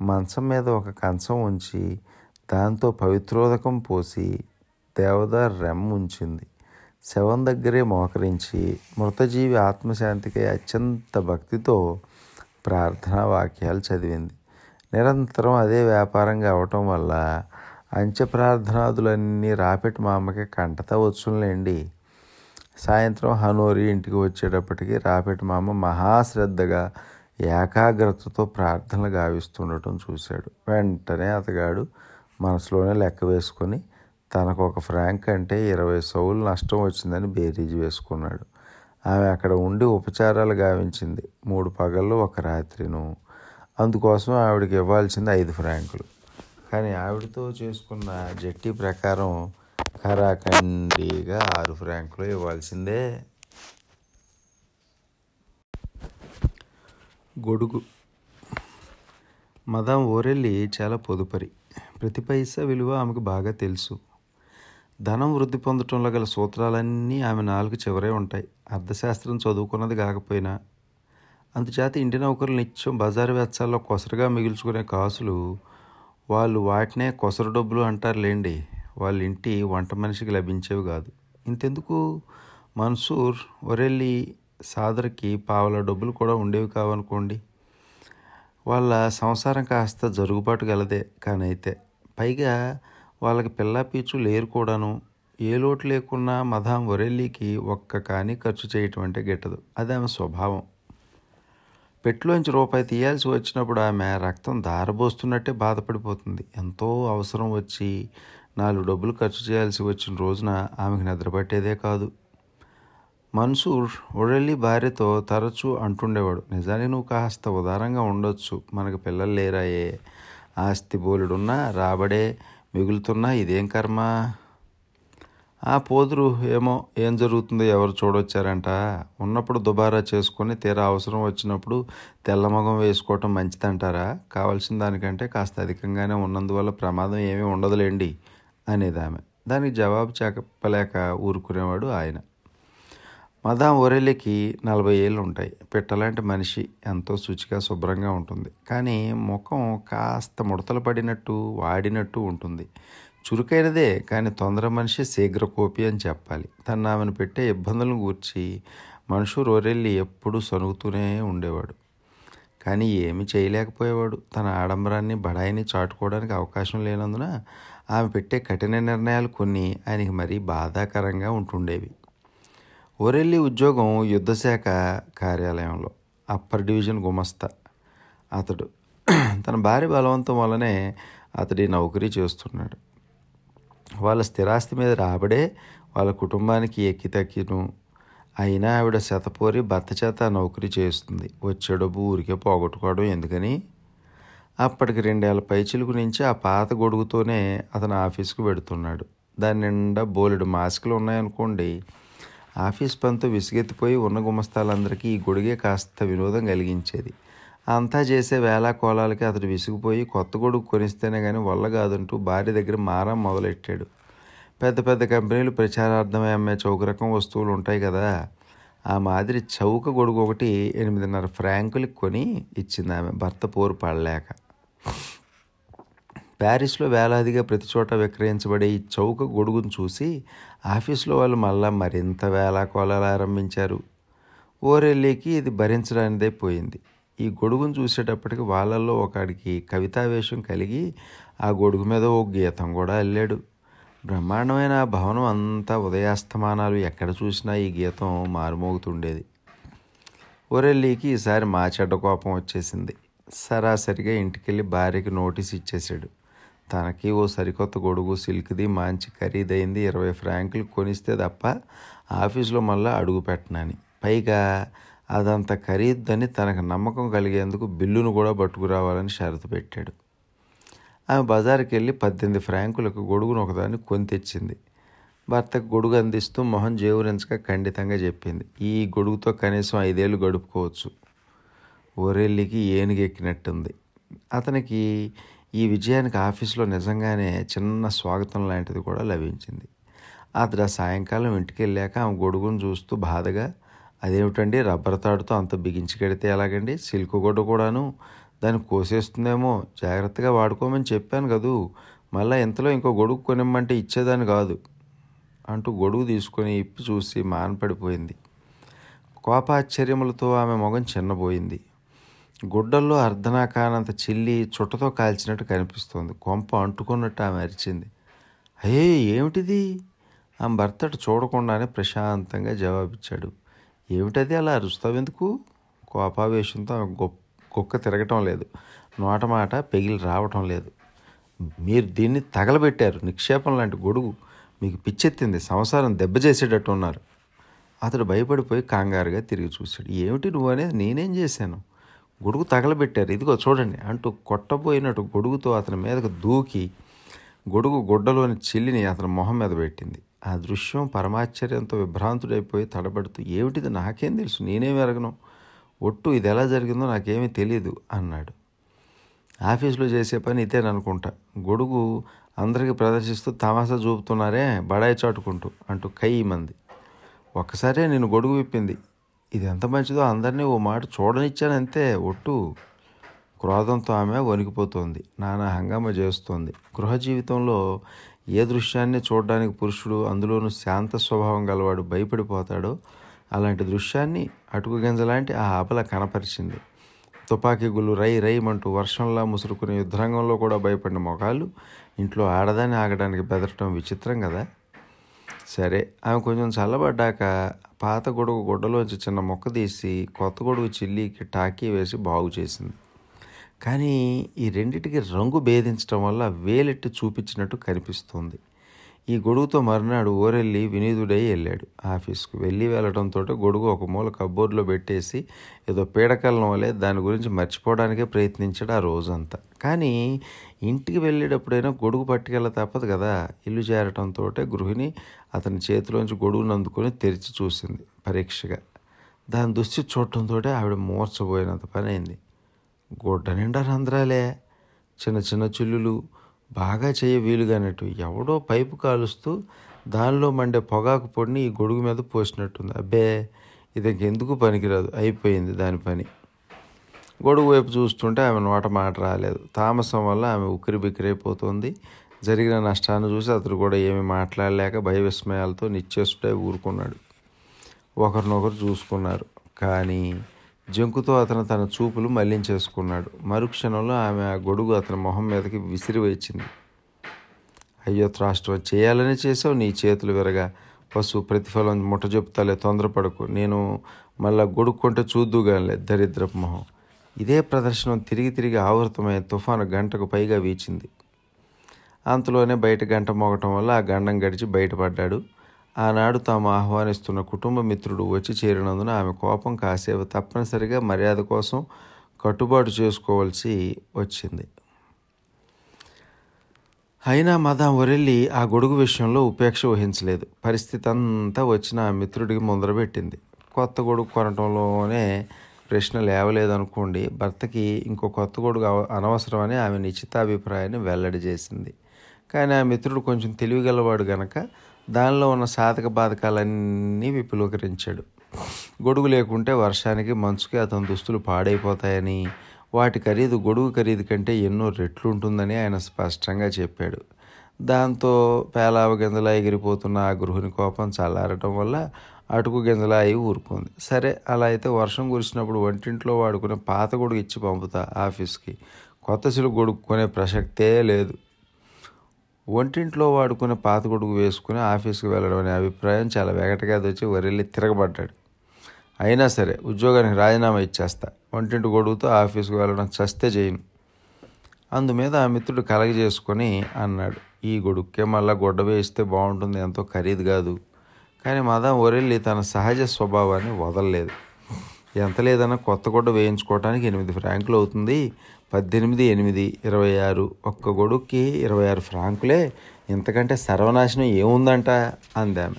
మంచం మీద ఒక కంచం ఉంచి దాంతో పవిత్రోదకం పోసి దేవదారు రెమ్ ఉంచింది. శవం దగ్గరే మోకరించి మృతజీవి ఆత్మశాంతికి అత్యంత భక్తితో ప్రార్థనా వాక్యాలు చదివింది. నిరంతరం అదే వ్యాపారంగా అవటం వల్ల అంచె ప్రార్థనాదులన్నీ రాపెట్ మా అమ్మకి కంటత వచ్చునులేండి. సాయంత్రం హనోరి ఇంటికి వచ్చేటప్పటికి రాపెట్ మా అమ్మ మహాశ్రద్ధగా ఏకాగ్రతతో ప్రార్థనలు గావిస్తుండటం చూశాడు. వెంటనే అతగాడు మనసులోనే లెక్క వేసుకొని తనకు ఒక ఫ్రాంక్ అంటే ఇరవై సౌలు నష్టం వచ్చిందని బేరీజ్ వేసుకున్నాడు. ఆమె అక్కడ ఉండి ఉపచారాలు గావించింది. మూడు పగళ్ళు ఒక రాత్రిను. అందుకోసం ఆవిడకి ఇవ్వాల్సింది ఐదు ఫ్రాంకులు. కానీ ఆవిడతో చేసుకున్న జట్టి ప్రకారం ఖరాఖండిగా ఆరు ఫ్రాంకులు ఇవ్వాల్సిందే. గొడుగు. మదం ఓరెల్లి చాలా పొదుపరి. ప్రతి పైసా విలువ ఆమెకు బాగా తెలుసు. ధనం వృద్ధి పొందటంలో గల సూత్రాలన్నీ ఆమె నాలుగు చివరే ఉంటాయి. అర్థశాస్త్రం చదువుకున్నది కాకపోయినా అందుచేత ఇంటి నౌకరులు నిత్యం బజారు వెచ్చాల్లో కొసరుగా మిగుల్చుకునే కాసులు వాళ్ళు వాటినే కొసరు డబ్బులు అంటారులేండి. వాళ్ళ ఇంటి వంట మనిషికి లభించేవి కాదు. ఇంతెందుకు? మన్సూర్ ఒరెల్లి సాదర్కి పావల డబ్బులు కూడా ఉండేవి కావనుకోండి. వాళ్ళ సంసారం కాస్త జరుగుబాటు గలదే కానైతే. పైగా వాళ్ళకి పిల్లా పీచు లేరు కూడాను. ఏ లోటు లేకున్నా మదాం ఒరెల్లికి ఒక్క కానీ ఖర్చు చేయటం అంటే గిట్టదు. అది ఆమె స్వభావం. పెట్టులోంచి రూపాయి తీయాల్సి వచ్చినప్పుడు ఆమె రక్తం దారబోస్తున్నట్టే బాధపడిపోతుంది. ఎంతో అవసరం వచ్చి నాలుగు డబ్బులు ఖర్చు చేయాల్సి వచ్చిన రోజున ఆమెకు నిద్రపట్టేదే కాదు. మన్సూర్ ఒడెల్లి భార్యతో తరచూ అంటుండేవాడు నిజానికి నువ్వు కాస్త ఉదారంగా ఉండొచ్చు. మనకు పిల్లలు లేరాయే. ఆస్తి బోలుడున్నా రాబడే మిగులుతున్నా ఇదేం కర్మ? ఆ పోదురు ఏమో ఏం జరుగుతుందో ఎవరు చూడొచ్చారంట. ఉన్నప్పుడు దుబారా చేసుకొని తీరా అవసరం వచ్చినప్పుడు తెల్లమగం వేసుకోవటం మంచిదంటారా? కావాల్సిన దానికంటే కాస్త అధికంగానే ఉన్నందువల్ల ప్రమాదం ఏమీ ఉండదులేండి అనేది ఆమె దానికి జవాబు చెప్పలేక ఊరుకునేవాడు ఆయన. మదాం ఒరెల్లికి నలభై ఏళ్ళు ఉంటాయి పిట్టలాంటి మనిషి ఎంతో శుచిగా శుభ్రంగా ఉంటుంది. కానీ ముఖం కాస్త ముడతలు పడినట్టు వాడినట్టు ఉంటుంది. చురుకైనదే కానీ తొందర మనిషి శీఘ్ర కోపి అని చెప్పాలి. తను ఆమెను పెట్టే ఇబ్బందులను గూర్చి మనుషు రొరెల్లి ఎప్పుడూ సనుగుతూనే ఉండేవాడు. కానీ ఏమి చేయలేకపోయేవాడు. తన ఆడంబరాన్ని బడాయిని చాటుకోవడానికి అవకాశం లేనందున ఆమె పెట్టే కఠిన నిర్ణయాలు కొన్ని ఆయనకి మరీ బాధాకరంగా ఉంటుండేవి. ఒరెల్లి ఉద్యోగం యుద్ధశాఖ కార్యాలయంలో అప్పర్ డివిజన్ గుమస్తా. అతడు తన భార్య బలవంతం వల్లనే అతడి నౌకరీ చేస్తున్నాడు. వాళ్ళ స్థిరాస్తి మీద రాబడే వాళ్ళ కుటుంబానికి ఎక్కి తక్కిను అయినా ఆవిడ శతపోరి భర్త చేత నౌకరీ చేస్తుంది. వచ్చే డబ్బు ఊరికే పోగొట్టుకోవడం ఎందుకని? అప్పటికి రెండేళ్ళ పైచిలుకు నుంచి ఆ పాత గొడుగుతోనే అతను ఆఫీస్కు పెడుతున్నాడు దాని నిండా బోలెడు మాస్కులు ఉన్నాయనుకోండి ఆఫీస్ పనితో విసిగెత్తిపోయి ఉన్న గుమస్తాలందరికీ ఈ గొడుగే కాస్త వినోదం కలిగించేది. అంతా చేసే వేళా కోలాలకి అతడు విసిగిపోయి కొత్త గొడుగు కొనిస్తేనే కానీ వల్ల కాదంటూ భార్య దగ్గర మారం మొదలెట్టాడు. పెద్ద పెద్ద కంపెనీలు ప్రచారార్థమై అమ్మే చౌక రకం వస్తువులు ఉంటాయి కదా. ఆ మాదిరి చౌక గొడుగు ఒకటి ఎనిమిదిన్నర ఫ్రాంకులకి కొని ఇచ్చింది ఆమె భర్త పోరు పడలేక ప్యారిస్లో వేలాదిగా ప్రతి చోట విక్రయించబడే ఈ చౌక గొడుగును చూసి ఆఫీస్లో వాళ్ళు మళ్ళా మరింత వేలా కోలాలు ఆరంభించారు. ఓరెల్లికి ఇది భరించడానిదే పోయింది. ఈ గొడుగును చూసేటప్పటికి వాళ్ళల్లో ఒకడికి కవితావేశం కలిగి ఆ గొడుగు మీద ఓ గీతం కూడా అల్లాడు. బ్రహ్మాండమైన ఆ భవనం అంతా ఉదయాస్తమానాలు ఎక్కడ చూసినా ఈ గీతం మారుమోగుతుండేది. ఓరెల్లికి ఈసారి మా చెడ్డ కోపం వచ్చేసింది. సరాసరిగా ఇంటికెళ్ళి భార్యకి నోటీస్ ఇచ్చేశాడు. తనకి ఓ సరికొత్త గొడుగు సిల్క్ది మంచి ఖరీదైంది ఇరవై ఫ్రాంకులు కొనిస్తే తప్ప ఆఫీస్లో మళ్ళీ అడుగు పెట్టనని. పైగా అదంత ఖరీదని తనకు నమ్మకం కలిగేందుకు బిల్లును కూడా పట్టుకురావాలని షరతు పెట్టాడు. ఆమె బజార్కి వెళ్ళి పద్దెనిమిది ఫ్రాంకులకు గొడుగును ఒకదాన్ని కొని తెచ్చింది. భర్తకు గొడుగు అందిస్తూ మొహం జేవురించక ఖండితంగా చెప్పింది. ఈ గొడుగుతో కనీసం ఐదేళ్ళు గడుపుకోవచ్చు. ఓరెల్లికి ఏనుగెక్కినట్టుంది. అతనికి ఈ విజయానికి ఆఫీస్లో నిజంగానే చిన్న స్వాగతం లాంటిది కూడా లభించింది. అతడు ఆ సాయంకాలం ఇంటికి వెళ్ళాక ఆమె గొడుగును చూస్తూ బాధగా అదేమిటండి రబ్బర్ తాడుతో అంత బిగించి కడితే ఎలాగండి? సిల్క్ గొడ్డు కూడాను దాన్ని కోసేస్తుందేమో జాగ్రత్తగా వాడుకోమని చెప్పాను కదూ. మళ్ళీ ఇంతలో ఇంకో గొడుగు కొనిమ్మంటే ఇచ్చేదాన్ని కాదు అంటూ గొడుగు తీసుకొని ఇప్పి చూసి మానపడిపోయింది. కోపాశ్చర్యములతో ఆమె మొగం చిన్నబోయింది. గుడ్డల్లో అర్ధనాకానంత చిల్లి చుట్టతో కాల్చినట్టు కనిపిస్తోంది. కొంప అంటుకున్నట్టు ఆమె అరిచింది. అయ్యే ఏమిటిది? ఆమె భర్తడు చూడకుండానే ప్రశాంతంగా జవాబిచ్చాడు. ఏమిటది అలా అరుస్తావెందుకు కోపావేశంతో ఆమె గొప్ప కుక్క తిరగటం లేదు. నోట మాట పెగిలి రావటం లేదు. మీరు దీన్ని తగలబెట్టారు. నిక్షేపం లాంటి గొడుగు మీకు పిచ్చెత్తింది. సంసారం దెబ్బ చేసేటట్టు ఉన్నారు అతడు భయపడిపోయి కంగారుగా తిరిగి చూశాడు. ఏమిటి నువ్వు అనేది నేనేం చేశాను? గొడుగు తగలబెట్టారు. ఇదిగో చూడండి అంటూ కొట్టబోయినట్టు గొడుగుతో అతని మీదకు దూకి గొడుగు గుడ్డలోని చిల్లిని అతని మొహం మీద పెట్టింది. ఆ దృశ్యం పరమాశ్చర్యంతో విభ్రాంతుడైపోయి తడబడుతూ ఏమిటిది? నాకేం తెలుసు? నేనేం ఎరగను ఒట్టు ఇది ఎలా జరిగిందో నాకేమీ తెలియదు అన్నాడు. ఆఫీసులో చేసే పని ఇదేననుకుంటా. గొడుగు అందరికీ ప్రదర్శిస్తూ తమాషా చూపుతున్నారే బడాయి చాటుకుంటూ అంటూ కయ్యి మంది. ఒక్కసారే నేను గొడుగు విప్పింది. ఇది ఎంత మంచిదో అందరినీ ఓ మాట చూడనిచ్చానంతే ఒట్టు. క్రోధంతో ఆమె వణికిపోతోంది. నానా హంగామా చేస్తోంది. గృహ జీవితంలో ఏ దృశ్యాన్ని చూడడానికి పురుషుడు అందులోనూ శాంత స్వభావం గలవాడు భయపడిపోతాడో అలాంటి దృశ్యాన్ని అటుకు గింజలాంటి ఆ ఆపల కనపరిచింది. తుపాకీ గుళ్ళు రై రైమంటూ వర్షంలా ముసురుకునే యుద్ధరంగంలో కూడా భయపడిన మొఖాలు ఇంట్లో ఆడదాన్ని ఆగడానికి బెదరటం విచిత్రం కదా? సరే ఆమె కొంచెం చల్లబడ్డాక పాత గొడుగు గుడ్డలోంచి చిన్న మొక్క తీసి కొత్త గొడుగు చిల్లికి టాకీ వేసి బాగు చేసింది. కానీ ఈ రెండిటికి రంగు భేదించడం వల్ల వేలెట్టి చూపించినట్టు కనిపిస్తుంది. ఈ గొడుగుతో మర్నాడు ఊరెళ్ళి వినీతుడై వెళ్ళాడు. ఆఫీస్కు వెళ్ళి వెళ్ళడంతో గొడుగు ఒక మూల కబ్బోర్డ్లో పెట్టేసి ఏదో పీడకలం వలె దాని గురించి మర్చిపోవడానికే ప్రయత్నించాడు ఆ రోజంతా. కానీ ఇంటికి వెళ్ళేటప్పుడైనా గొడుగు పట్టుకెళ్ళ తప్పదు కదా. ఇల్లు చేరటంతో గృహిణి అతని చేతిలోంచి గొడుగును అందుకొని తెరిచి చూసింది పరీక్షగా. దాని దుస్థితి చూడటంతో ఆవిడ మూర్చబోయినంత పని అయింది గుడ్డ నిండా రంధ్రాలే. చిన్న చిన్న చిల్లులు బాగా చేయ వీలుగానట్టు ఎవడో పైపు కాలుస్తూ దానిలో మండే పొగాకు పొడిని ఈ గొడుగు మీద పోసినట్టుంది. అబ్బే ఇది ఎందుకు పనికిరాదు? అయిపోయింది దాని పని. గొడుగు వైపు చూస్తుంటే ఆమె నోట మాట రాలేదు. తామసం వల్ల ఆమె ఉక్కిరి బిక్కిరైపోతుంది జరిగిన నష్టాన్ని చూసి అతడు కూడా ఏమి మాట్లాడలేక భయ విస్మయాలతో నిశ్చేష్టుడై ఊరుకున్నాడు. ఒకరినొకరు చూసుకున్నారు. కానీ జంకుతో అతను తన చూపులు మళ్ళించేసుకున్నాడు. మరుక్షణంలో ఆమె ఆ గొడుగు అతని మొహం మీదకి విసిరివేచ్చింది అయ్యో త్రాష్ట్రం చేయాలని చేసావు నీ చేతులు విరగా. పశు ప్రతిఫలం ముట్ట చెప్తాలే తొందరపడకు. నేను మళ్ళా గొడుక్కుంటే చూద్దుగానిలే దరిద్రపు మొహం. ఇదే ప్రదర్శనం తిరిగి తిరిగి ఆవృతమై తుఫాను గంటకు పైగా వీచింది. అంతలోనే బయట గంట మోగటం వల్ల ఆ గండం గడిచి బయటపడ్డాడు. ఆనాడు తాము ఆహ్వానిస్తున్న కుటుంబ మిత్రుడు వచ్చి చేరినందున ఆమె కోపం కాసేపు తప్పనిసరిగా మర్యాద కోసం కట్టుబాటు చేసుకోవాల్సి వచ్చింది. అయినా మదాం ఒరెల్లి ఆ గొడుగు విషయంలో ఉపేక్ష వహించలేదు. పరిస్థితి అంతా వచ్చిన ఆ మిత్రుడికి ముందరబెట్టింది కొత్త గొడుగు కొనటంలోనే ప్రశ్న లేవలేదనుకోండి భర్తకి ఇంకో కొత్త గొడుగు అవ- అనవసరమని ఆమె నిశ్చితాభిప్రాయాన్ని వెల్లడి చేసింది. కానీ ఆ మిత్రుడు కొంచెం తెలివిగలవాడు గనక దానిలో ఉన్న సాధక బాధకాలన్నీ విపులీకరించాడు. గొడుగు లేకుంటే వర్షానికి మంచుకి అతని దుస్తులు పాడైపోతాయని వాటి ఖరీదు గొడుగు ఖరీదు కంటే ఎన్నో రెట్లు ఉంటుందని ఆయన స్పష్టంగా చెప్పాడు. దాంతో పేలావ గింజలా ఎగిరిపోతున్న ఆ గృహిణి కోపం చల్లారటం వల్ల అటుకు గింజలా అయి ఊరుకుంది. సరే అలా అయితే వర్షం కురిసినప్పుడు వంటింట్లో వాడుకునే పాత గొడుగు ఇచ్చి పంపుతా ఆఫీస్కి. కొత్త సిలుగు గొడుగు కొనే ప్రసక్తే లేదు. వంటింట్లో వాడుకునే పాత గొడుగు వేసుకుని ఆఫీస్కి వెళ్ళడం అనే అభిప్రాయం చాలా వెగటగాది వచ్చి వరెళ్ళి తిరగబడ్డాడు. అయినా సరే ఉద్యోగానికి రాజీనామా ఇచ్చేస్తా. వంటింటి గొడుగుతో ఆఫీస్కి వెళ్ళడం చస్తే చేయను అందుమీద ఆ మిత్రుడు కలగజేసుకొని అన్నాడు ఈ గొడుక్కే మళ్ళీ గొడ్డ వేయిస్తే బాగుంటుంది ఎంతో ఖరీదు కాదు. కానీ మదం ఒరెల్లి తన సహజ స్వభావాన్ని వదలలేదు. ఎంత లేదన్నా కొత్త గొడ్డ వేయించుకోవడానికి ఎనిమిది ఫ్రాంకులు అవుతుంది. పద్దెనిమిది ఎనిమిది ఇరవై ఆరు ఒక్క గొడుక్కి ఇరవై ఆరు ఫ్రాంకులే. ఇంతకంటే సర్వనాశనం ఏముందంట? అందామె.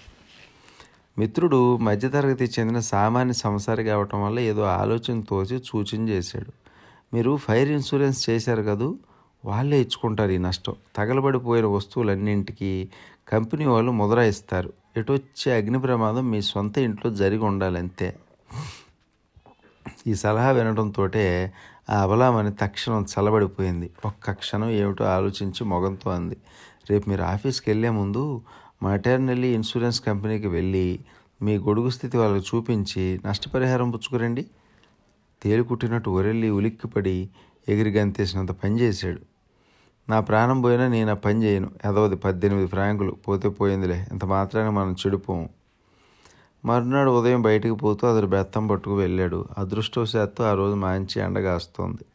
మిత్రుడు మధ్యతరగతి చెందిన సామాన్య సంసారి కావటం వల్ల ఏదో ఆలోచన తోచి సూచన చేశాడు. మీరు ఫైర్ ఇన్సూరెన్స్ చేశారు కదూ? వాళ్ళే ఇచ్చుకుంటారు ఈ నష్టం. తగలబడిపోయిన వస్తువులన్నింటికి కంపెనీ వాళ్ళు ముద్ర ఇస్తారు. ఎటొచ్చే అగ్ని ప్రమాదం మీ సొంత ఇంట్లో జరిగి ఉండాలంతే. ఈ సలహా వినడంతో ఆ అబలామని తక్షణం చల్లబడిపోయింది. ఒక్క క్షణం ఏమిటో ఆలోచించి మొగంతో అంది. రేపు మీరు ఆఫీస్కి వెళ్ళే ముందు మటర్నల్లీ ఇన్సూరెన్స్ కంపెనీకి వెళ్ళి మీ గొడుగు స్థితి వాళ్ళకి చూపించి నష్టపరిహారం పుచ్చుకురండి. తేలుకుట్టినట్టు ఒరెల్లి ఉలిక్కిపడి ఎగిరి గంతేసినంత పని చేశాడు. నా ప్రాణం పోయినా నేను ఆ పని చేయను. ఎదవది పద్దెనిమిది ఫ్రాంకులు పోతే పోయిందిలే. ఇంత మాత్రాన్ని మనం చెడిపోము. మరునాడు ఉదయం బయటికి పోతూ అతడు బెత్తం పట్టుకు వెళ్ళాడు. అదృష్టవశాత్తు ఆ రోజు మంచి ఎండగాస్తోంది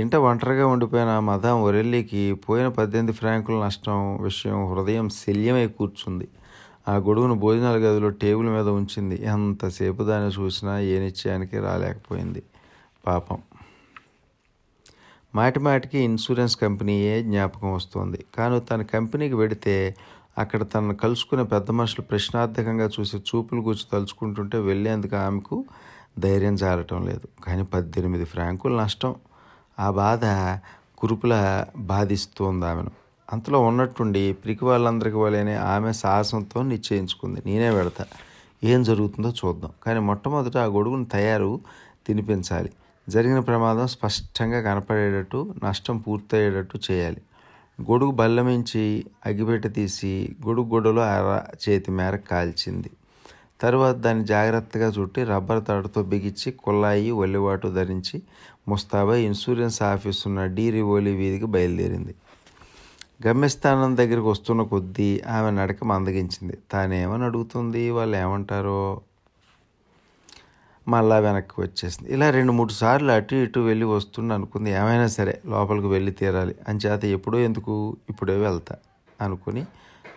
ఇంట ఒంటరిగా ఉండిపోయిన మదాం మదం ఒరెల్లికి పోయిన పద్దెనిమిది ఫ్రాంకుల నష్టం విషయం హృదయం శల్యమై కూర్చుంది. ఆ గొడుగును భోజనాల గదిలో టేబుల్ మీద ఉంచింది. ఎంతసేపు దాన్ని చూసినా ఏ నిశ్చయానికి రాలేకపోయింది. పాపం. మాటి మాటికి ఇన్సూరెన్స్ కంపెనీయే జ్ఞాపకం వస్తుంది. కానీ తన కంపెనీకి వెడితే అక్కడ తనను కలుసుకునే పెద్ద మనుషులు ప్రశ్నార్థకంగా చూసి చూపులు కూర్చి తలుచుకుంటుంటే వెళ్ళేందుకు ఆమెకు ధైర్యం జారటం లేదు. కానీ పద్దెనిమిది ఫ్రాంకులు నష్టం ఆ బాధ కురుపుల బాధిస్తోంది ఆమెను. అంతలో ఉన్నట్టుండి పిరికి వాళ్ళందరికీ వాళ్ళనే ఆమె సాహసంతో నిశ్చయించుకుంది. నేనే పెడతా ఏం జరుగుతుందో చూద్దాం. కానీ మొట్టమొదట ఆ గొడుగును తయారు తినిపించాలి. జరిగిన ప్రమాదం స్పష్టంగా కనపడేటట్టు నష్టం పూర్తయ్యేటట్టు చేయాలి. గొడుగు బల్లమించి అగిపెట్ట తీసి గొడుగు గొడవలో అర చేతి మేర కాల్చింది. తరువాత దాన్ని జాగ్రత్తగా చుట్టి రబ్బర్ తాడుతో బిగించి కుల్లాయి ఒల్లివాటు ధరించి ముస్తాబా ఇన్సూరెన్స్ ఆఫీస్ ఉన్న డీ రివోలి వీధికి బయలుదేరింది. గమ్యస్థానం దగ్గరికి వస్తున్న కొద్దీ ఆమె నడక మందగించింది. తానేమని అడుగుతుంది? వాళ్ళు ఏమంటారో? మళ్ళా వెనక్కి వచ్చేసింది. ఇలా రెండు మూడు సార్లు అటు ఇటు వెళ్ళి వస్తుండ అనుకుంది. ఏమైనా సరే లోపలికి వెళ్ళి తీరాలి. అంచేత ఎప్పుడో ఎందుకు ఇప్పుడే వెళ్తా అనుకుని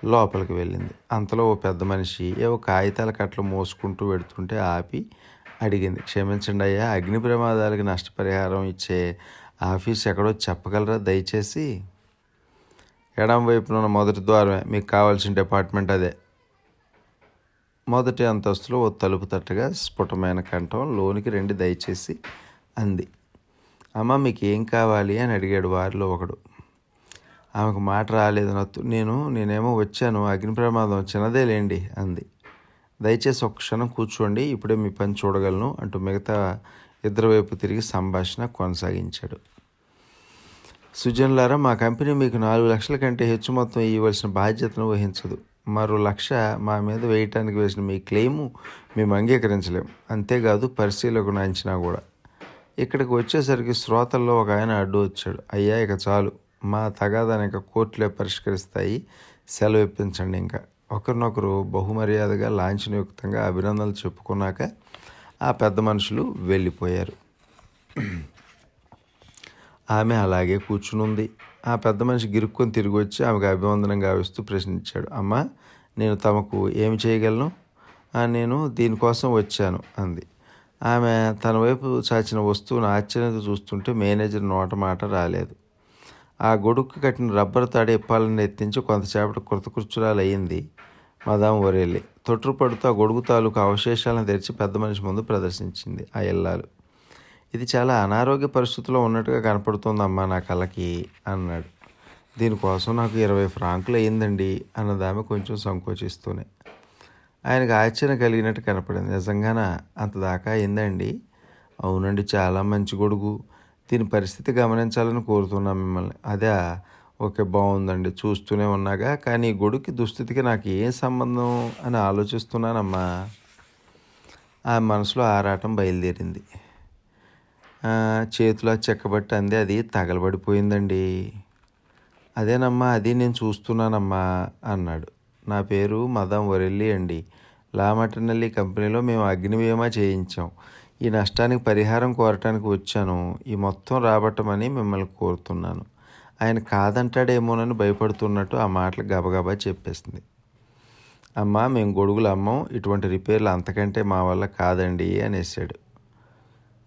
లోపలికి వెళ్ళింది. అంతలో ఓ పెద్ద మనిషి ఏవో కాగితాల కట్టలు మోసుకుంటూ వెడుతుంటే ఆపి అడిగింది. క్షమించండి అయ్యా అగ్ని ప్రమాదాలకి నష్టపరిహారం ఇచ్చే ఆఫీస్ ఎక్కడో చెప్పగలరా దయచేసి? ఎడం వైపున ఉన్న మొదటి ద్వారమే. మీకు కావాల్సిన డిపార్ట్మెంట్ అదే. మొదటి అంతస్తులో ఓ తలుపు తట్టగా స్ఫుటమైన కంఠం లోనికి రెండు దయచేసి అంది. అమ్మ మీకు ఏం కావాలి అని అడిగాడు వారిలో ఒకడు. ఆమెకు మాట రాలేదు నేను నేనేమో వచ్చాను అగ్ని ప్రమాదం చిన్నదే లేండి అంది. దయచేసి ఒక క్షణం కూర్చోండి ఇప్పుడే మీ పని చూడగలను అంటూ మిగతా ఇద్దరు వైపు తిరిగి సంభాషణ కొనసాగించాడు. సుజన్లారా మా కంపెనీ మీకు నాలుగు లక్షల కంటే హెచ్చు మొత్తం ఇవ్వాల్సిన బాధ్యతను వహించదు. మరో లక్ష మా మీద వేయటానికి వేసిన మీ క్లెయిము మేము అంగీకరించలేం. అంతేకాదు పరిశీలకును అంచనా కూడా. ఇక్కడికి వచ్చేసరికి శ్రోతల్లో ఒక ఆయన అడ్డు వచ్చాడు. అయ్యా ఇక చాలు. మా తగాదాని ఇంకా కోర్టులే పరిష్కరిస్తాయి. సెలవు ఇప్పించండి ఇంకా. ఒకరినొకరు బహుమర్యాదగా లాంఛనయుక్తంగా అభినందనలు చెప్పుకున్నాక ఆ పెద్ద మనుషులు వెళ్ళిపోయారు. ఆమె అలాగే కూర్చునుంది. ఆ పెద్ద మనిషి గిరుక్కొని తిరిగి వచ్చి ఆమెకు అభివందనం గావిస్తూ ప్రశ్నించాడు. అమ్మ నేను తమకు ఏమి చేయగలను? నేను దీనికోసం వచ్చాను అంది. ఆమె తన వైపు చాచిన వస్తువును ఆశ్చర్యంగా చూస్తుంటే మేనేజర్ నోట మాట రాలేదు. ఆ గొడుక్కు కట్టిన రబ్బర్ తాడి ఇప్పాలని ఎత్తించి కొంతసేపటి కృతకృత్యురాలు అయ్యింది మదాం ఒరేలి. తొట్టుపడుతూ ఆ గొడుగు తాలూకు అవశేషాలను తెరిచి పెద్ద మనిషి ముందు ప్రదర్శించింది ఆ ఇల్లాలు ఇది చాలా అనారోగ్య పరిస్థితిలో ఉన్నట్టుగా కనపడుతోందమ్మా నా కళ్ళకి అన్నాడు. దీనికోసం నాకు ఇరవై ఫ్రాంకులు అయ్యిందండి అన్నదామె కొంచెం సంకోచిస్తూనే. ఆయనకు ఆశ్చర్యం కలిగినట్టు కనపడింది. నిజంగానా? అంత దాకా అయిందండి అవునండి చాలా మంచి గొడుగు. దీని పరిస్థితి గమనించాలని కోరుతున్నాం మిమ్మల్ని. అదే ఓకే బాగుందండి. చూస్తూనే ఉన్నాగా. కానీ ఈ గొడుగుకి దుస్థితికి నాకు ఏం సంబంధం అని ఆలోచిస్తున్నానమ్మా. ఆ మనసులో ఆరాటం బయలుదేరింది. చేతిలో చెక్కబట్టి అంది అది తగలబడిపోయిందండి. అదేనమ్మా అది నేను చూస్తున్నానమ్మా అన్నాడు. నా పేరు మదం వరెల్లి అండి. లామటనల్లి కంపెనీలో మేము అగ్ని బీమా చేయించాం. ఈ నష్టానికి పరిహారం కోరటానికి వచ్చాను. ఈ మొత్తం రాబట్టమని మిమ్మల్ని కోరుతున్నాను. ఆయన కాదంటాడేమోనని భయపడుతున్నట్టు ఆ మాటలు గబగబా చెప్పేసింది. అమ్మా మేము గొడుగులు అమ్మం ఇటువంటి రిపేర్లు అంతకంటే మా వల్ల కాదండి అనేసాడు.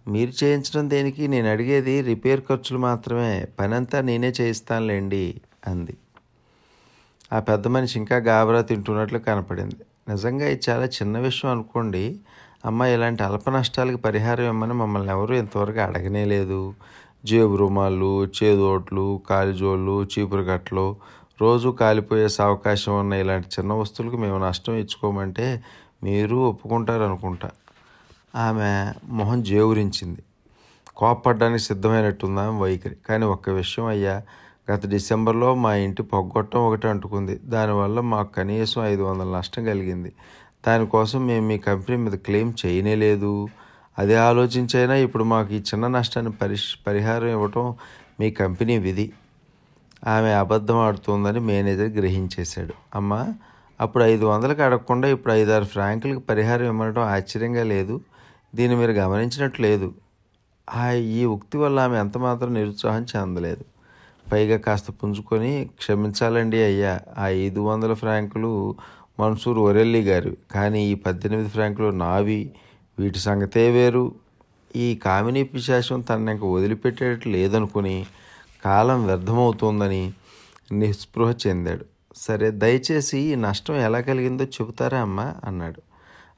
మీరు చేయించడం దేనికి? నేను అడిగేది రిపేర్ ఖర్చులు మాత్రమే. పనంతా నేనే చేయిస్తానులేండి అంది. ఆ పెద్ద మనిషి ఇంకా గాబరా తింటున్నట్లు కనపడింది. నిజంగా ఇది చాలా చిన్న విషయం అనుకోండి. అమ్మ ఇలాంటి అల్ప నష్టాలకు పరిహారం ఇమ్మని మమ్మల్ని ఎవరూ ఇంతవరకు అడగనే లేదు. జేబు రుమాలు చేదోట్లు కాలిజోళ్ళు చీపురు కట్టలు రోజు కాలిపోయే అవకాశం ఉన్న ఇలాంటి చిన్న వస్తువులకు మేము నష్టం ఇచ్చుకోమంటే మీరు ఒప్పుకుంటారు అనుకుంటా ఆమె మొహం జేవురించింది. కోప్పడ్డానికి సిద్ధమైనట్టుంది ఆమె వైఖరి. కానీ ఒక్క విషయం అయ్యా గత డిసెంబర్లో మా ఇంటి పొగ్గొట్టం ఒకటి అంటుకుంది. దానివల్ల మాకు కనీసం ఐదు వందల నష్టం కలిగింది. దానికోసం మేము మీ కంపెనీ మీద క్లెయిమ్ చేయనే లేదు. అదే ఆలోచించైనా ఇప్పుడు మాకు ఈ చిన్న నష్టాన్ని పరిష్ పరిహారం ఇవ్వటం మీ కంపెనీ విధి. ఆమె అబద్ధం ఆడుతుందని మేనేజర్ గ్రహించేశాడు. అమ్మా అప్పుడు ఐదు వందలకు అడగకుండా ఇప్పుడు ఐదారు ఫ్రాంకులకు పరిహారం ఇవ్వడం ఆశ్చర్యంగా లేదు. దీన్ని మీరు గమనించినట్లు లేదు. ఆ ఈ ఉక్తి వల్ల ఆమె ఎంతమాత్రం నిరుత్సాహం చెందలేదు. పైగా కాస్త పుంజుకొని క్షమించాలండి అయ్యా ఆ ఐదు వందల ఫ్రాంకులు మన్సూర్ ఒరెల్లి గారు. కానీ ఈ పద్దెనిమిది ఫ్రాంకులు నావి. వీటి సంగతే వేరు. ఈ కామినీ పిశాచం తనని ఇంక వదిలిపెట్టేటట్లు లేదనుకుని కాలం వ్యర్థమవుతోందని నిస్పృహ చెందాడు. సరే దయచేసి ఈ నష్టం ఎలా కలిగిందో చెబుతారా అమ్మా? అన్నాడు.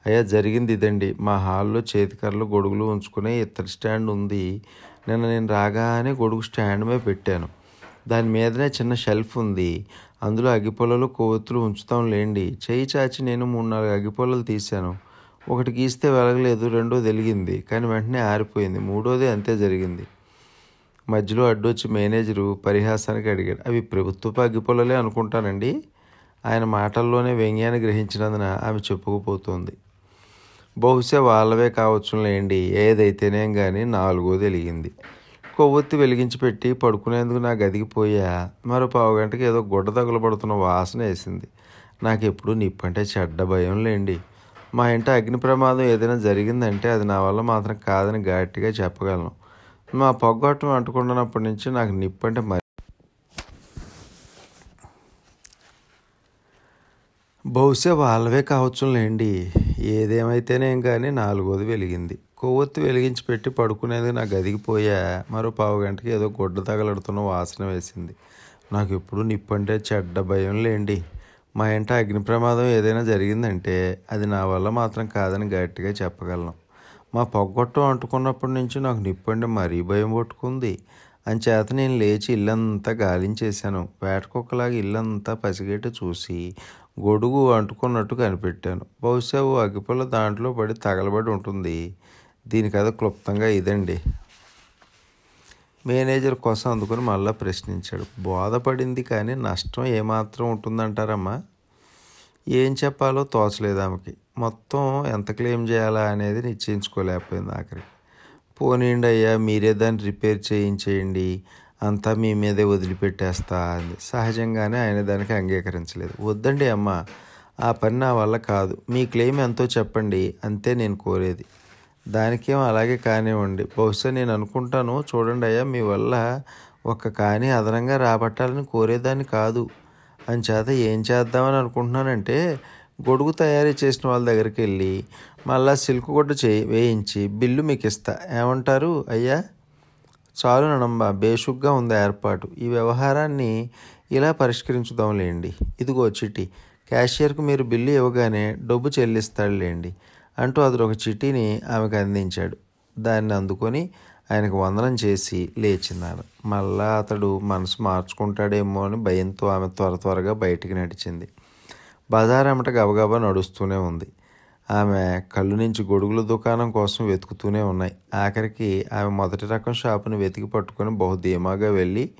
అయ్యా జరిగింది ఇదండి. మా హాల్లో చేతికర్రలు గొడుగులు ఉంచుకునే ఇత్తడి స్టాండ్ ఉంది. నిన్న నేను రాగానే గొడుగు స్టాండ్ మీద పెట్టాను. దాని మీదనే చిన్న షెల్ఫ్ ఉంది. అందులో అగ్గిపొలలు కొవ్వొత్తులు ఉంచుతాం లేండి. చేయి చాచి నేను మూడు నాలుగు అగ్గిపొలలు తీశాను. ఒకటి గీస్తే వెలగలేదు రెండో వెలిగింది. కానీ వెంటనే ఆరిపోయింది. మూడోది అంతే జరిగింది. మధ్యలో అడ్డొచ్చి మేనేజరు పరిహాసానికి అడిగాడు. అవి ప్రభుత్వపు అగ్గిపొలలే అనుకుంటానండి. ఆయన మాటల్లోనే వ్యంగ్యాన్ని గ్రహించినందున ఆమె చెప్పుకుపోతుంది. బహుశా వాళ్ళవే కావచ్చులేండి ఏదైతేనేం కానీ నాలుగో తెలిగింది కొవ్వొత్తి వెలిగించి పెట్టి పడుకునేందుకు నా గదికి పోయా. మరో పావు గంటకి ఏదో గుడ్డ తగులబడుతున్న వాసన వేసింది. నాకు ఎప్పుడు నిప్పంటే చెడ్డ భయం లేండి మా ఇంట అగ్ని ప్రమాదం ఏదైనా జరిగిందంటే అది నా వల్ల మాత్రం కాదని గట్టిగా చెప్పగలను. మా పొగ్గొట్టం అంటుకుంటున్నప్పటి నుంచి నాకు నిప్పంటే మరి బహుశా వాళ్ళవే కావచ్చులేండి ఏదేమైతేనేం కానీ నాలుగోది వెలిగింది. కొవ్వొత్తి వెలిగించి పెట్టి పడుకునేది నా గదికి పోయా మరో పావు గంటకి ఏదో గుడ్డ తగలడుతున్న వాసన వేసింది. నాకు ఎప్పుడు నిప్పంటే చెడ్డ భయం లేండి. మా ఇంట అగ్ని ప్రమాదం ఏదైనా జరిగిందంటే అది నా వల్ల మాత్రం కాదని గట్టిగా చెప్పగలను. మా పొగ్గొట్టం అంటుకున్నప్పటి నుంచి నాకు నిప్పంటే మరీ భయం పట్టుకుంది. అంచేత నేను లేచి ఇల్లంతా గాలించేశాను. వేటకొక్కలాగా ఇల్లంతా పసిగేట చూసి గొడుగు అంటుకున్నట్టు కనిపెట్టాను. బహుశా ఓ అగ్గిపుల్ల దాంట్లో పడి తగలబడి ఉంటుంది. దీని కథ క్లుప్తంగా ఇదండి. మేనేజర్ కోసం అందుకుని మళ్ళీ ప్రశ్నించాడు. బోధపడింది కానీ నష్టం ఏమాత్రం ఉంటుందంటారమ్మా? ఏం చెప్పాలో తోచలేదు ఆమెకి. మొత్తం ఎంత క్లెయిమ్ చేయాలా అనేది నిశ్చయించుకోలేకపోయింది ఆఖరికి. పోనీయండి అయ్యా మీరే దాన్ని రిపేర్ చేయించేయండి. అంతా మీ మీదే వదిలిపెట్టేస్తా అంది. సహజంగానే ఆయన దానికి అంగీకరించలేదు. వద్దండి అమ్మ ఆ పని నా వల్ల కాదు. మీ క్లెయిమ్ ఎంతో చెప్పండి అంతే నేను కోరేది. దానికేం అలాగే కానివ్వండి. బహుశా నేను అనుకుంటాను చూడండి అయ్యా మీ వల్ల ఒక్క కానీ అదనంగా రాబట్టాలని కోరేదాన్ని కాదు. అని చేత ఏం చేద్దామని అనుకుంటున్నానంటే గొడుగు తయారీ చేసిన వాళ్ళ దగ్గరికి వెళ్ళి మళ్ళా సిల్క్ గుడ్డ చేయి వేయించి బిల్లు మీకు ఇస్తా ఏమంటారు అయ్యా? చాలు నడమ్మ బేషుగ్గా ఉంది ఏర్పాటు. ఈ వ్యవహారాన్ని ఇలా పరిష్కరించుదాంలేండి ఇదిగో చిటి. క్యాషియర్కు మీరు బిల్లు ఇవ్వగానే డబ్బు చెల్లిస్తాడులేండి అంటూ అతడు ఒక చిటిని ఆమెకు అందించాడు. దాన్ని అందుకొని ఆయనకు వందనం చేసి లేచినాడు మళ్ళా అతడు మనసు మార్చుకుంటాడేమో అని భయంతో ఆమె త్వర త్వరగా బయటికి నడిచింది. బజార్ అమ్మట గబగబా నడుస్తూనే ఉంది. ఆమె కళ్ళు నుంచి గొడుగుల దుకాణం కోసం వెతుకుతూనే ఉన్నాయి. ఆఖరికి ఆమె మొదటి రకం షాపుని వెతికి పట్టుకొని బహు ధీమాగా వెళ్ళి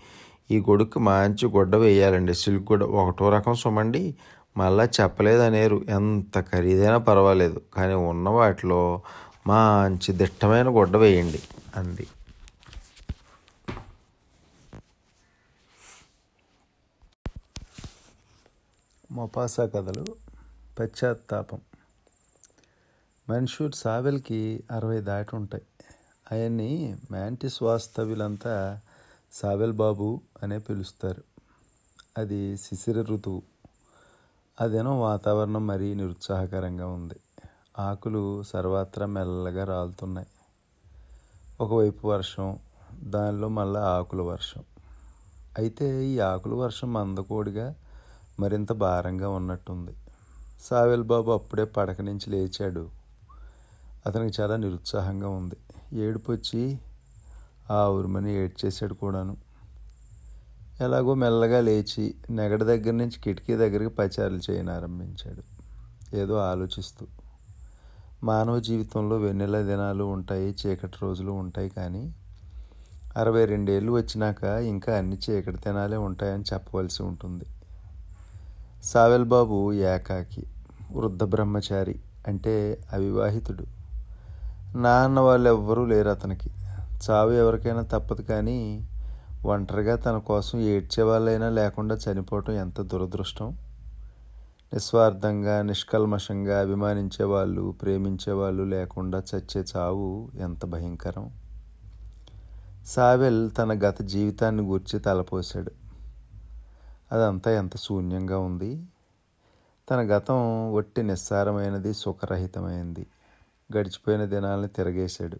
ఈ గొడుగుకి మంచి గుడ్డ వేయాలండి. సిల్క్ గుడ్డ ఒకటో రకం సుమండి. మళ్ళా చెప్పలేదనేరు. ఎంత ఖరీదైనా పర్వాలేదు. కానీ ఉన్న వాటిలో మంచి దిట్టమైన గుడ్డ వేయండి అంది. మొపాసా కథలు పశ్చాత్తాపం. మన్షూర్ సావెల్కి అరవై దాటి ఉంటాయి ఆయన్ని మ్యాంటిస్ వాస్తవ్యులంతా సావెల్ బాబు అనే పిలుస్తారు. అది శిశిర ఋతువు. అదేనో వాతావరణం మరీ నిరుత్సాహకరంగా ఉంది. ఆకులు సర్వత్రా మెల్లగా రాలుతున్నాయి. ఒకవైపు వర్షం దానిలో మళ్ళీ ఆకుల వర్షం. అయితే ఈ ఆకుల వర్షం మందకోడిగా మరింత భారంగా ఉన్నట్టుంది. సావెల్ బాబు అప్పుడే పడక నుంచి లేచాడు. అతనికి చాలా నిరుత్సాహంగా ఉంది. ఏడుపు వచ్చి ఆ ఉరుమని ఏడ్చేసాడు కూడాను. ఎలాగో మెల్లగా లేచి నెగడ దగ్గర నుంచి కిటికీ దగ్గరికి పచారులు చేయని ఆరంభించాడు ఏదో ఆలోచిస్తూ. మానవ జీవితంలో వెన్నెల దినాలు ఉంటాయి చీకటి రోజులు ఉంటాయి కానీ అరవై రెండేళ్ళు వచ్చినాక ఇంకా అన్ని చీకటి దినాలే ఉంటాయని చెప్పవలసి ఉంటుంది. సావెల్ బాబు ఏకాకి వృద్ధ బ్రహ్మచారి అంటే అవివాహితుడు. నాన్న వాళ్ళు ఎవ్వరూ లేరు అతనికి. చావు ఎవరికైనా తప్పదు కానీ ఒంటరిగా తన కోసం ఏడ్చే వాళ్ళైనా లేకుండా చనిపోవటం ఎంత దురదృష్టం. నిస్వార్థంగా నిష్కల్మషంగా అభిమానించే వాళ్ళు ప్రేమించే వాళ్ళు లేకుండా చచ్చే చావు ఎంత భయంకరం. సావెల్ తన గత జీవితాన్ని గూర్చి తలపోశాడు. అదంతా ఎంత శూన్యంగా ఉంది. తన గతం ఒట్టి నిస్సారమైనది సుఖరహితమైంది. గడిచిపోయిన దినాలను తిరగేశాడు.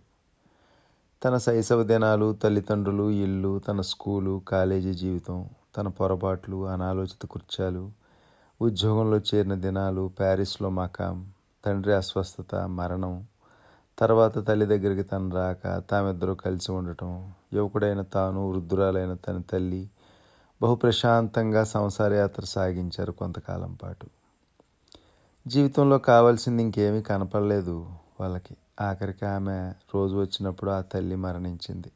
తన శైశవ దినాలు తల్లిదండ్రులు ఇల్లు తన స్కూలు కాలేజీ జీవితం తన పొరపాట్లు అనాలోచిత కృత్యాలు ఉద్యోగంలో చేరిన దినాలు ప్యారిస్లో మకాం తండ్రి అస్వస్థత మరణం తర్వాత తల్లి దగ్గరికి తను రాక తామిద్దరూ కలిసి ఉండటం యువకుడైన తాను వృద్ధురాలైన తన తల్లి బహు ప్రశాంతంగా సంసారయాత్ర సాగించారు కొంతకాలం పాటు. జీవితంలో కావాల్సింది ఇంకేమీ కనపడలేదు. వాళ్ళకి. ఆఖరికి ఆమె రోజు వచ్చినప్పుడు ఆ తల్లి మరణించింది.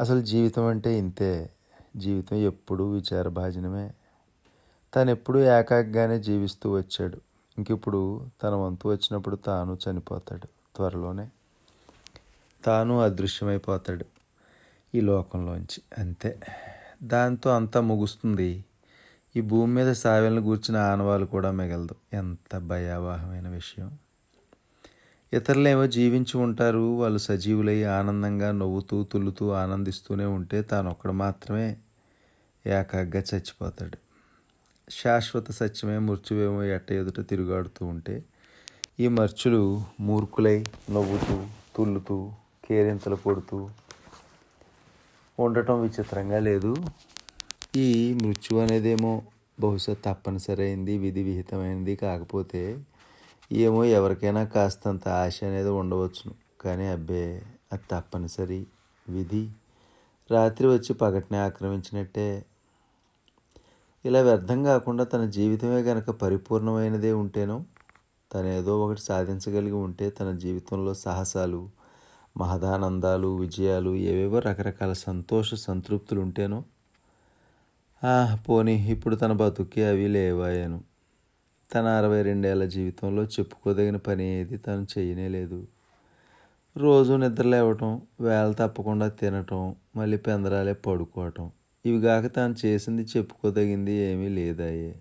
అసలు జీవితం అంటే ఇంతే. జీవితం ఎప్పుడూ విచారభాజనమే. తను ఎప్పుడూ ఏకాగ్గానే జీవిస్తూ వచ్చాడు. ఇంకిప్పుడు తన వంతు వచ్చినప్పుడు తాను చనిపోతాడు త్వరలోనే. తాను అదృశ్యమైపోతాడు ఈ లోకంలోంచి. అంతే. దాంతో అంతా ముగుస్తుంది. ఈ భూమి మీద సావెలను గూర్చిన ఆనవాలు కూడా మిగలదు. ఎంత భయావహమైన విషయం. ఇతరులేమో జీవించి ఉంటారు వాళ్ళు సజీవులై ఆనందంగా నవ్వుతూ తుల్లుతూ ఆనందిస్తూనే ఉంటే తాను ఒక్కడు మాత్రమే ఏకాగ్గా చచ్చిపోతాడు. శాశ్వత సత్యమే మృత్యువేమో ఎట్ట ఎదుట తిరుగాడుతూ ఉంటే ఈ మర్చులు మూర్ఖులై నవ్వుతూ తుల్లుతూ కేరింతలు కొడుతూ ఉండటం విచిత్రంగా లేదు. ఈ మృత్యు అనేదేమో బహుశా తప్పనిసరి అయింది విధి విహితమైనది కాకపోతే ఏమో ఎవరికైనా కాస్తంత ఆశ అనేది ఉండవచ్చును. కానీ అబ్బే అది తప్పనిసరి విధి. రాత్రి వచ్చి పగటిని ఆక్రమించినట్టే. ఇలా వ్యర్థం కాకుండా తన జీవితమే గనక పరిపూర్ణమైనదే ఉంటేనో తనేదో ఒకటి సాధించగలిగి ఉంటే తన జీవితంలో సాహసాలు మహదానందాలు విజయాలు ఏవేవో రకరకాల సంతోష సంతృప్తులు ఉంటేనో పోనీ ఇప్పుడు తన బతుక్కి అవి లేవాయను. తన అరవై రెండేళ్ళ జీవితంలో చెప్పుకోదగిన పని ఏది? తను చేయనే లేదు. రోజు నిద్ర లేవటం వేళ తప్పకుండా తినటం మళ్ళీ పెందరాలే పడుకోవటం. ఇవి కాక తాను చేసింది చెప్పుకోదగింది ఏమీ లేదాయే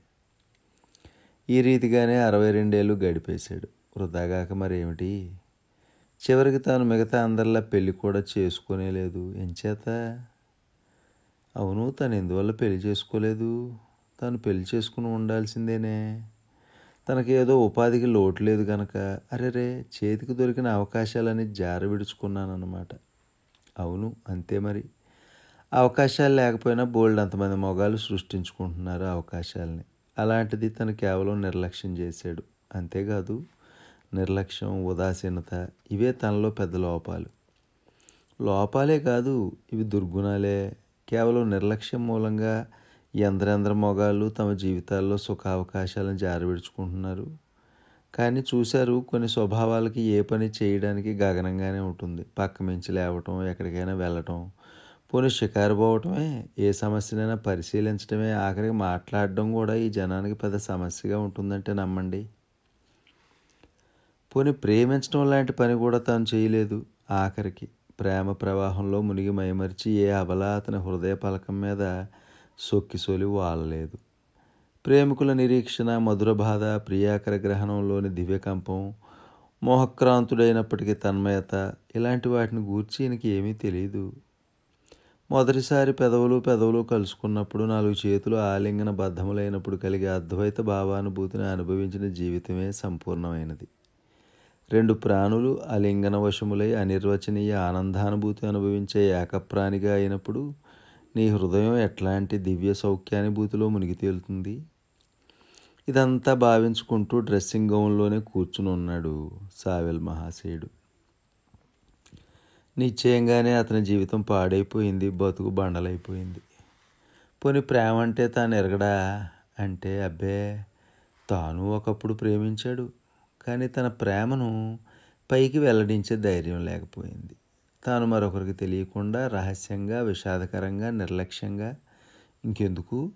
ఈ రీతిగానే అరవై రెండేళ్ళు గడిపేశాడు. వృధాగాక మరేమిటి? చివరికి తాను మిగతా అందరిలా పెళ్ళి కూడా చేసుకోనే లేదు. ఎంచేత అవును తను ఎందువల్ల పెళ్ళి చేసుకోలేదు? తను పెళ్ళి చేసుకుని ఉండాల్సిందేనే? తనకి ఏదో ఉపాధికి లోటు లేదు కనుక అరే రే చేతికి దొరికిన అవకాశాలని జార విడుచుకున్నానన్నమాట. అవును అంతే మరి. అవకాశాలు లేకపోయినా బోల్డ్ అంతమంది మొగాలు సృష్టించుకుంటున్నారు అవకాశాలని. అలాంటిది తను కేవలం నిర్లక్ష్యం చేశాడు. అంతేకాదు నిర్లక్ష్యం ఉదాసీనత ఇవే తనలో పెద్ద లోపాలు. లోపాలే కాదు ఇవి దుర్గుణాలే. కేవలం నిర్లక్ష్యం మూలంగా ఎందరెందర మొగాళ్ళు తమ జీవితాల్లో సుఖావకాశాలను జారవిడుచుకుంటున్నారు. కానీ చూశారు కొన్ని స్వభావాలకి ఏ పని చేయడానికి గగనంగానే ఉంటుంది. పక్క మించి లేవటం ఎక్కడికైనా వెళ్ళటం పోనీ షికారు పోవటమే ఏ సమస్యనైనా పరిశీలించడమే ఆఖరికి మాట్లాడడం కూడా ఈ జనానికి పెద్ద సమస్యగా ఉంటుందంటే నమ్మండి. పోనీ ప్రేమించడం లాంటి పని కూడా తాను చేయలేదు. ఆఖరికి ప్రేమ ప్రవాహంలో మునిగి మైమరిచి ఏ అబలా అతని హృదయ పలకం మీద సొక్కిసోలి వాలలేదు ప్రేమికుల నిరీక్షణ మధుర బాధ ప్రియాకర గ్రహణంలోని దివ్యకంపం మోహక్రాంతుడైనప్పటికీ తన్మయత ఇలాంటి వాటిని గూర్చి ఈయనకి ఏమీ తెలియదు మొదటిసారి పెదవులు పెదవులు కలుసుకున్నప్పుడు నాలుగు చేతులు ఆలింగన బద్ధములైనప్పుడు కలిగే అద్వైత భావానుభూతిని అనుభవించిన జీవితమే సంపూర్ణమైనది. రెండు ప్రాణులు అలింగన వశములై అనిర్వచనీయ ఆనందానుభూతి అనుభవించే ఏకప్రాణిగా అయినప్పుడు నీ హృదయం ఎట్లాంటి దివ్య సౌఖ్యానుభూతిలో మునిగి తేలుతుంది? ఇదంతా భావించుకుంటూ డ్రెస్సింగ్ గౌన్లోనే కూర్చుని ఉన్నాడు సావెల్ మహాశయుడు. నిశ్చయంగానే అతని జీవితం పాడైపోయింది బతుకు బండలైపోయింది. పోని ప్రేమ అంటే తాను ఎరగడా? అంటే అబ్బే తాను ఒకప్పుడు ప్రేమించాడు కానీ తన ప్రేమను పైకి వెల్లడించే ధైర్యం లేకపోయింది. తాను మరొకరికి తెలియకుండా రహస్యంగా విషాదకరంగా నిర్లక్ష్యంగా ఇంకెందుకు?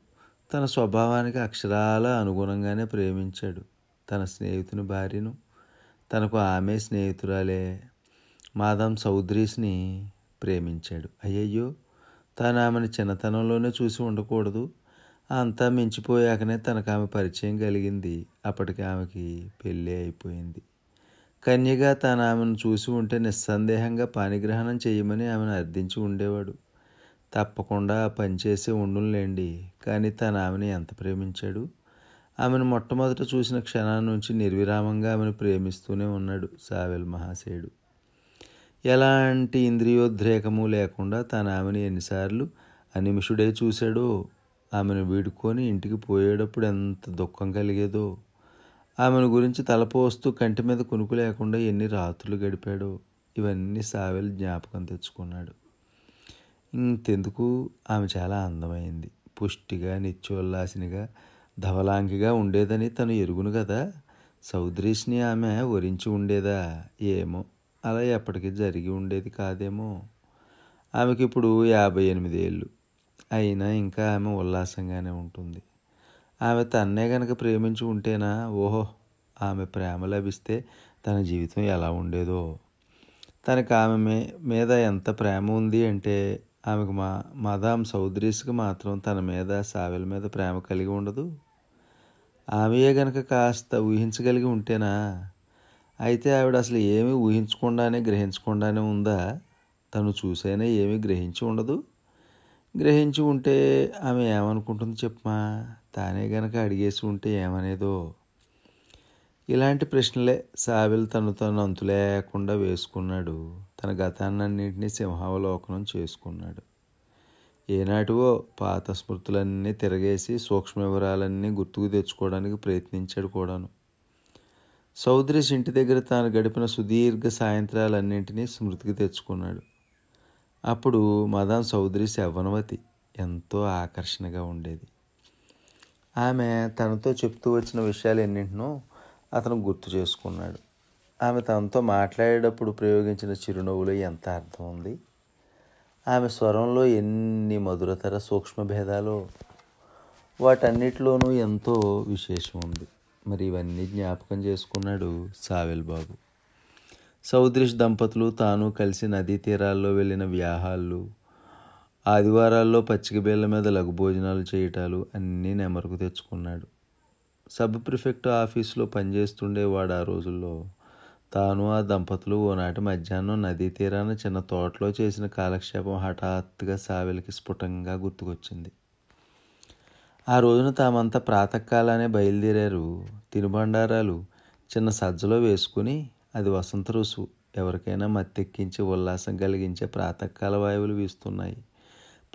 తన స్వభావానికి అక్షరాల అనుగుణంగానే ప్రేమించాడు. తన స్నేహితుని భార్యను. తనకు ఆమె స్నేహితురాలే మాధవ్ చౌదరీస్ని ప్రేమించాడు. అయ్యయ్యో! తాను ఆమెను చిన్నతనంలోనే చూసి ఉండకూడదు. అంతా మించిపోయాకనే తనకు ఆమె పరిచయం కలిగింది. అప్పటికి ఆమెకి పెళ్ళి అయిపోయింది. కన్యగా తాను ఆమెను చూసి ఉంటే నిస్సందేహంగా పానిగ్రహణం చేయమని ఆమెను అర్థించి ఉండేవాడు. తప్పకుండా పనిచేసే ఉండులేండి కానీ తను ఆమెను ఎంత ప్రేమించాడు? ఆమెను మొట్టమొదట చూసిన క్షణాల నుంచి నిర్విరామంగా ఆమెను ప్రేమిస్తూనే ఉన్నాడు సావెల్ మహాశయుడు. ఎలాంటి ఇంద్రియోద్రేకము లేకుండా తన ఆమెను ఎన్నిసార్లు అనిమిషుడే చూశాడో ఆమెను వీడుకొని ఇంటికి పోయేటప్పుడు ఎంత దుఃఖం కలిగేదో ఆమెను గురించి తలపోస్తూ కంటి మీద కునుకు లేకుండా ఎన్ని రాత్రులు గడిపాడో ఇవన్నీ సావెల్ జ్ఞాపకం తెచ్చుకున్నాడు. ఇంతెందుకు ఆమె చాలా అందమైంది. పుష్టిగా నిత్యోల్లాసినిగా ధవలాంగిగా ఉండేదని తను ఎరుగును కదా? సౌదరీష్ని ఆమె వరించి ఉండేదా? ఏమో? అలా ఎప్పటికీ జరిగి ఉండేది కాదేమో? ఆమెకి ఇప్పుడు యాభై ఎనిమిది ఏళ్ళు అయినా ఇంకా ఆమె ఉల్లాసంగానే ఉంటుంది. ఆమె తన్నే గనక ప్రేమించి ఉంటేనా? ఓహో ఆమె ప్రేమ లభిస్తే తన జీవితం ఎలా ఉండేదో. తనకు ఆమె మీద ఎంత ప్రేమ ఉంది అంటే ఆమెకు మా మదాం సౌదరీస్కి మాత్రం తన మీద సావెల మీద ప్రేమ కలిగి ఉండదు. ఆమెయే గనక కాస్త ఊహించగలిగి ఉంటేనా? అయితే ఆవిడ అసలు ఏమీ ఊహించకుండానే గ్రహించకుండానే ఉందా? తను చూసైనా ఏమీ గ్రహించి ఉండదు. గ్రహించి ఉంటే ఆమె ఏమనుకుంటుంది చెప్పమా తానే గనక అడిగేసి ఉంటే ఏమనేదో. ఇలాంటి ప్రశ్నలే సాబిల్ తను తను అంతు లేకుండా వేసుకున్నాడు. తన గతాన్నన్నింటినీ సింహావలోకనం చేసుకున్నాడు. ఏనాటివో పాత స్మృతులన్నీ తిరగేసి సూక్ష్మ వివరాలన్నీ గుర్తుకు తెచ్చుకోవడానికి ప్రయత్నించాడు కూడాను. సౌదరీస్ ఇంటి దగ్గర తాను గడిపిన సుదీర్ఘ సాయంత్రాలన్నింటినీ స్మృతికి తెచ్చుకున్నాడు. అప్పుడు మదాన్ సౌదరీస్ యవ్వనవతి ఎంతో ఆకర్షణగా ఉండేది. ఆమె తనతో చెప్తూ వచ్చిన విషయాలు ఎన్నింటినో అతను గుర్తు చేసుకున్నాడు. ఆమె తనతో మాట్లాడేటప్పుడు ప్రయోగించిన చిరునవ్వులో ఎంత అర్థం ఉంది? ఆమె స్వరంలో ఎన్ని మధురతర సూక్ష్మభేదాలు వాటన్నిటిలోనూ ఎంతో విశేషం ఉంది. మరి ఇవన్నీ జ్ఞాపకం చేసుకున్నాడు సావెల్ బాబు. సౌద్రిష్ దంపతులు తాను కలిసి నదీ తీరాల్లో వెళ్ళిన వ్యాహాలు ఆదివారాల్లో పచ్చిక బేళ్ళ మీద లఘు భోజనాలు చేయటాలు అన్నీ నెమరుకు తెచ్చుకున్నాడు. సబ్ ప్రిఫెక్ట్ ఆఫీసులో పనిచేస్తుండేవాడు ఆ రోజుల్లో. తాను ఆ దంపతులు ఓనాటి మధ్యాహ్నం నదీ తీరాన చిన్న తోటలో చేసిన కాలక్షేపం హఠాత్తుగా సావెలకి స్ఫుటంగా గుర్తుకొచ్చింది. ఆ రోజున తామంతా ప్రాతకాలానే బయలుదేరారు. తినుబండారాలు చిన్న సజ్జలో వేసుకుని అది వసంత రుసు. ఎవరికైనా మత్తెక్కించి ఉల్లాసం కలిగించే ప్రాతకాల వాయువులు వీస్తున్నాయి.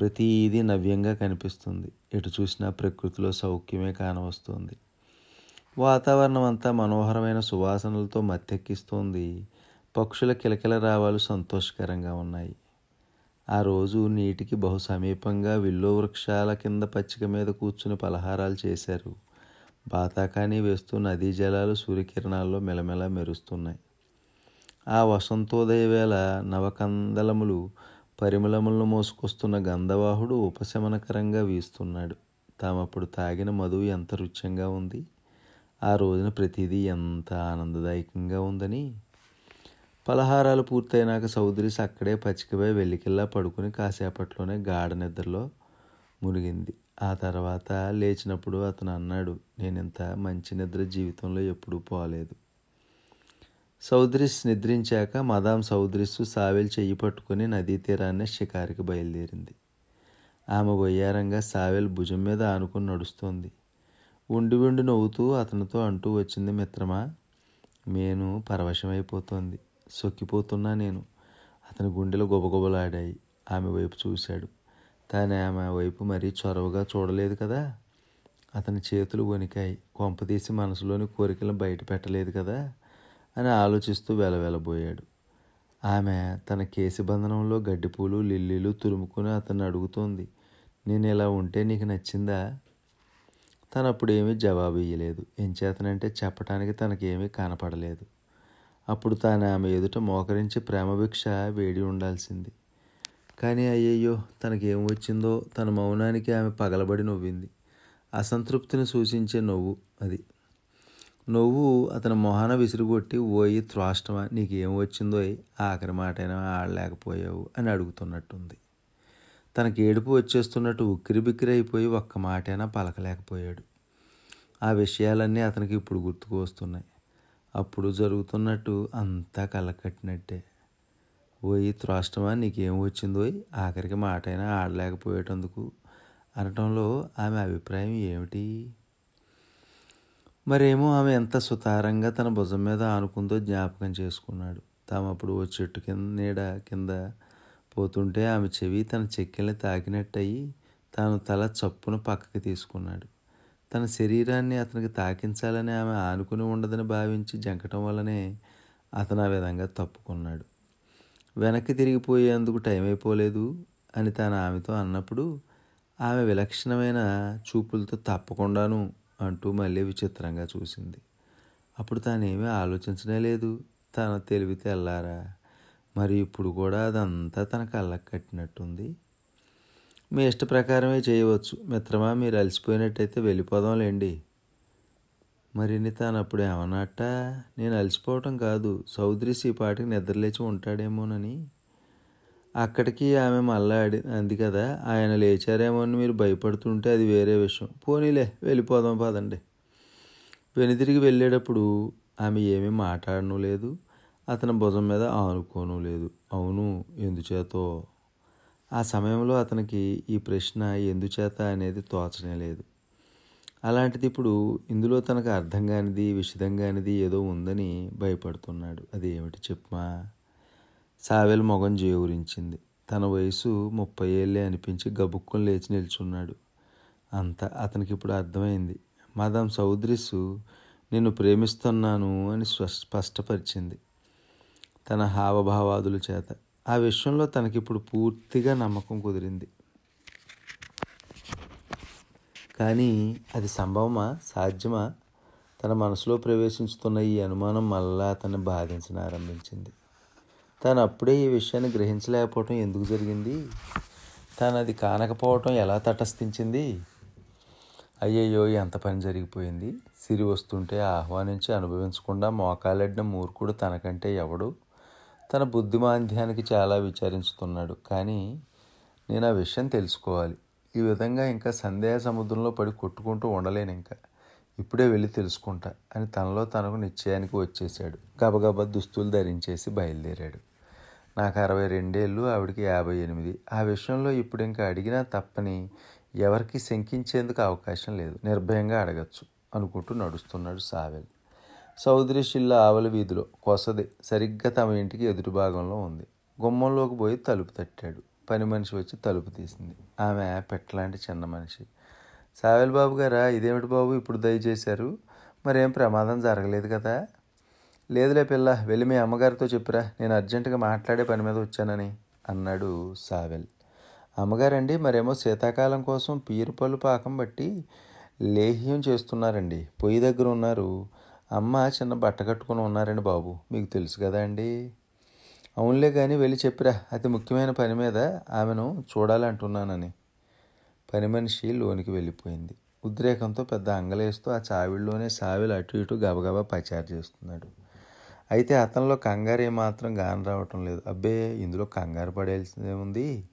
ప్రతిదీ నవ్యంగా కనిపిస్తుంది. ఎటు చూసినా ప్రకృతిలో సౌఖ్యమే కానవస్తుంది. వాతావరణం అంతా మనోహరమైన సువాసనలతో మత్తెక్కిస్తోంది. పక్షుల కిలకిల రావాలు సంతోషకరంగా ఉన్నాయి. ఆ రోజు నీటికి బహు సమీపంగా విల్లో వృక్షాల కింద పచ్చిక మీద కూర్చుని పలహారాలు చేశారు. బాతాకాని వేస్తూ నదీ జలాలు సూర్యకిరణాల్లో మెలమెల మెరుస్తున్నాయి. ఆ వసంతోదయ వేళ నవకందలములు పరిమళములను మోసుకొస్తున్న గంధవాహుడు ఉపశమనకరంగా వీస్తున్నాడు. తామప్పుడు తాగిన మధువు ఎంత రుచ్యంగా ఉంది. ఆ రోజున ప్రతిదీ ఎంత ఆనందదాయకంగా ఉందని. పలహారాలు పూర్తయినాక సౌదరీస్ అక్కడే పచ్చికపై వెల్లికిల్లా పడుకుని కాసేపట్లోనే గాఢ నిద్రలో మునిగింది. ఆ తర్వాత లేచినప్పుడు అతను అన్నాడు నేను ఇంత మంచి నిద్ర జీవితంలో ఎప్పుడూ పోలేదు. సౌద్రిస్ నిద్రించాక మదాం సౌద్రిస్సు సావెల్ చెయ్యి పట్టుకుని నదీ తీరాన్ని షికారికి బయలుదేరింది. ఆమె వయ్యారంగా సావెల్ భుజం మీద ఆనుకుని నడుస్తోంది. ఉండి ఉండి నవ్వుతూ అతనితో అంటూ వచ్చింది మిత్రమా మేను పరవశమైపోతోంది. సొక్కిపోతున్నా నేను. అతని గుండెలు గొబగొబలాడాయి. ఆమె వైపు చూశాడు. తాను ఆమె వైపు మరీ చొరవగా చూడలేదు కదా? అతని చేతులు వణికాయి. కొంపదీసి మనసులోని కోరికలను బయట పెట్టలేదు కదా? అని ఆలోచిస్తూ వెలవెలబోయాడు. ఆమె తన కేసిబంధనంలో గడ్డిపూలు లిల్లీలు తురుముకుని అతన్ని అడుగుతోంది నేను ఇలా ఉంటే నీకు నచ్చిందా? తను అప్పుడు ఏమీ జవాబు ఇయ్యలేదు. ఏం చేతనంటే చెప్పడానికి తనకేమీ కనపడలేదు. అప్పుడు తాను ఆమె ఎదుట మోకరించి ప్రేమభిక్ష వేడి ఉండాల్సింది. కానీ అయ్యయ్యో తనకేం వచ్చిందో తన మౌనానికి ఆమె పగలబడి నవ్వింది. అసంతృప్తిని సూచించే నవ్వు అది. నువ్వు అతని మొహాన విసిరుగొట్టి ఓయి త్రాష్టమా నీకేం వచ్చిందో? ఆఖరి మాటైనా ఆడలేకపోయావు అని అడుగుతున్నట్టుంది. తనకి ఏడుపు వచ్చేస్తున్నట్టు ఉక్కిరి బిక్కిరి అయిపోయి ఒక్క మాటైనా పలకలేకపోయాడు. ఆ విషయాలన్నీ అతనికి ఇప్పుడు గుర్తుకు వస్తున్నాయి. అప్పుడు జరుగుతున్నట్టు అంతా కళ్ళకట్టినట్టే. ఓయి త్రాష్టమా నీకేం వచ్చిందో? ఆఖరికి మాటైనా ఆడలేకపోయేటందుకు అనటంలో ఆమె అభిప్రాయం ఏమిటి? మరేమో ఆమె ఎంత సుతారంగా తన భుజం మీద ఆనుకుందో జ్ఞాపకం చేసుకున్నాడు. తాము అప్పుడు ఓ చెట్టు కింద నీడ కింద పోతుంటే ఆమె చెవి తన చెక్కిల్ని తాకినట్టయి తాను తల చప్పున పక్కకి తీసుకున్నాడు. తన శరీరాన్ని అతనికి తాకించాలని ఆమె ఆనుకుని ఉండదని భావించి జంకటం వల్లనే అతను ఆ విధంగా తప్పుకున్నాడు. వెనక్కి తిరిగిపోయేందుకు టైం అయిపోలేదు అని తాను ఆమెతో అన్నప్పుడు ఆమె విలక్షణమైన చూపులతో తప్పకుండాను అంటూ మళ్ళీ విచిత్రంగా చూసింది. అప్పుడు తానేమీ ఆలోచించనే లేదు. తన తెలివి తెల్లారా? మరి ఇప్పుడు కూడా అదంతా తన కళ్ళకు కట్టినట్టుంది? మీ ఇష్ట ప్రకారమే చేయవచ్చు. మిత్రమా మీరు అలసిపోయినట్టయితే వెళ్ళిపోదాంలేండి మరిని తాను అప్పుడు ఏమన్నట్ట నేను అలసిపోవటం కాదు. సౌదరి ఈ పాటికి నిద్రలేచి ఉంటాడేమోనని. అక్కడికి ఆమె మళ్ళా అడి అంది కదా ఆయన లేచారేమో అని మీరు భయపడుతుంటే అది వేరే విషయం. పోనీలే వెళ్ళిపోదాం పదండి. వెనుదిరిగి వెళ్ళేటప్పుడు ఆమె ఏమీ మాట్లాడను లేదు. అతని భుజం మీద ఆనుకోను లేదు. అవును ఎందుచేతో? ఆ సమయంలో అతనికి ఈ ప్రశ్న ఎందుచేత అనేది తోచనే లేదు. అలాంటిది ఇప్పుడు ఇందులో తనకు అర్థం కానిది విషిదం కానిది ఏదో ఉందని భయపడుతున్నాడు. అది ఏమిటి చెప్పమా సావెల్ మొగం జేవురించింది. తన వయసు ముప్పై ఏళ్ళే అనిపించి గబుక్కుని లేచి నిల్చున్నాడు. అంత అతనికి ఇప్పుడు అర్థమైంది. మదం సౌద్రిసు నిన్ను ప్రేమిస్తున్నాను అని స్పష్టపరిచింది తన హావభావాదుల చేత. ఆ విషయంలో తనకిప్పుడు పూర్తిగా నమ్మకం కుదిరింది. కానీ అది సంభవమా? సాధ్యమా? తన మనసులో ప్రవేశించుతున్న ఈ అనుమానం మళ్ళా అతన్ని బాధించనారంభించింది తాను అప్పుడే ఈ విషయాన్ని గ్రహించలేకపోవటం ఎందుకు జరిగింది? తాను అది కానకపోవటం ఎలా తటస్థించింది? అయ్యయ్యో ఎంత పని జరిగిపోయింది. సిరి వస్తుంటే ఆహ్వానించి అనుభవించకుండా మోకాలెడ్డిన మూర్ఖుడు తనకంటే ఎవడు? తన బుద్ధిమాంద్యానికి చాలా విచారించుతున్నాడు. కానీ నేను ఆ విషయం తెలుసుకోవాలి. ఈ విధంగా ఇంకా సందేహ సముద్రంలో పడి కొట్టుకుంటూ ఉండలేను ఇంకా ఇప్పుడే వెళ్ళి తెలుసుకుంటా అని తనలో తనకు నిశ్చయానికి వచ్చేశాడు. గబగబా దుస్తులు ధరించేసి బయలుదేరాడు. నాకు అరవై రెండేళ్ళు ఆవిడికి యాభై ఎనిమిది. ఆ విషయంలో ఇప్పుడు ఇంకా అడిగినా తప్పని ఎవరికి శంకించేందుకు అవకాశం లేదు. నిర్భయంగా అడగచ్చు అనుకుంటూ నడుస్తున్నాడు సావెల్. సౌదరి షిల్లా ఆవల వీధిలో కొసది సరిగ్గా తమ ఇంటికి ఎదుటి భాగంలో ఉంది. గుమ్మంలోకి పోయి తలుపు తట్టాడు. పని మనిషి వచ్చి తలుపు తీసింది. ఆమె పెట్టలాంటి చిన్న మనిషి. సావిల్ బాబు గారా? ఇదేమిటి బాబు ఇప్పుడు దయచేశారు? మరేం ప్రమాదం జరగలేదు కదా? లేదులే పిల్ల వెళ్ళి మీ అమ్మగారితో చెప్పురా. నేను అర్జెంటుగా మాట్లాడే పని మీద వచ్చానని అన్నాడు సావెల్. అమ్మగారండి మరేమో శీతాకాలం కోసం పీరుపళ్ళు పాకం బట్టి లేహ్యం చేస్తున్నారండి. పొయ్యి దగ్గర ఉన్నారు. అమ్మ చిన్న బట్ట కట్టుకుని ఉన్నారండి బాబు. మీకు తెలుసు కదా అండి. అవునులే కానీ వెళ్ళి చెప్పిరా. అతి ముఖ్యమైన పని మీద ఆమెను చూడాలంటున్నానని. పని మనిషి లోనికి వెళ్ళిపోయింది. ఉద్రేకంతో పెద్ద అంగలేస్తూ ఆ చావిడిలోనే సావిలు అటు ఇటు గబగబా పచారు చేస్తున్నాడు. అయితే అతనిలో కంగారు ఏమాత్రం గాని రావటం లేదు. అబ్బే ఇందులో కంగారు పడేసిందే ఉంది.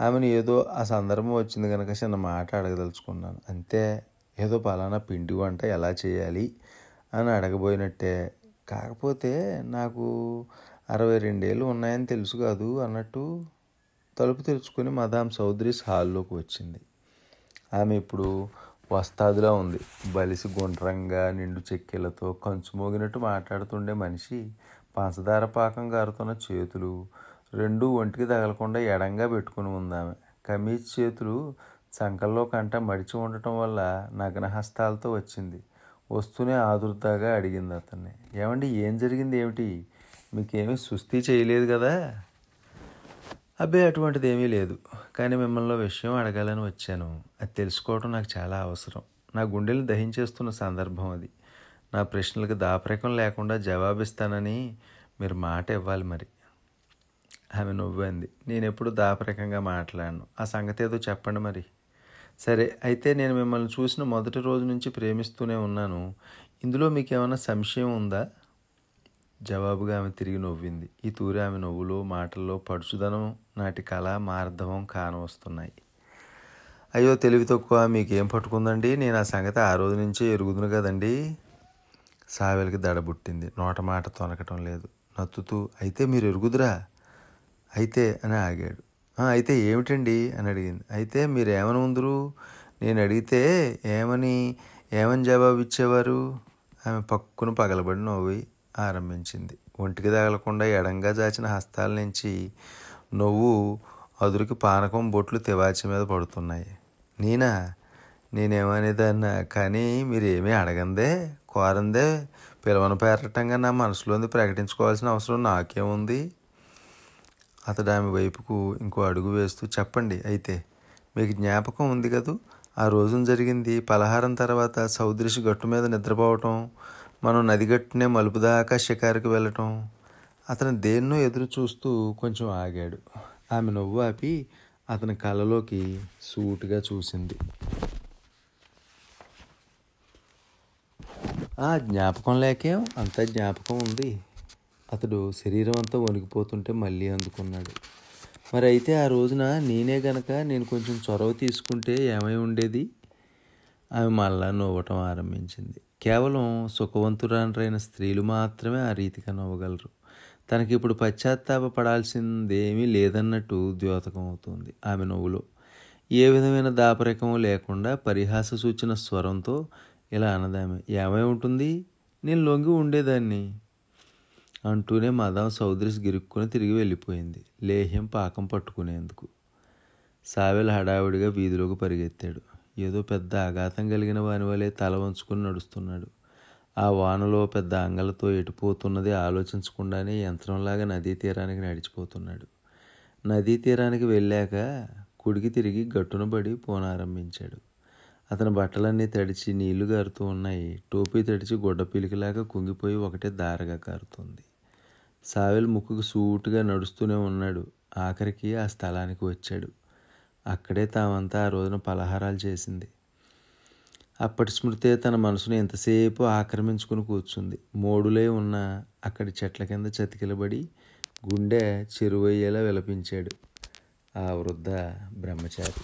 ఆమెను ఏదో ఆ సందర్భం వచ్చింది కనుక చిన్న మాట అడగదలుచుకున్నాను. అంతే ఏదో పలానా పిండి వంట ఎలా చేయాలి అని అడగబోయినట్టే. కాకపోతే నాకు అరవై రెండేళ్ళు ఉన్నాయని తెలుసు కాదు అన్నట్టు తలుపు తెరుచుకొని మదాం చౌదరీస్ హాల్లోకి వచ్చింది. ఆమె ఇప్పుడు వస్తాదులా ఉంది. బలిసి గుండ్రంగా నిండు చెక్కెలతో కంచు మోగినట్టు మాట్లాడుతుండే మనిషి పంచదార పాకం గారుతున్న చేతులు రెండు ఒంటికి తగలకుండా ఎడంగా పెట్టుకుని ఉంది ఆమె. కమీజ్ చేతులు చంకల్లో కంట మడిచి ఉండటం వల్ల నగ్నహస్తాలతో వచ్చింది. వస్తూనే ఆదుర్దాగా అడిగింది అతన్ని. ఏమండి ఏం జరిగింది ఏమిటి? మీకేమీ సుస్థి చేయలేదు కదా? అబ్బే అటువంటిది ఏమీ లేదు. కానీ మిమ్మల్ని విషయం అడగాలని వచ్చాను. అది తెలుసుకోవడం నాకు చాలా అవసరం. నా గుండెలు దహించేస్తున్న సందర్భం అది. నా ప్రశ్నలకు దాపరికం లేకుండా జవాబిస్తానని మీరు మాట ఇవ్వాలి మరి. ఆమె నవ్వింది నేను ఎప్పుడు దాపరికంగా మాట్లాడను. ఆ సంగతి ఏదో చెప్పండి మరి. సరే అయితే నేను మిమ్మల్ని చూసిన మొదటి రోజు నుంచి ప్రేమిస్తూనే ఉన్నాను. ఇందులో మీకు ఏమైనా సంశయం ఉందా? జవాబుగా ఆమె తిరిగి నవ్వింది. ఈ తూరి ఆమె నవ్వులో మాటల్లో పడుచుదనం నాటి కళ మార్ధవం కానవస్తున్నాయి అయ్యో తెలివి తక్కువ. మీకేం పట్టుకుందండి? నేను ఆ సంగతి ఆ రోజు నుంచే ఎరుగుదును కదండి. సావెలకి దడబుట్టింది నోట మాట తొనకటం లేదు. నత్తుతూ అయితే మీరు ఎరుగుదురా? అయితే అని ఆగాడు. అయితే ఏమిటండి? అని అడిగింది. అయితే మీరు ఏమని ఉందరు? నేను అడిగితే ఏమని? ఏమని జవాబు ఇచ్చేవారు? ఆమె పక్కును పగలబడి నవ్వి ఆరంభించింది. ఒంటికి తగలకుండా ఎడంగా జాచిన హస్తాల నుంచి నువ్వు అదురికి పానకం బొట్లు తివాచి మీద పడుతున్నాయి. నేనా నేనేమనేదన్నా? కానీ మీరేమీ అడగందే? కోరందే? పిలవన పేరటంగా నా మనసులోని ప్రకటించుకోవాల్సిన అవసరం నాకేముంది? అతడు ఆమె వైపుకు ఇంకో అడుగు వేస్తూ చెప్పండి అయితే మీకు జ్ఞాపకం ఉంది కదూ? ఆ రోజున జరిగింది పలహారం తర్వాత సౌదృశి గట్టు మీద నిద్రపోవటం మనం నదిగట్టునే మలుపు దాకా షికారుకి వెళ్ళటం అతను దేన్నో ఎదురు చూస్తూ కొంచెం ఆగాడు. ఆమె నవ్వు ఆపి అతని కళ్ళలోకి సూటుగా చూసింది. ఆ జ్ఞాపకం లేకేం అంత జ్ఞాపకం ఉంది. అతడు శరీరం అంతా వణికిపోతుంటే మళ్ళీ అందుకున్నాడు. మరి అయితే ఆ రోజున నేనే గనక నేను కొంచెం చొరవ తీసుకుంటే ఏమై ఉండేది? ఆమె మళ్ళా నవ్వటం ఆరంభించింది. కేవలం సుఖవంతురాలైన స్త్రీలు మాత్రమే ఆ రీతిగా నవ్వగలరు. తనకి ఇప్పుడు పశ్చాత్తాప పడాల్సిందేమీ లేదన్నట్టు ద్యోతకం అవుతుంది ఆమె నవ్వులో. ఏ విధమైన దాపరికము లేకుండా పరిహాస సూచన స్వరంతో ఇలా అన్నదామె ఏమై ఉంటుంది? నేను లొంగి ఉండేదాన్ని. అంటూనే మదం సౌదరిస్ గిరుక్కుని తిరిగి వెళ్ళిపోయింది లేహ్యం పాకం పట్టుకునేందుకు. సావెల హడావిడిగా వీధిలోకి పరిగెత్తాడు. ఏదో పెద్ద ఆఘాతం కలిగిన వాని వలె తల వంచుకుని నడుస్తున్నాడు. ఆ వానలో పెద్ద అంగలతో ఎటుపోతున్నది ఆలోచించకుండానే యంత్రంలాగా నదీ తీరానికి నడిచిపోతున్నాడు. నదీ తీరానికి వెళ్ళాక కుడికి తిరిగి గట్టున పడి పోనారంభించాడు. అతని బట్టలన్నీ తడిచి నీళ్ళు గారుతూ ఉన్నాయి. టోపీ తడిచి గుడ్డ పిలికిలాగా కుంగిపోయి ఒకటే దారగా కారుతుంది. సావెల్ ముక్కుకు సూటుగా నడుస్తూనే ఉన్నాడు. ఆఖరికి ఆ స్థలానికి వచ్చాడు. అక్కడే తామంతా ఆ రోజున పలహారాలు చేసింది. అప్పటి స్మృతే తన మనసును ఎంతసేపు ఆక్రమించుకుని కూర్చుంది. మోడులై ఉన్న అక్కడి చెట్ల కింద చతికిలబడి గుండె చెరువయ్యేలా విలపించాడు ఆ వృద్ధ బ్రహ్మచారి.